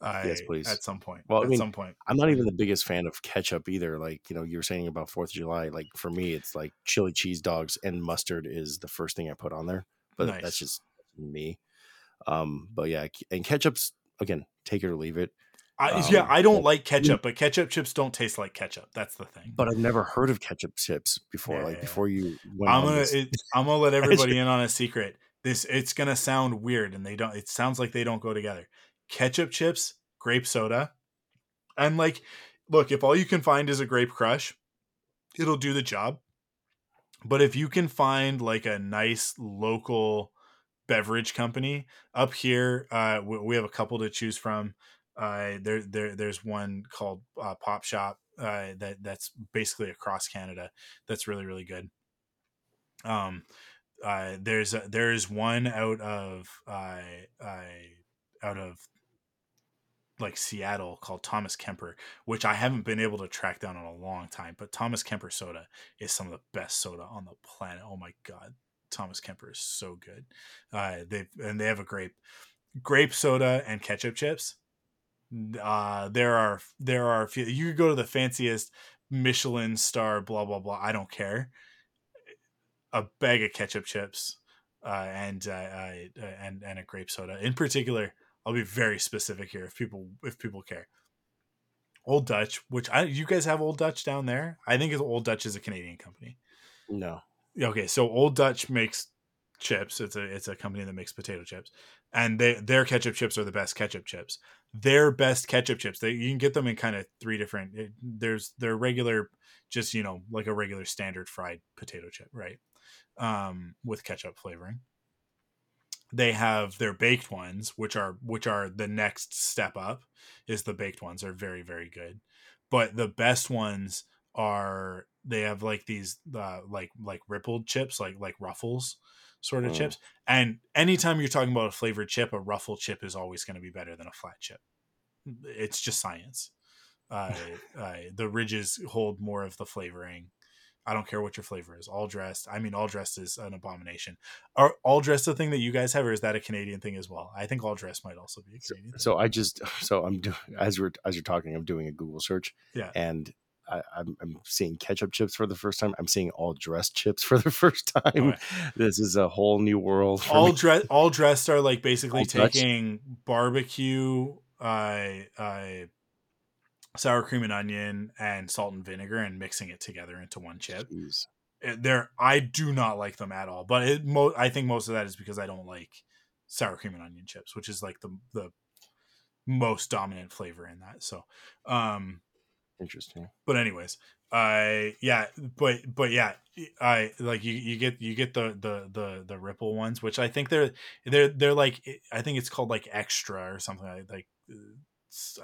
I, Yes, please. At some point. Well, I at mean, some point. I'm not even the biggest fan of ketchup either. Like, you know, you were saying about Fourth of July. Like for me, it's like chili cheese dogs and mustard is the first thing I put on there. But Nice. that's just me. Um, but yeah, and ketchup's again, take it or leave it. I, um, yeah, I don't but- like ketchup, but ketchup chips don't taste like ketchup. That's the thing. But I've never heard of ketchup chips before. Yeah, like yeah, before you went I'm gonna it, I'm gonna let *laughs* everybody in on a secret. This it's gonna sound weird, and they don't. It sounds like they don't go together. Ketchup chips, grape soda, and like, look, if all you can find is a grape crush, it'll do the job. But if you can find like a nice local beverage company up here, uh, we, we have a couple to choose from. Uh, there, there, there's one called uh, Pop Shoppe uh, that that's basically across Canada. That's really, really good. Um, uh, there's a, there's one out of uh, uh, out of like Seattle called Thomas Kemper, which I haven't been able to track down in a long time. But Thomas Kemper soda is some of the best soda on the planet. Oh my god, Thomas Kemper is so good. Uh, they and they have a grape grape soda and ketchup chips. Uh, there are there are a few, you could go to the fanciest Michelin star blah blah blah. I don't care. A bag of ketchup chips uh, and uh, uh, and and a grape soda in particular. I'll be very specific here if people if people care. Old Dutch, which I you guys have Old Dutch down there. I think it's Old Dutch is a Canadian company. no. Okay, so Old Dutch makes chips. It's a it's a company that makes potato chips, and they their ketchup chips are the best ketchup chips. Their best ketchup chips. They you can get them in kind of three different. It, there's their regular, just you know like a regular standard fried potato chip, right? Um, with ketchup flavoring. They have their baked ones, which are which are the next step up. Is the baked ones are very very good, but the best ones are they have like these uh, like like rippled chips like like ruffles sort of Mm. chips and anytime you're talking about a flavored chip a ruffle chip is always going to be better than a flat chip it's just science uh, *laughs* uh, the ridges hold more of the flavoring i don't care what your flavor is all dressed i mean all dressed is an abomination are all dressed a thing that you guys have or is that a canadian thing as well i think all dressed might also be a canadian thing. So I just *laughs* so I'm doing as we're as you're talking, I'm doing a Google search. Yeah. And I, I'm I'm seeing ketchup chips for the first time. I'm seeing all dressed chips for the *laughs* first time. This is a whole new world. For all me. dress all dressed are like basically All taking barbecue uh uh sour cream and onion and salt and vinegar and mixing it together into one chip Jeez. Uh, they're i do not like them at all but it mo- i think most of that is because i don't like sour cream and onion chips which is like the the most dominant flavor in that so um Interesting. but anyways i yeah but but yeah i like you you get you get the the the the ripple ones which i think they're they're they're like i think it's called like extra or something like like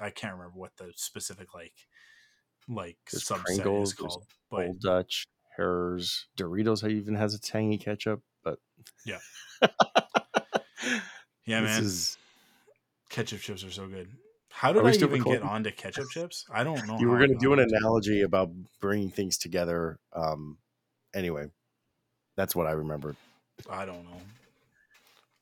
i can't remember what the specific like like There's subset Pringles, is called but Old Dutch, Herr's, Doritos even has a tangy ketchup, but Yeah. *laughs* yeah man is ketchup chips are so good how did i even get recording? onto ketchup chips i don't know you were going to do an analogy about bringing things together. Um, anyway, that's what I remembered. I don't know.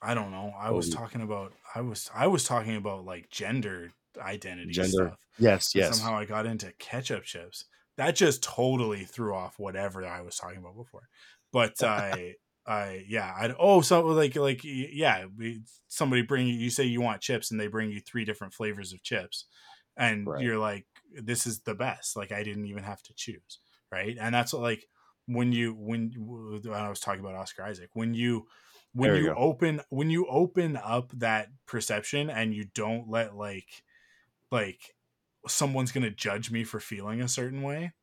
I don't know. I Oh, was you- talking about I was I was talking about like gender identity Gender. stuff. Yes, yes. Somehow I got into ketchup chips. That just totally threw off whatever I was talking about before. But *laughs* I I yeah, I oh so like like yeah, we, somebody bring you you say you want chips and they bring you three different flavors of chips and Right. you're like this is the best. Like I didn't even have to choose, right? And that's what like when you when, when I was talking about Oscar Isaac, when you when There you you open when you open up that perception and you don't let like like someone's going to judge me for feeling a certain way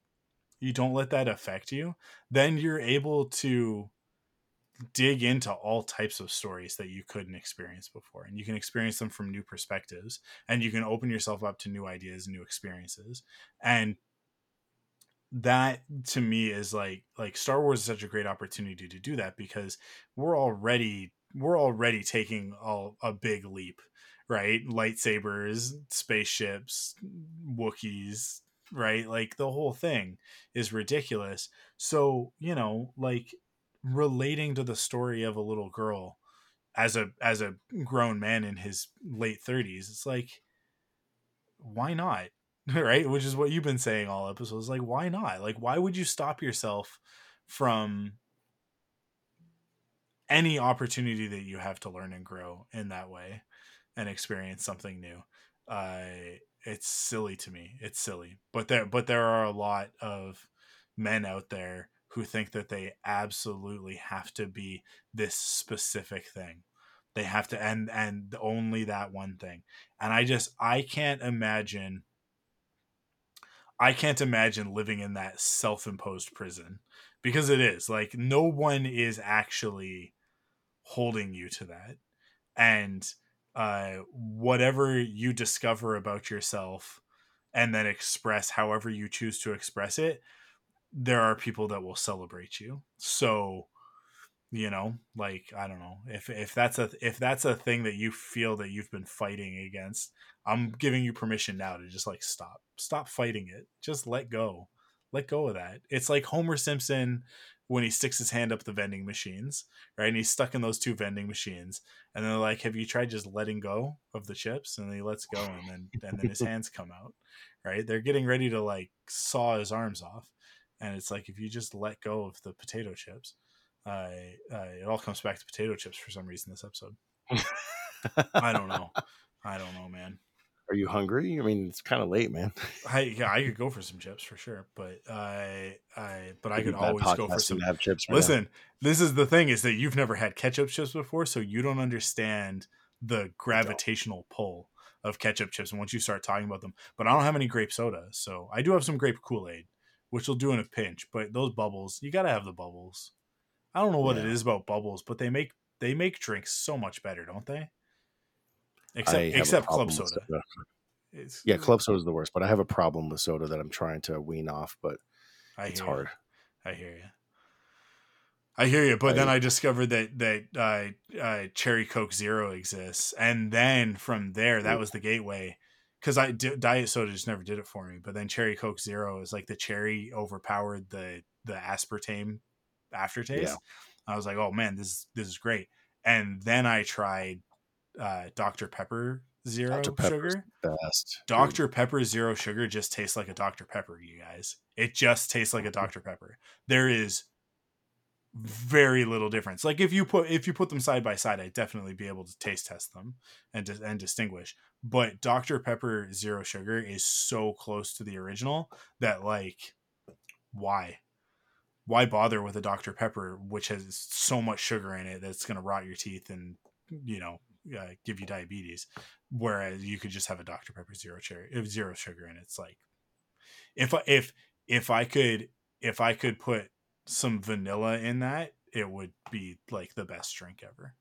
you don't let that affect you then you're able to dig into all types of stories that you couldn't experience before and you can experience them from new perspectives and you can open yourself up to new ideas new experiences and that to me is like like Star Wars is such a great opportunity to do that because we're already we're already taking a, a big leap, right? Lightsabers, spaceships, Wookiees, right? Like the whole thing is ridiculous. So, you know, like relating to the story of a little girl as a as a grown man in his late 30s, it's like why not? *laughs* right? Which is what you've been saying all episodes. Like, why not? Like, why would you stop yourself from any opportunity that you have to learn and grow in that way and experience something new? Uh, it's silly to me. It's silly, but there, but there are a lot of men out there who think that they absolutely have to be this specific thing they have to end and only that one thing and i just i can't imagine I can't imagine living in that self-imposed prison because it is like no one is actually holding you to that. And uh, whatever you discover about yourself and then express however you choose to express it, there are people that will celebrate you. So, you know, like I don't know if if that's a if that's a thing that you feel that you've been fighting against, I'm giving you permission now to just like stop. Stop fighting it. Just let go. Let go of that. It's like Homer Simpson when he sticks his hand up the vending machines, right? And he's stuck in those two vending machines. And they're like, Have you tried just letting go of the chips? And he lets go and then and then his *laughs* hands come out. Right? They're getting ready to like saw his arms off. And it's like if you just let go of the potato chips, uh, uh, it all comes back to potato chips for some reason this episode. *laughs* I don't know. I don't know, man. Are you hungry? I mean, it's kind of late, man. I *laughs* yeah, I could go for some chips for sure, but I I but I could always go for some have chips. Right Listen, now. this is the thing is that you've never had ketchup chips before, so you don't understand the gravitational pull of ketchup chips. And once you start talking about them, but I don't have any grape soda, so I do have some grape Kool Aid, which will do in a pinch. But those bubbles, you got to have the bubbles. I don't know what yeah. it is about bubbles, but they make they make drinks so much better, don't they? Except except club soda. soda. yeah, club soda is the worst, but I have a problem with soda that I'm trying to wean off, but I it's hard. You. I hear you. I hear you, but I, then I discovered that that uh, uh, cherry Coke Zero exists, and then from there, that was the gateway. Because I diet soda just never did it for me, but then cherry Coke Zero is like the cherry overpowered the the aspartame aftertaste. Yeah. I was like, oh man, this this is great. And then I tried uh, Dr. Pepper zero Dr. sugar. Best. Dr. Pepper zero sugar just tastes like a Dr. Pepper, you guys. It just tastes like a Dr. Pepper. There is very little difference. Like if you put if you put them side by side, I'd definitely be able to taste test them and and distinguish. But Dr. Pepper zero sugar is so close to the original that like why? Why bother with a Dr. Pepper which has so much sugar in it that's going to rot your teeth and you know uh, give you diabetes, whereas you could just have a Dr Pepper zero cherry, uh, zero sugar, and it's like if if if I could if I could put some vanilla in that, it would be like the best drink ever,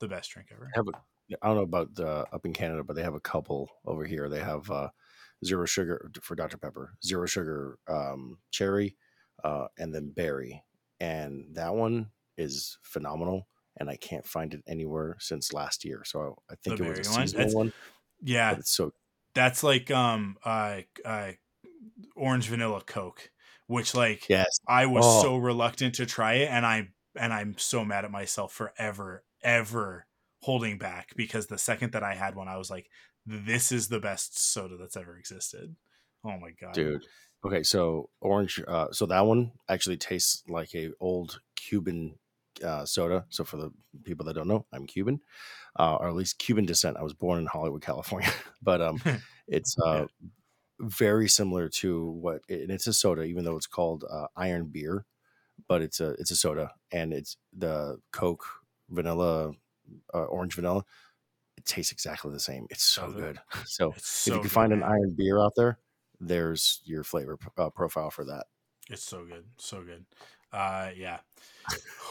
the best drink ever. I have a, I don't know about the up in Canada, but they have a couple over here. They have uh, zero sugar for Dr Pepper, zero sugar um, cherry, uh, and then berry, and that one is phenomenal and I can't find it anywhere since last year. So I think the it was a seasonal one. Yeah, it's so that's like um uh, uh orange vanilla Coke, which like yes, I was oh. so reluctant to try it, and I and I'm so mad at myself for ever ever holding back because the second that I had one, I was like, this is the best soda that's ever existed. Oh my god, dude. Okay, so orange. Uh, so that one actually tastes like a old Cuban uh, soda. So for the people that don't know, I'm Cuban, uh, or at least Cuban descent. I was born in Hollywood, *laughs* California, but um, *laughs* it's uh, very similar to what, and it's a soda, even though it's called uh, Iron Beer, but it's a it's a soda, and it's the Coke vanilla, uh, orange vanilla. It tastes exactly the same. It's so good. *laughs* So, so if you can find an Iron Beer out there, there's your flavor uh, profile for that. It's so good, so good. Uh, yeah.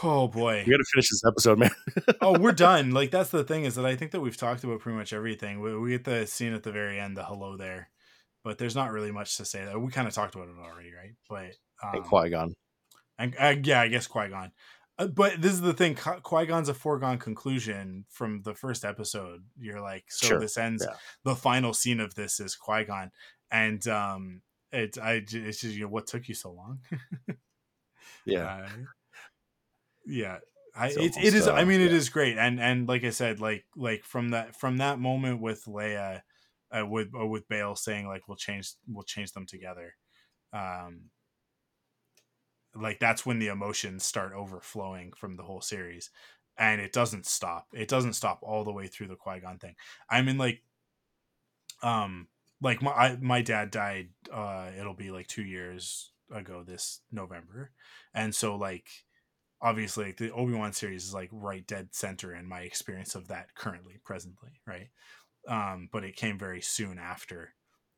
Oh boy, we got to finish this episode, man. *laughs* oh, we're done. Like that's the thing is that I think that we've talked about pretty much everything. We, we get the scene at the very end, the hello there, but there's not really much to say. That we kind of talked about it already, right? But um, and Qui Gon, and uh, yeah, I guess Qui Gon. Uh, but this is the thing: Qui Gon's a foregone conclusion from the first episode. You're like, so sure. this ends. Yeah. The final scene of this is Qui Gon, and um, it's I it's just you know what took you so long. *laughs* Yeah. Uh, yeah. I, So it, it is. I mean, it yeah. is great, and and like I said, like like from that from that moment with Leia, uh, with uh, with Bail saying like we'll change we'll change them together, um, like that's when the emotions start overflowing from the whole series, and it doesn't stop. It doesn't stop all the way through the Qui Gon thing. I mean, like, um, like my I, my dad died. Uh, it'll be like two years ago this November, and so like obviously like, the obi-wan series is like right dead center in my experience of that currently presently right um but it came very soon after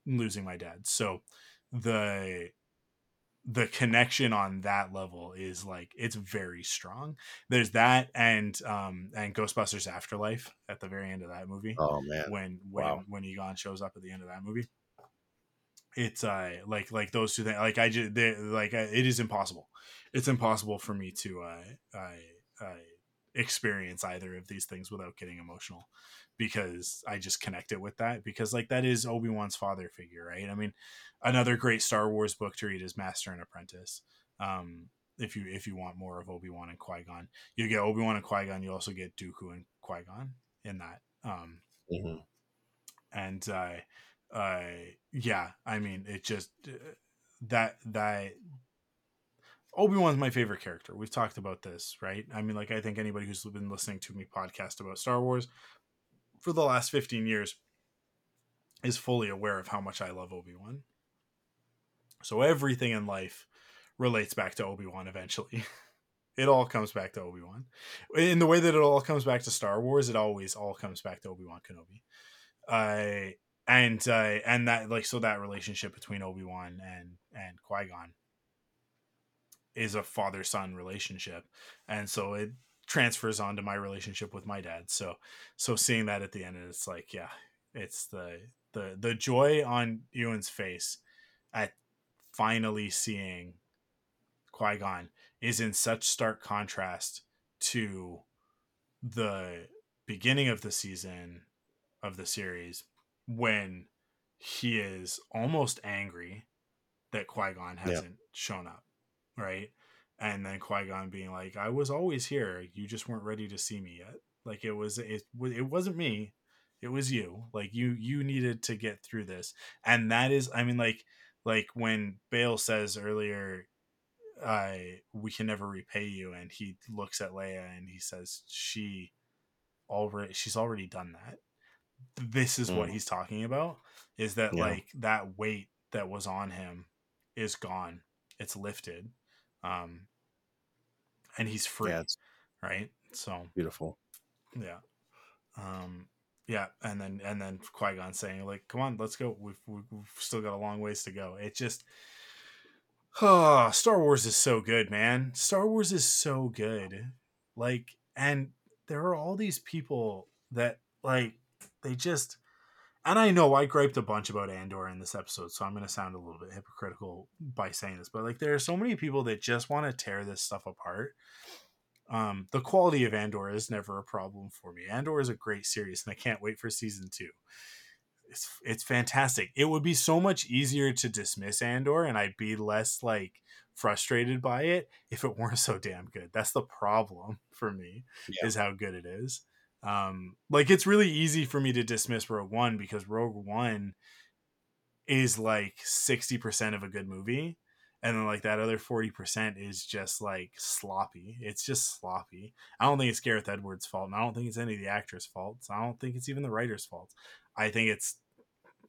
losing my dad so the the connection on that level is like it's very strong there's that and um and ghostbusters afterlife at the very end of that movie Oh man. when when Wow. when Egon shows up at the end of that movie. It's uh like like those two things like I just they like uh, it is impossible. It's impossible for me to uh I I experience either of these things without getting emotional because I just connect it with that because like that is Obi-Wan's father figure, right? I mean, another great Star Wars book to read is Master and Apprentice. Um if you if you want more of Obi-Wan and Qui-Gon. You get Obi-Wan and Qui-Gon, you also get Dooku and Qui-Gon in that. Um Mhm. and uh uh yeah i mean it just uh, that that obi-wan's my favorite character. We've talked about this right? I mean like i think anybody who's been listening to me podcast about star wars for the last 15 years is fully aware of how much i love obi-wan. So everything in life relates back to obi-wan eventually. *laughs* It all comes back to obi-wan. In the way that it all comes back to star wars it always all comes back to obi-wan kenobi. Uh, and uh, and that like so that relationship between Obi Wan and and Qui Gon is a father son relationship, and so it transfers onto my relationship with my dad. So so seeing that at the end, it's like yeah, it's the the the joy on Ewan's face at finally seeing Qui Gon is in such stark contrast to the beginning of the season of the series when he is almost angry that Qui Gon hasn't shown up, right? And then Qui Gon being like, "I was always here. You just weren't ready to see me yet. Like it was it it wasn't me. It was you. Like you you needed to get through this." And that is, I mean, like like when Bail says earlier, "I we can never repay you," and he looks at Leia and he says, "She." already she's already done that this is what Mm. he's talking about is that Yeah. like that weight that was on him is gone. It's lifted um and he's free Yeah, right? So beautiful. yeah. Um yeah and then and then qui-gon saying like come on let's go. We've, we've we've still got a long ways to go. It just oh *sighs* star wars is so good man. Star wars is so good. Like and there are all these people that like they just and I know I griped a bunch about Andor in this episode, so I'm going to sound a little bit hypocritical by saying this, but like there are so many people that just want to tear this stuff apart. Um, the quality of Andor is never a problem for me. Andor is a great series, and I can't wait for season two. It's it's fantastic. It would be so much easier to dismiss Andor, and I'd be less like frustrated by it if it weren't so damn good. That's the problem *laughs* for me Yeah. is how good it is. Um, like it's really easy for me to dismiss Rogue One because Rogue One is like 60% of a good movie. And then like that other 40% is just like sloppy. It's just sloppy. I don't think it's Gareth Edwards' fault. And I don't think it's any of the actors' faults. I don't think it's even the writer's fault. I think it's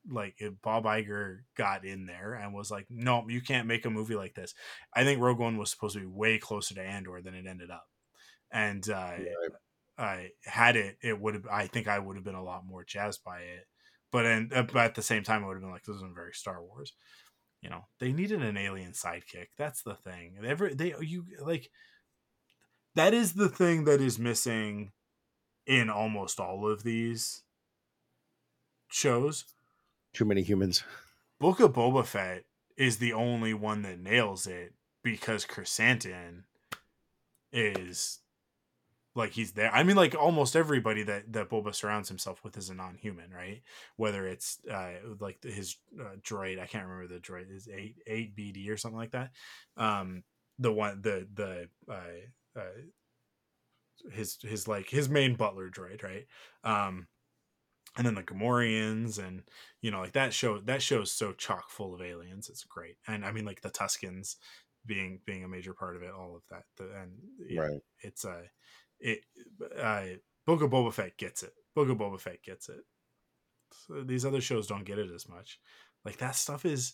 like if Bob Iger got in there and was like, no, you can't make a movie like this. I think Rogue One was supposed to be way closer to Andor than it ended up. And uh, Right. I had it, it would have. I think I would have been a lot more jazzed by it. But and uh, but at the same time, I would have been like, this isn't very Star Wars. You know, they needed an alien sidekick. That's the thing. Every they you like that is the thing that is missing in almost all of these shows. Too many humans. Book of Boba Fett is the only one that nails it because Krrsantan is like he's there. I mean, like almost everybody that that Boba surrounds himself with is a non-human, right? Whether it's uh, like his uh, droid, I can't remember the droid is eight eight BD or something like that. Um, the one the the uh, uh, his his like his main butler droid, right? Um, and then the Gamorreans and you know like that show that show is so chock full of aliens. It's great, and I mean like the Tuskens being being a major part of it, all of that, the, and yeah, Right. it's a. It uh Book of Boba Fett gets it. Book of Boba Fett gets it. So these other shows don't get it as much. Like that stuff is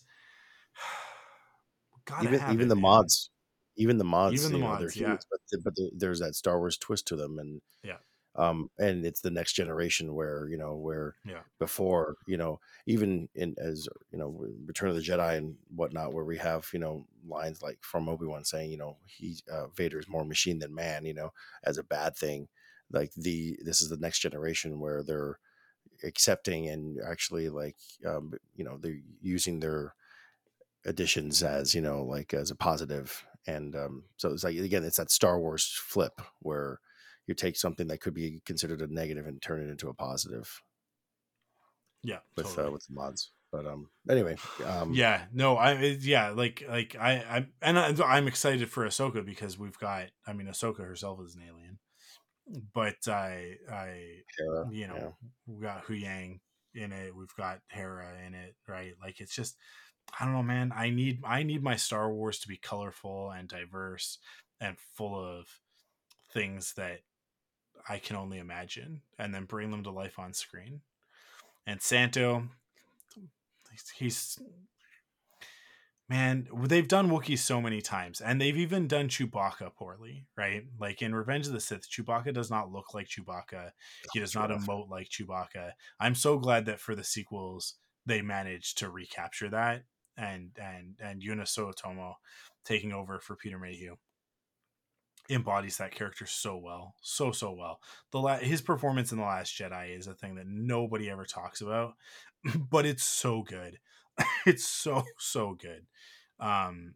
*sighs* even even it, the man. mods, even the mods, Even the you know, mods, yeah. huge, but but the, there's that Star Wars twist to them, and Yeah. Um, and it's the next generation where you know where Yeah. before you know even in as you know Return of the Jedi and whatnot, where we have you know lines like from Obi Wan saying you know he uh, Vader's more machine than man, you know, as a bad thing. Like the this is the next generation where they're accepting and actually like um, you know they're using their additions as you know like as a positive and um so it's like again it's that star wars flip where you take something that could be considered a negative and turn it into a positive Yeah, with totally. uh, with the mods but um anyway um yeah, no, I yeah, like like I I and I, I'm excited for Ahsoka because we've got I mean Ahsoka herself is an alien, but I I Hera, you know yeah. we got Huyang in it, we've got Hera in it, right? Like it's just I don't know, man. I need I need my Star Wars to be colorful and diverse and full of things that I can only imagine, and then bring them to life on screen. And Santo, he's, man, they've done Wookiee so many times, and they've even done Chewbacca poorly, right? Like in Revenge of the Sith, Chewbacca does not look like Chewbacca. He does not emote like Chewbacca. I'm so glad that for the sequels they managed to recapture that, and and and Joonas Suotamo taking over for Peter Mayhew embodies that character so well, so so well. The la- his performance in the Last Jedi is a thing that nobody ever talks about, *laughs* but it's so good. *laughs* it's so so good. Um,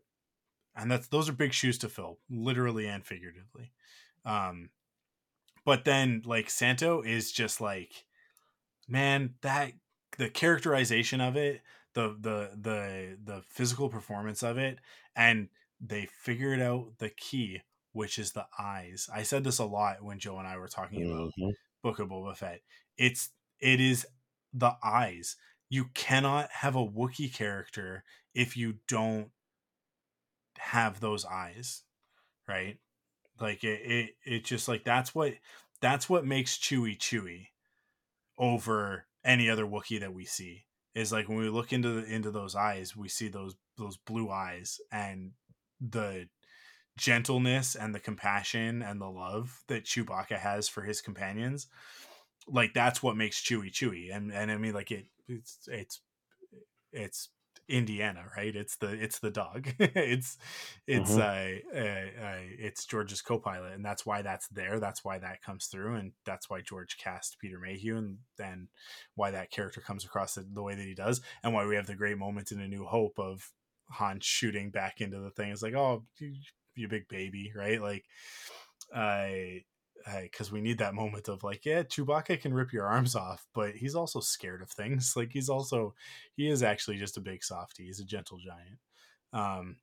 and that's those are big shoes to fill, literally and figuratively. Um, but then like Santo is just like, man, that the characterization of it, the the the the physical performance of it, and they figured out the key, which is the eyes. I said this a lot when Joe and I were talking about Mhm. Book of Boba Fett. It's it is the eyes. You cannot have a Wookiee character if you don't have those eyes, right? Like it, it, it just like that's what that's what makes Chewie Chewie over any other Wookiee that we see. Is like when we look into the, into those eyes, we see those those blue eyes and the gentleness and the compassion and the love that Chewbacca has for his companions. Like that's what makes Chewie Chewie, and and I mean like it it's it's it's Indiana, right? It's the it's the dog. *laughs* it's it's uh, uh, uh it's George's co-pilot, and that's why that's there. That's why that comes through, and that's why George cast Peter Mayhew, and then why that character comes across the, the way that he does, and why we have the great moment in A New Hope of Han shooting back into the thing. It's like, oh, you, big baby, right? Like, I. Because we need that moment of like, yeah, Chewbacca can rip your arms off, but he's also scared of things. *laughs* Like he's also, he is actually just a big softy. He's a gentle giant. Um,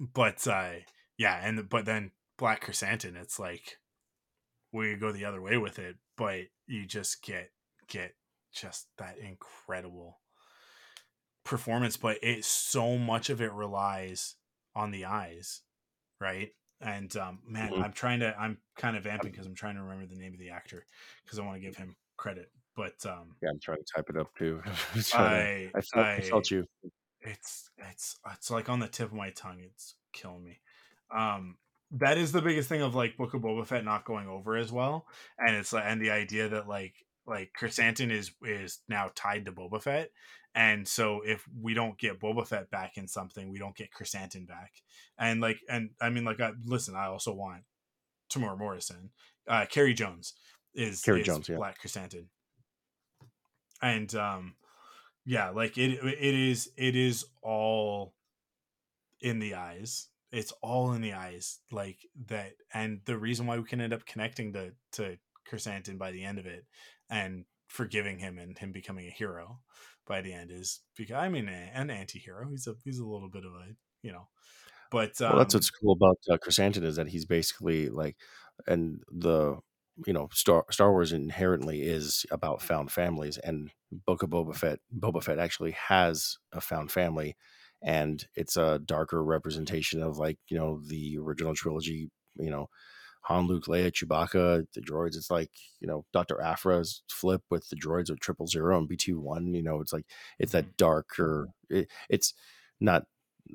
but uh, yeah, and but then Black Krrsantan, it's like we go the other way with it, but you just get get just that incredible performance. But it so much of it relies on the eyes, right? And um, man, Mhm. I'm trying to. I'm kind of vamping because I'm trying to remember the name of the actor because I want to give him credit. But um, yeah i'm trying to type it up too *laughs* Trying to- I I, felt, I felt you it's it's it's like on the tip of my tongue. It's killing me. Um, that is the biggest thing of like Book of Boba Fett not going over as well, and it's like and the idea that like like Krrsantan is is now tied to Boba Fett, and so if we don't get Boba Fett back in something, we don't get Krrsantan back, and like and I mean like I, listen, I also want Temuera Morrison, uh, Carey Jones is Carey is Jones, yeah. Black Krrsantan, and um yeah like it it is it is all in the eyes. It's all in the eyes like that and the reason why we can end up connecting to to Krrsantan by the end of it and forgiving him and him becoming a hero by the end is because I mean an anti-hero. He's a he's a little bit of a you know but um, well, that's what's cool about uh, Krrsantan is that he's basically like and the you know Star Star Wars inherently is about found families and Book of Boba Fett Boba Fett actually has a found family and it's a darker representation of like you know the original trilogy you know Han, Luke, Leia, Chewbacca, the droids. It's like you know Doctor Aphra's flip with the droids with Triple Zero and BT One. You know, it's like it's that mm-hmm. darker. It, it's not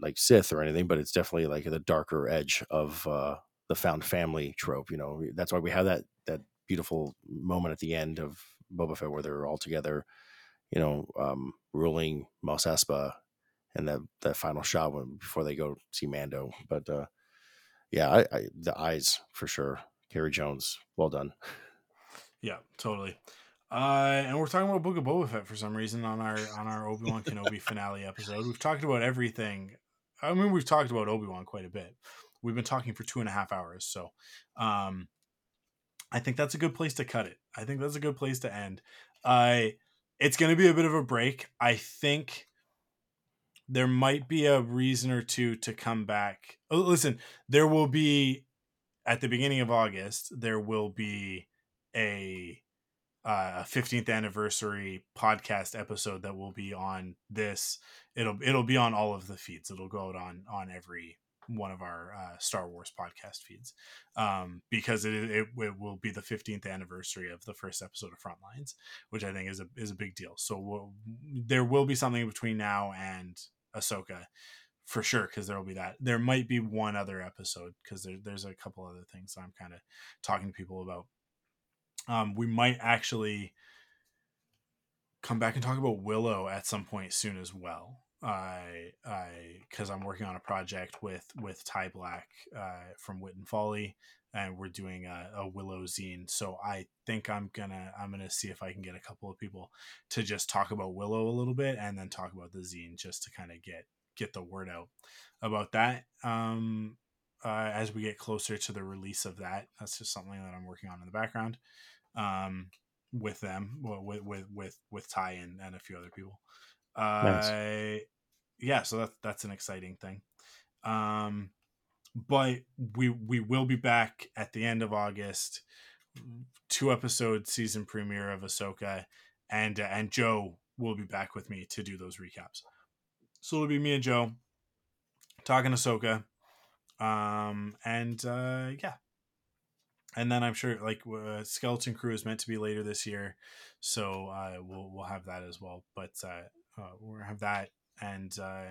like Sith or anything, but it's definitely like the darker edge of uh, the found family trope. You know, that's why we have that that beautiful moment at the end of Boba Fett where they're all together. You know, um, ruling Mos Espa and that that final shot when, before they go see Mando. But uh, yeah, I, I, the eyes for sure. Carey Jones, well done. Yeah, totally. Uh, and we're talking about Book of Boba Fett for some reason on our on our Obi Wan Kenobi finale episode. We've talked about everything. I mean, we've talked about Obi Wan quite a bit. We've been talking for two and a half hours, so um, I think that's a good place to cut it. I think that's a good place to end. Uh, it's going to be a bit of a break. I think there might be a reason or two to come back. Oh, listen, there will be at the beginning of August. There will be a uh, 15th anniversary podcast episode that will be on this. It'll it'll be on all of the feeds. It'll go out on on every one of our uh, Star Wars podcast feeds um, because it, it, it will be the 15th anniversary of the first episode of Frontlines, which I think is a is a big deal. So we'll, there will be something between now and Ahsoka for sure because there will be that. There might be one other episode because there, there's a couple other things I'm kind of talking to people about. Um, we might actually come back and talk about Willow at some point soon as well. I I because I'm working on a project with with Ty Black uh, from Wit and Folly, and we're doing a, a, Willow zine. So I think I'm gonna I'm gonna see if I can get a couple of people to just talk about Willow a little bit, and then talk about the zine just to kind of get get the word out about that. Um, uh, as we get closer to the release of that, that's just something that I'm working on in the background. Um, with them, with with with with Ty and, and a few other people. Uh, nice. yeah, so that's that's an exciting thing. Um, but we we will be back at the end of August, two episode season premiere of Ahsoka, and uh, and Joe will be back with me to do those recaps. So it'll be me and Joe talking Ahsoka, um, and uh, yeah, and then I'm sure like uh, Skeleton Crew is meant to be later this year, so uh, we'll we'll have that as well. But uh, uh, we'll have that and uh,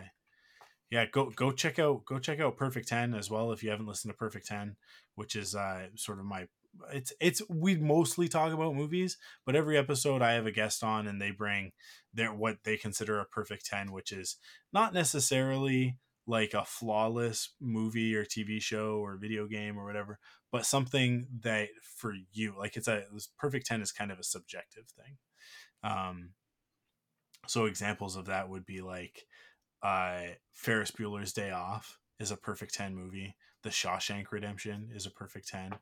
yeah, go go check out go check out Perfect Ten as well if you haven't listened to Perfect Ten, which is uh, sort of my it's it's we mostly talk about movies, but every episode I have a guest on and they bring their what they consider a perfect ten, which is not necessarily like a flawless movie or TV show or video game or whatever, but something that for you, like it's a perfect 10 is kind of a subjective thing. Um, so examples of that would be like uh, Ferris Bueller's Day Off is a perfect 10 movie. The Shawshank Redemption is a perfect 10.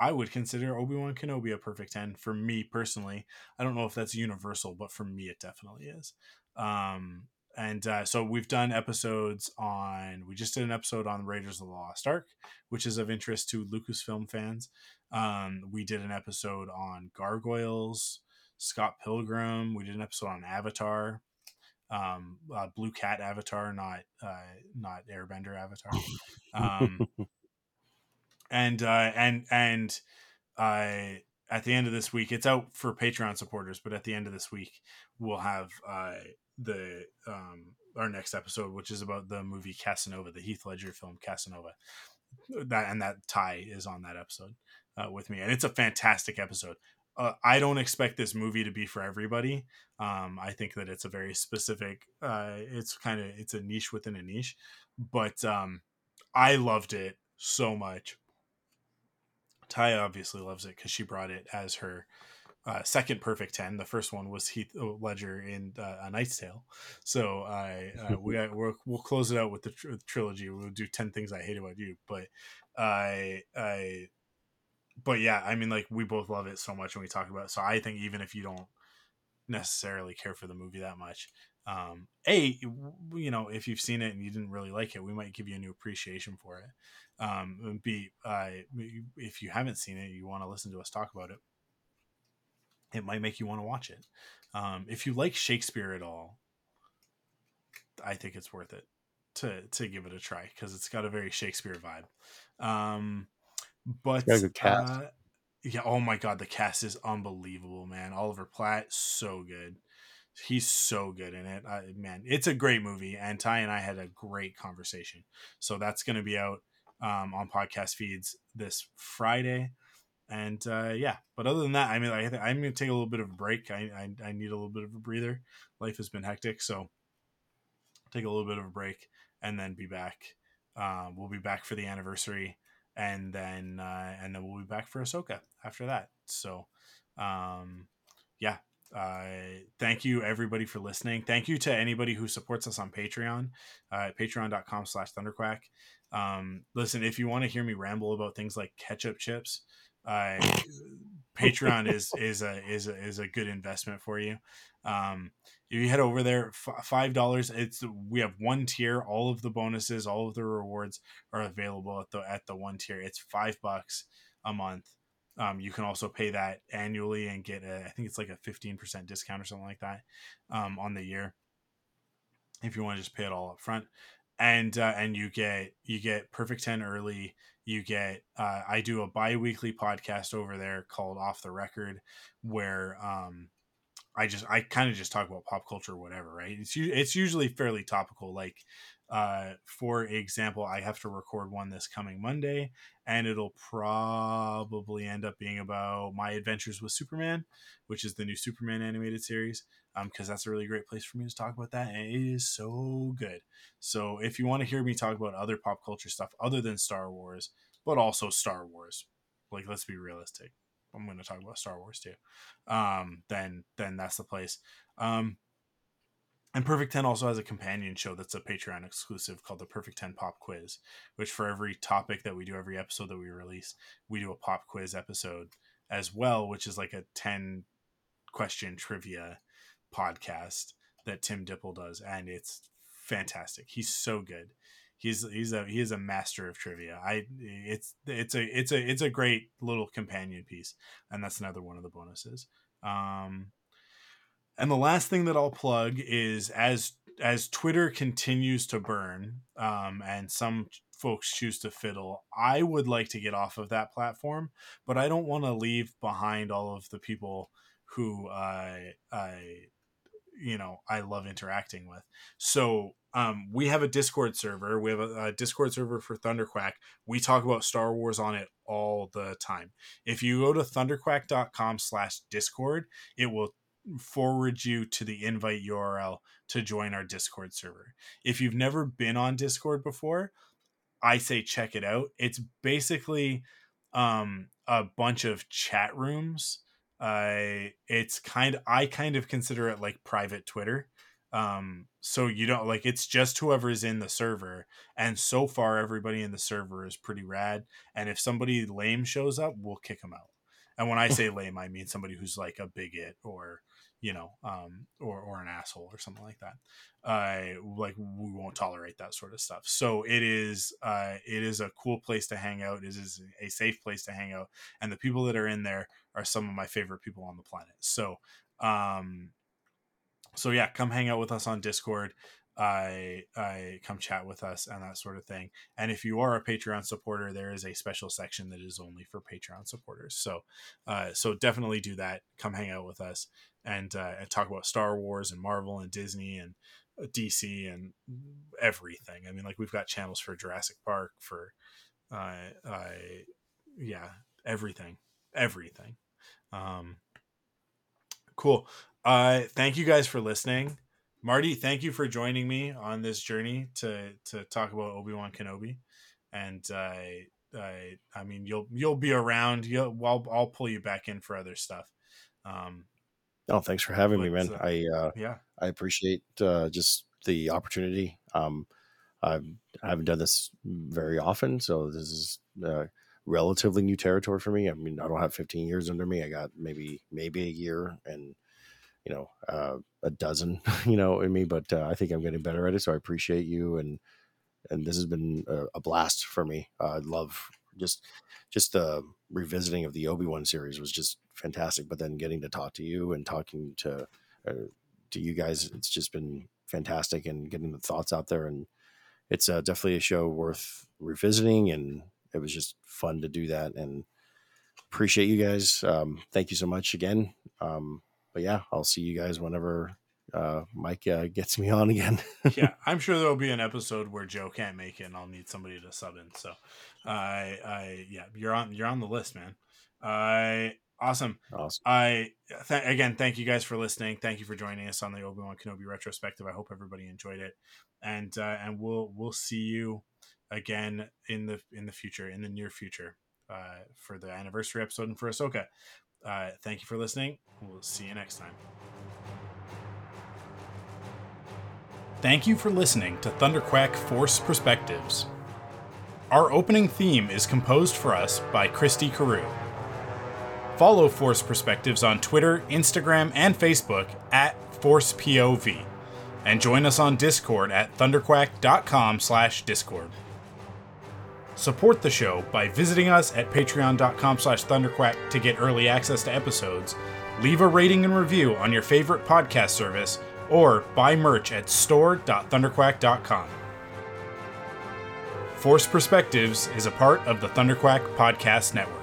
I would consider Obi Wan Kenobi a perfect 10 for me personally. I don't know if that's universal, but for me, it definitely is. Um, and uh, so we've done episodes on, we just did an episode on Raiders of the Lost Ark, which is of interest to Lucasfilm fans. Um, we did an episode on Gargoyles, Scott Pilgrim. We did an episode on Avatar um, uh, Blue Cat Avatar, not uh, not Airbender Avatar. *laughs* Um, and uh, and and uh, at the end of this week, it's out for Patreon supporters. But at the end of this week, we'll have uh, the um, our next episode, which is about the movie Casanova, the Heath Ledger film Casanova. That and that tie is on that episode uh, with me, and it's a fantastic episode uh, I don't expect this movie to be for everybody. Um, I think that it's a very specific. Uh, it's kind of it's a niche within a niche, but um, I loved it so much. Ty obviously loves it because she brought it as her uh, second perfect 10 the first one was heath ledger in uh, a knight's tale so i uh, *laughs* we we will close it out with the tr- trilogy we'll do 10 things i hate about you but i i but yeah i mean like we both love it so much when we talk about it so i think even if you don't necessarily care for the movie that much um a you know if you've seen it and you didn't really like it we might give you a new appreciation for it. Um b uh, if you haven't seen it you want to listen to us talk about it it might make you want to watch it. Um if you like shakespeare at all i think it's worth it to to give it a try because it's got a very shakespeare vibe. Um but uh, yeah oh my god the cast is unbelievable man oliver platt so good he's so good in it. I, man, it's a great movie, and Ty and I had a great conversation. So that's going to be out um, on podcast feeds this Friday. And uh, yeah, but other than that, I mean, I, I'm going to take a little bit of a break. I, I, I need a little bit of a breather. Life has been hectic, so take a little bit of a break and then be back. Uh, we'll be back for the anniversary, and then uh, and then we'll be back for Ahsoka after that. So, um, yeah, uh, thank you everybody for listening. Thank you to anybody who supports us on Patreon, uh, patreon.com slash thunderquack. Um, listen, if you want to hear me ramble about things like ketchup chips, uh, *laughs* Patreon is, is a, is a, is a good investment for you. Um, if you head over there, five dollars. It's we have one tier. All of the bonuses, all of the rewards are available at the at the one tier. It's five bucks a month. Um, you can also pay that annually and get a, I think it's like a 15% discount or something like that um, on the year if you want to just pay it all up front and uh, and you get you get perfect 10 early you get uh, i do a bi-weekly podcast over there called off the record where um, i just i kind of just talk about pop culture or whatever right it's it's usually fairly topical like uh, for example, I have to record one this coming Monday, and it'll probably end up being about my adventures with Superman, which is the new Superman animated series, because um, that's a really great place for me to talk about that, and it is so good. So if you want to hear me talk about other pop culture stuff other than Star Wars, but also Star Wars, like let's be realistic, I'm going to talk about Star Wars too. Um, then then that's the place. Um, and Perfect 10 also has a companion show that's a Patreon exclusive called the Perfect 10 Pop Quiz, which for every topic that we do, every episode that we release, we do a pop quiz episode as well, which is like a 10 question trivia podcast that Tim Dipple does. And it's fantastic. He's so good. He's he's a he is a master of trivia. I it's it's a it's a it's a great little companion piece, and that's another one of the bonuses. Um, and the last thing that I'll plug is as as Twitter continues to burn, um, and some folks choose to fiddle, I would like to get off of that platform, but I don't want to leave behind all of the people who I I you know I love interacting with. So um, we have a Discord server. We have a, a, Discord server for Thunderquack. We talk about Star Wars on it all the time. If you go to thunderquack.com slash Discord, it will forward you to the invite URL to join our Discord server. If you've never been on Discord before, I say check it out. It's basically um, a bunch of chat rooms. Uh, it's kind I kind of consider it like private Twitter. Um, so you don't like it's just whoever's in the server, and so far everybody in the server is pretty rad. And if somebody lame shows up, we'll kick them out. And when I *laughs* say lame, I mean somebody who's like a bigot or you know, um, or or an asshole or something like that. Uh, like we won't tolerate that sort of stuff. So it is, uh, it is a cool place to hang out. It is a safe place to hang out, and the people that are in there are some of my favorite people on the planet. So, um, so yeah, come hang out with us on Discord. I I come chat with us and that sort of thing. And if you are a Patreon supporter, there is a special section that is only for Patreon supporters. So uh, so definitely do that. Come hang out with us and uh, and talk about Star Wars and Marvel and Disney and uh, DC and everything. I mean, like we've got channels for Jurassic Park for uh, uh yeah, everything, everything. Um, cool. Uh, thank you guys for listening. Marty, thank you for joining me on this journey to to talk about Obi Wan Kenobi, and uh, I I mean you'll you'll be around. You'll I'll I'll pull you back in for other stuff. Um, oh, thanks for having me, man. uh, I uh, yeah, I appreciate uh, just the opportunity. Um, I've, I haven't done this very often, so this is uh, relatively new territory for me. I mean, I don't have 15 years under me. I got maybe maybe a year and you know uh, a dozen, *laughs* you know, in me. But uh, I think I'm getting better at it. So I appreciate you and and this has been a, a blast for me. I love just just the revisiting of the Obi Wan series was just fantastic. But then getting to talk to you and talking to uh, to you guys, it's just been fantastic and getting the thoughts out there. And it's uh, definitely a show worth revisiting. And it was just fun to do that. And appreciate you guys. Um, thank you so much again. Um, but yeah, I'll see you guys whenever uh, Mike uh, gets me on again. *laughs* yeah. I'm sure there'll be an episode where Joe can't make it, and I'll need somebody to sub in. So, I, I, yeah, you're on, you're on the list, man. I, awesome. awesome. I th- again thank you guys for listening. Thank you for joining us on the Obi Wan Kenobi retrospective. I hope everybody enjoyed it, and uh, and we'll we'll see you again in the in the future, in the near future, uh, for the anniversary episode and for Ahsoka. Uh, thank you for listening. We'll see you next time. Thank you for listening to Thunderquack Force Perspectives. Our opening theme is composed for us by Christy Carew. Follow Force Perspectives on Twitter, Instagram, and Facebook at ForcePOV. And join us on Discord at thunderquack.com slash discord. Support the show by visiting us at patreon.com slash thunderquack to get early access to episodes, leave a rating and review on your favorite podcast service, or buy merch at store.thunderquack.com. Force Perspectives is a part of the Thunderquack Podcast Network.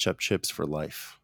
Ketchup chips for life.